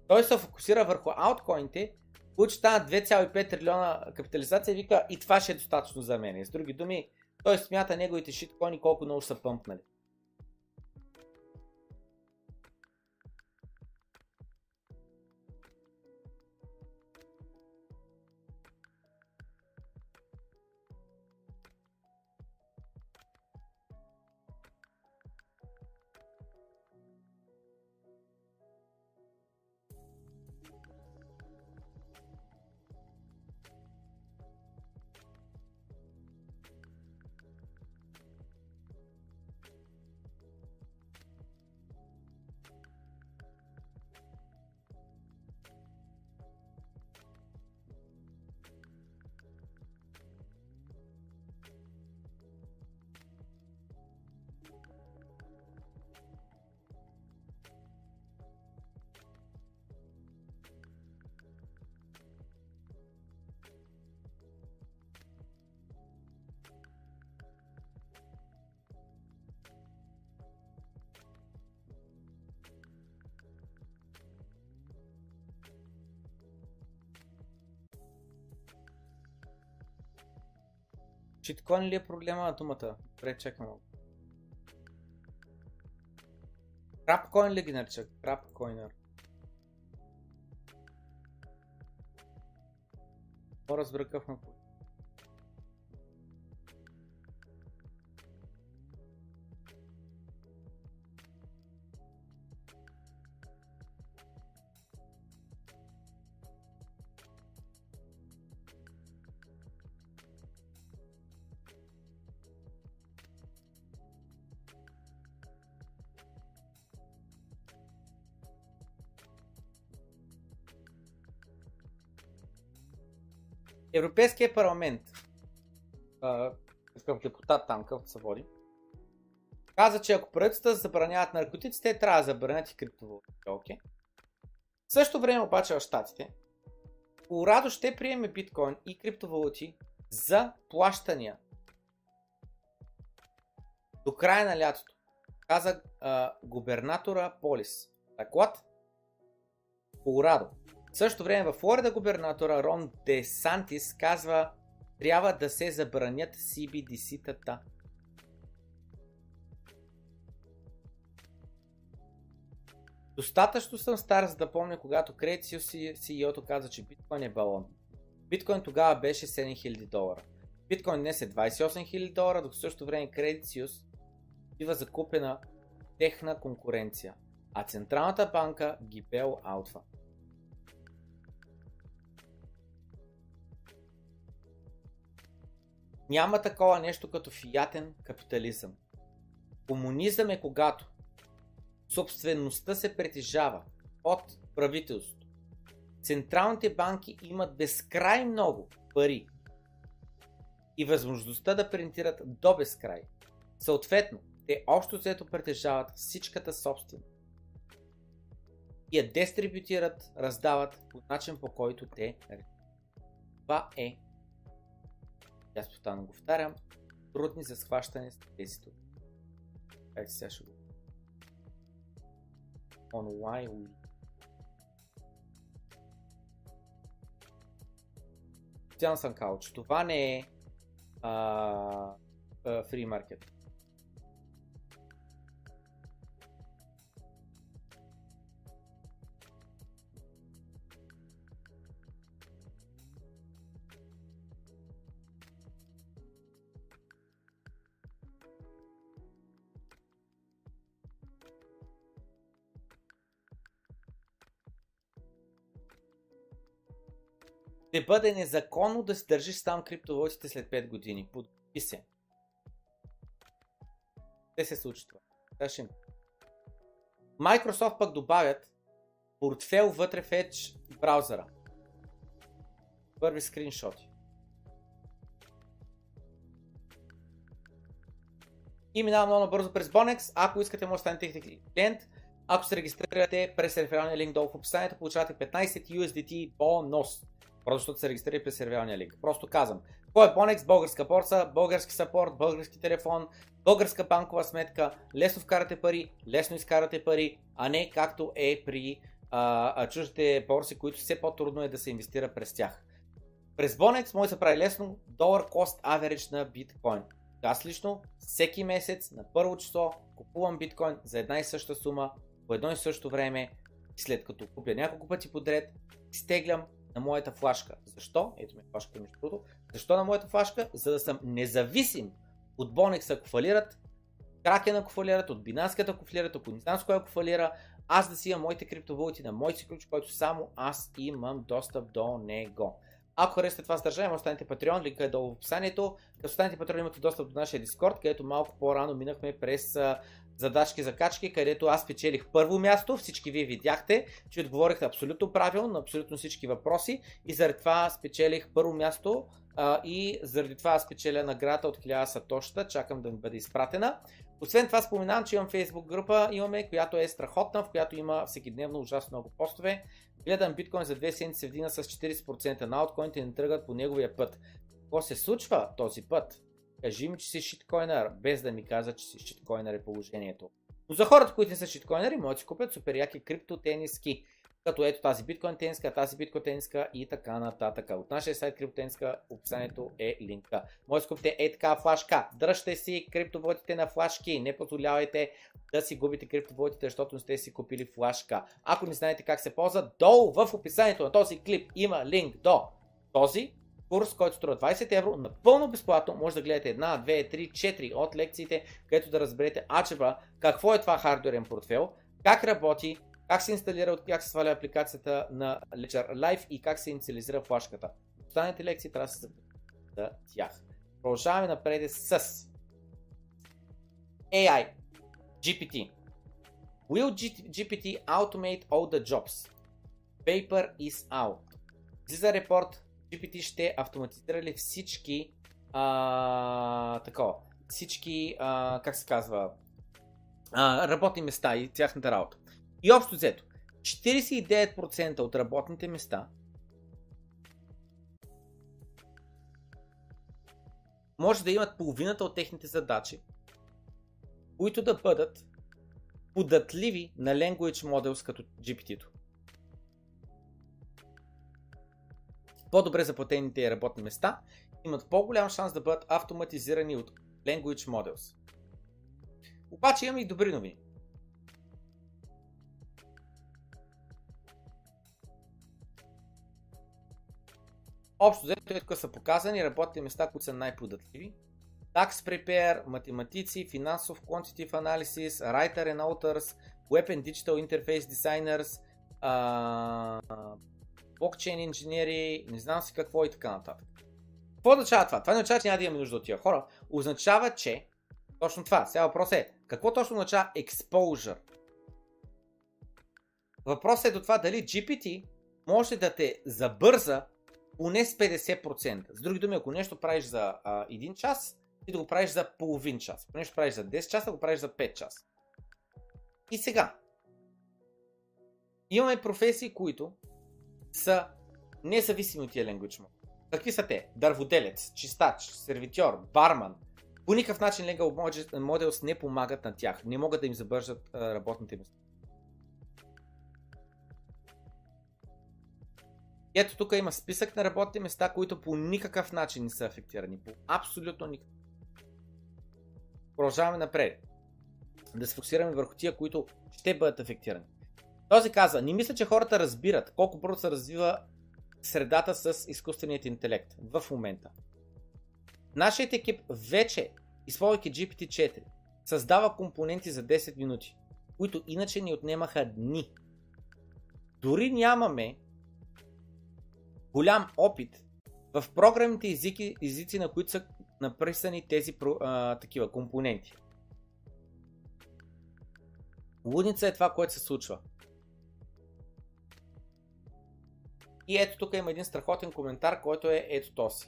той се фокусира върху ауткоините, които ще станат 2,5 трилиона капитализация и вика и това ще е достатъчно за мен. С други думи, той смята неговите шиткоини колко много са пъмпнали. Шиткоин ли е проблема на думата? Малко. Крапкоин ли ги нарича? Крапкоинър. По Европейския парламент, а, такъв депутат там, какъвто се води, каза, че ако правителствата забраняват наркотици, те трябва да забранят и криптовалутите. Okay? В същото време обаче в Штатите, Колорадо ще приеме биткоин и криптовалути за плащания до края на лятото. Каза а, губернатора Полис. What? Колорадо. В същото време в Флорида губернатора Рон Де Сантис казва трябва да се забранят CBDC-тата. Достатъчно съм стар, за да помня, когато Credit CEO-то каза, че биткоин е балон. Биткоин тогава беше 7000 долара. Биткоин днес е 28 000 долара, докато същото време Credit бива закупена техна конкуренция, а Централната банка ги бел аутва. Няма такова нещо като фиатен капитализъм. Комунизъм е когато собствеността се притежава от правителството. Централните банки имат безкрай много пари и възможността да принтират до безкрай. Съответно, те общо взето притежават всичката собственост. И я дистрибутират, раздават по начин по който те Това е, аз постоянно го повтарям, трудни за схващане с тези тук. Ето сега ще го. We Специално съм че това не е фри маркет. Ще бъде незаконно да си държиш там криптовалутите след 5 години. Подпи се. Те се случи това. Дашим. Microsoft пък добавят портфел вътре в Edge браузъра. Първи скриншоти. И минавам много бързо през Bonex. Ако искате, може да станете клиент. Ако се регистрирате през рефералния линк долу в описанието, получавате 15 USDT бонус. Просто защото се регистрира през сервиалния линк. Просто казвам. Кой е Ponex? Българска борса, български сапорт, български телефон, българска банкова сметка, лесно вкарате пари, лесно изкарате пари, а не както е при а, а, чуждите борси, които все по-трудно е да се инвестира през тях. През Bonex може да се прави лесно долар cost average на биткоин. Аз лично всеки месец на първо число купувам биткоин за една и съща сума по едно и също време след като купя няколко пъти подред, изтеглям на моята флашка. Защо? Ето ми флашка между другото. Защо на моята флашка? За да съм независим от Bonex ако фалират, Кракен ако фалират, от Binance ако фалират, от не знам с кой ако фалира, аз да си имам моите криптовалути на мой си ключ, който само аз имам достъп до него. Ако харесате това съдържание, може да станете Patreon, линка е долу в описанието. Като станете Patreon имате достъп до нашия Discord, където малко по-рано минахме през задачки за качки, където аз печелих първо място. Всички вие видяхте, че отговорих абсолютно правилно на абсолютно всички въпроси и заради това спечелих първо място а, и заради това спечеля награда от 1000 сатоща. Чакам да ми бъде изпратена. Освен това споменавам, че имам Facebook група, имаме, която е страхотна, в която има всекидневно ужасно много постове. Гледам биткоин за две седмици се вдигна с 40% на алткоините не тръгват по неговия път. Какво се случва този път? Кажи ми, че си шиткоинър, без да ми каза, че си шиткоинър е положението. Но за хората, които не са шиткоинъри, могат да си купят супер яки криптотениски. Като ето тази биткоин тениска, тази биткоин тениска и така нататък. От нашия сайт криптотениска описанието е линка. Може да купите е така флашка. Дръжте си криптовалутите на флашки. Не позволявайте да си губите криптовалутите, защото сте си купили флашка. Ако не знаете как се ползва, долу в описанието на този клип има линк до този курс, който струва 20 евро, напълно безплатно. Може да гледате една, две, три, четири от лекциите, където да разберете ачеба какво е това хардуерен портфел, как работи, как се инсталира, как се сваля апликацията на Ledger Live и как се инициализира флашката. Останалите лекции трябва да се за тях. Продължаваме напред с AI, GPT. Will GPT automate all the jobs? Paper is out. Излиза репорт GPT ще автоматизира ли всички а, такова, всички, а, как се казва, а, работни места и тяхната работа. И общо взето, 49% от работните места може да имат половината от техните задачи, които да бъдат податливи на Language Models като GPT-то. По-добре заплатените работни места имат по-голям шанс да бъдат автоматизирани от Language Models. Обаче имаме и добри новини. Общо взето тук са показани работни места, които са най-податливи. Tax Prepare, математици, финансов quantitative analysis, writer and authors, web and digital interface designers, блокчейн инженери, не знам си какво и така нататък. Какво означава това? Това не означава, че няма да имаме нужда от тия хора. Означава, че точно това. Сега въпрос е, какво точно означава exposure? Въпросът е до това дали GPT може да те забърза поне с 50%. С други думи, ако нещо правиш за а, 1 час, ти да го правиш за половин час. Ако нещо правиш за 10 часа, да го правиш за 5 часа. И сега. Имаме професии, които са независими от тия language model. Какви са те? Дърводелец, чистач, сервитьор, барман. По никакъв начин Legal Models не помагат на тях. Не могат да им забържат работните места. Ето тук има списък на работни места, които по никакъв начин не са афектирани. По абсолютно никакъв. Продължаваме напред. Да се фокусираме върху тия, които ще бъдат афектирани. Този казва, не мисля, че хората разбират колко бързо се развива средата с изкуственият интелект в момента. Нашият екип вече, използвайки GPT-4, създава компоненти за 10 минути, които иначе ни отнемаха дни. Дори нямаме голям опит в програмните езики, езици, на които са написани тези а, такива компоненти. Лудница е това, което се случва. И ето тук има един страхотен коментар, който е ето този.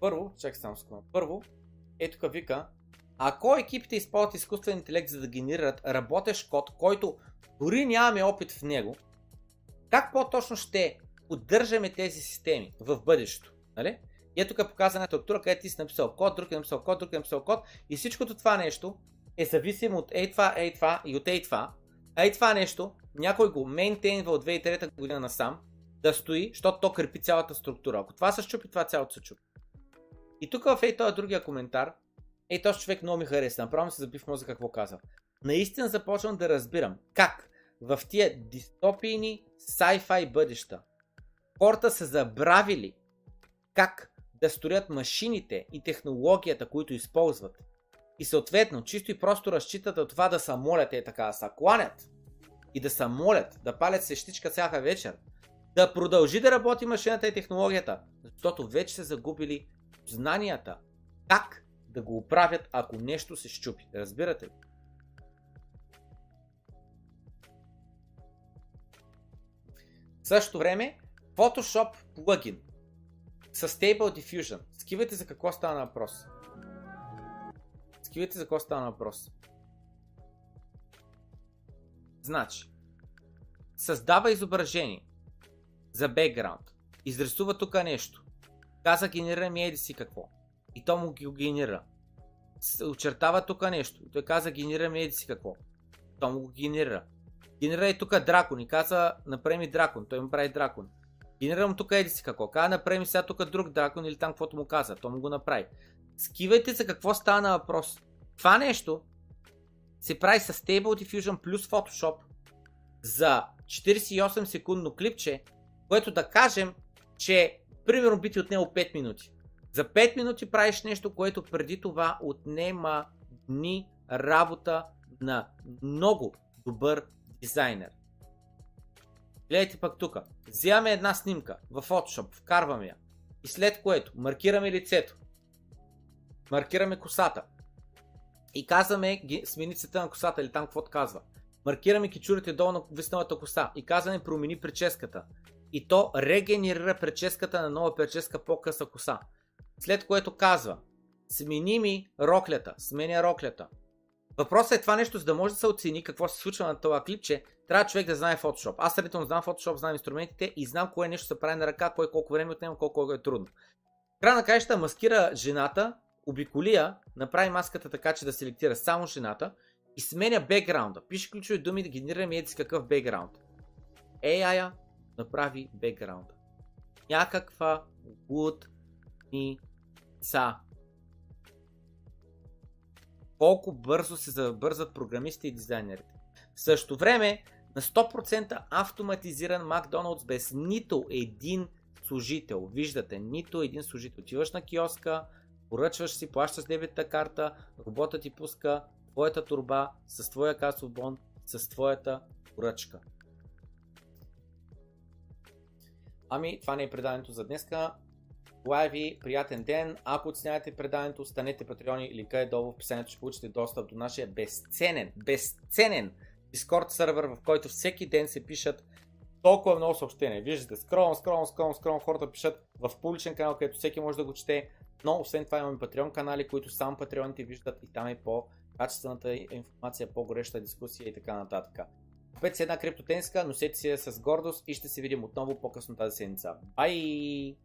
Първо, чакай само секунда. Първо, ето тук вика, ако екипите използват изкуствен интелект за да генерират работещ код, който дори нямаме опит в него, как по-точно ще поддържаме тези системи в бъдещето? Нали? И ето тук показана структура, където ти си написал код, друг е написал код, друг е написал код и всичкото това нещо е зависимо от ей това, ей това и от ей това. Ей това нещо, някой го мейнтейнва от 2003 година насам, да стои, защото то крепи цялата структура. Ако това се щупи, това цялото се чупи. И тук в ей този другия коментар, ей този човек много ми хареса, направо ми се заби в мозък какво казва. Наистина започвам да разбирам как в тия дистопийни sci-fi бъдеща хората са забравили как да строят машините и технологията, които използват. И съответно, чисто и просто разчитат това да са молят е така, да са кланят и да са молят, да палят сещичка всяка вечер, да продължи да работи машината и технологията, защото вече са загубили знанията как да го оправят, ако нещо се щупи. Разбирате ли? В същото време, Photoshop плагин с Stable Diffusion. Скивайте за какво стана въпрос. Скивайте за какво стана въпрос. Значи, създава изображение за бекграунд. Изрисува тук нещо. Каза генерира ми еди си какво. И то му го генерира. Очертава тук нещо. И той каза генерира ми еди си какво. То му го генерира. Генерира и тук дракон. И каза направи ми дракон. Той му прави дракон. Генерирам тук еди си какво. Каза направи ми сега тук друг дракон или там каквото му каза. То му го направи. Скивайте за какво стана въпрос. Това нещо се прави с Stable Diffusion плюс Photoshop за 48 секундно клипче, което да кажем, че примерно би ти отнело 5 минути. За 5 минути правиш нещо, което преди това отнема дни работа на много добър дизайнер. Гледайте пък тук. Взимаме една снимка в Photoshop, вкарваме я и след което маркираме лицето, маркираме косата и казваме смени цвета на косата или там каквото казва. Маркираме кичурите долу на висналата коса и казваме промени прическата. И то регенерира прическата на нова прическа по-къса коса. След което казва, смени ми роклята, сменя роклята. Въпросът е това нещо, за да може да се оцени какво се случва на това клипче, трябва човек да знае Photoshop. Аз средно знам Photoshop, знам инструментите и знам кое нещо се прави на ръка, кое колко време отнема, колко е трудно. Край на краища маскира жената, обиколи я, направи маската така, че да селектира само жената и сменя бекграунда. Пише ключови думи да генерира ми еди какъв бекграунд. AI направи бекграунда. Някаква лудница. Колко бързо се забързат програмистите и дизайнерите. В същото време, на 100% автоматизиран Макдоналдс без нито един служител. Виждате, нито един служител. Отиваш на киоска, поръчваш си, плащаш с дебитната карта, роботът ти пуска твоята турба с твоя касов бон, с твоята поръчка. Ами, това не е преданието за днеска. Желая ви приятен ден. Ако оценявате преданието, станете патреони. Линка е долу в описанието, ще получите достъп до нашия безценен, безценен Discord сервер, в който всеки ден се пишат толкова много съобщения. Виждате, скролвам, скролвам, скролвам, скролвам, хората пишат в публичен канал, където всеки може да го чете. Но освен това имаме Patreon канали, които само патреоните виждат и там е по-качествената информация, по-гореща дискусия и така нататък. Купете си една криптотенска, носете си я с гордост и ще се видим отново по-късно тази седмица. Бай!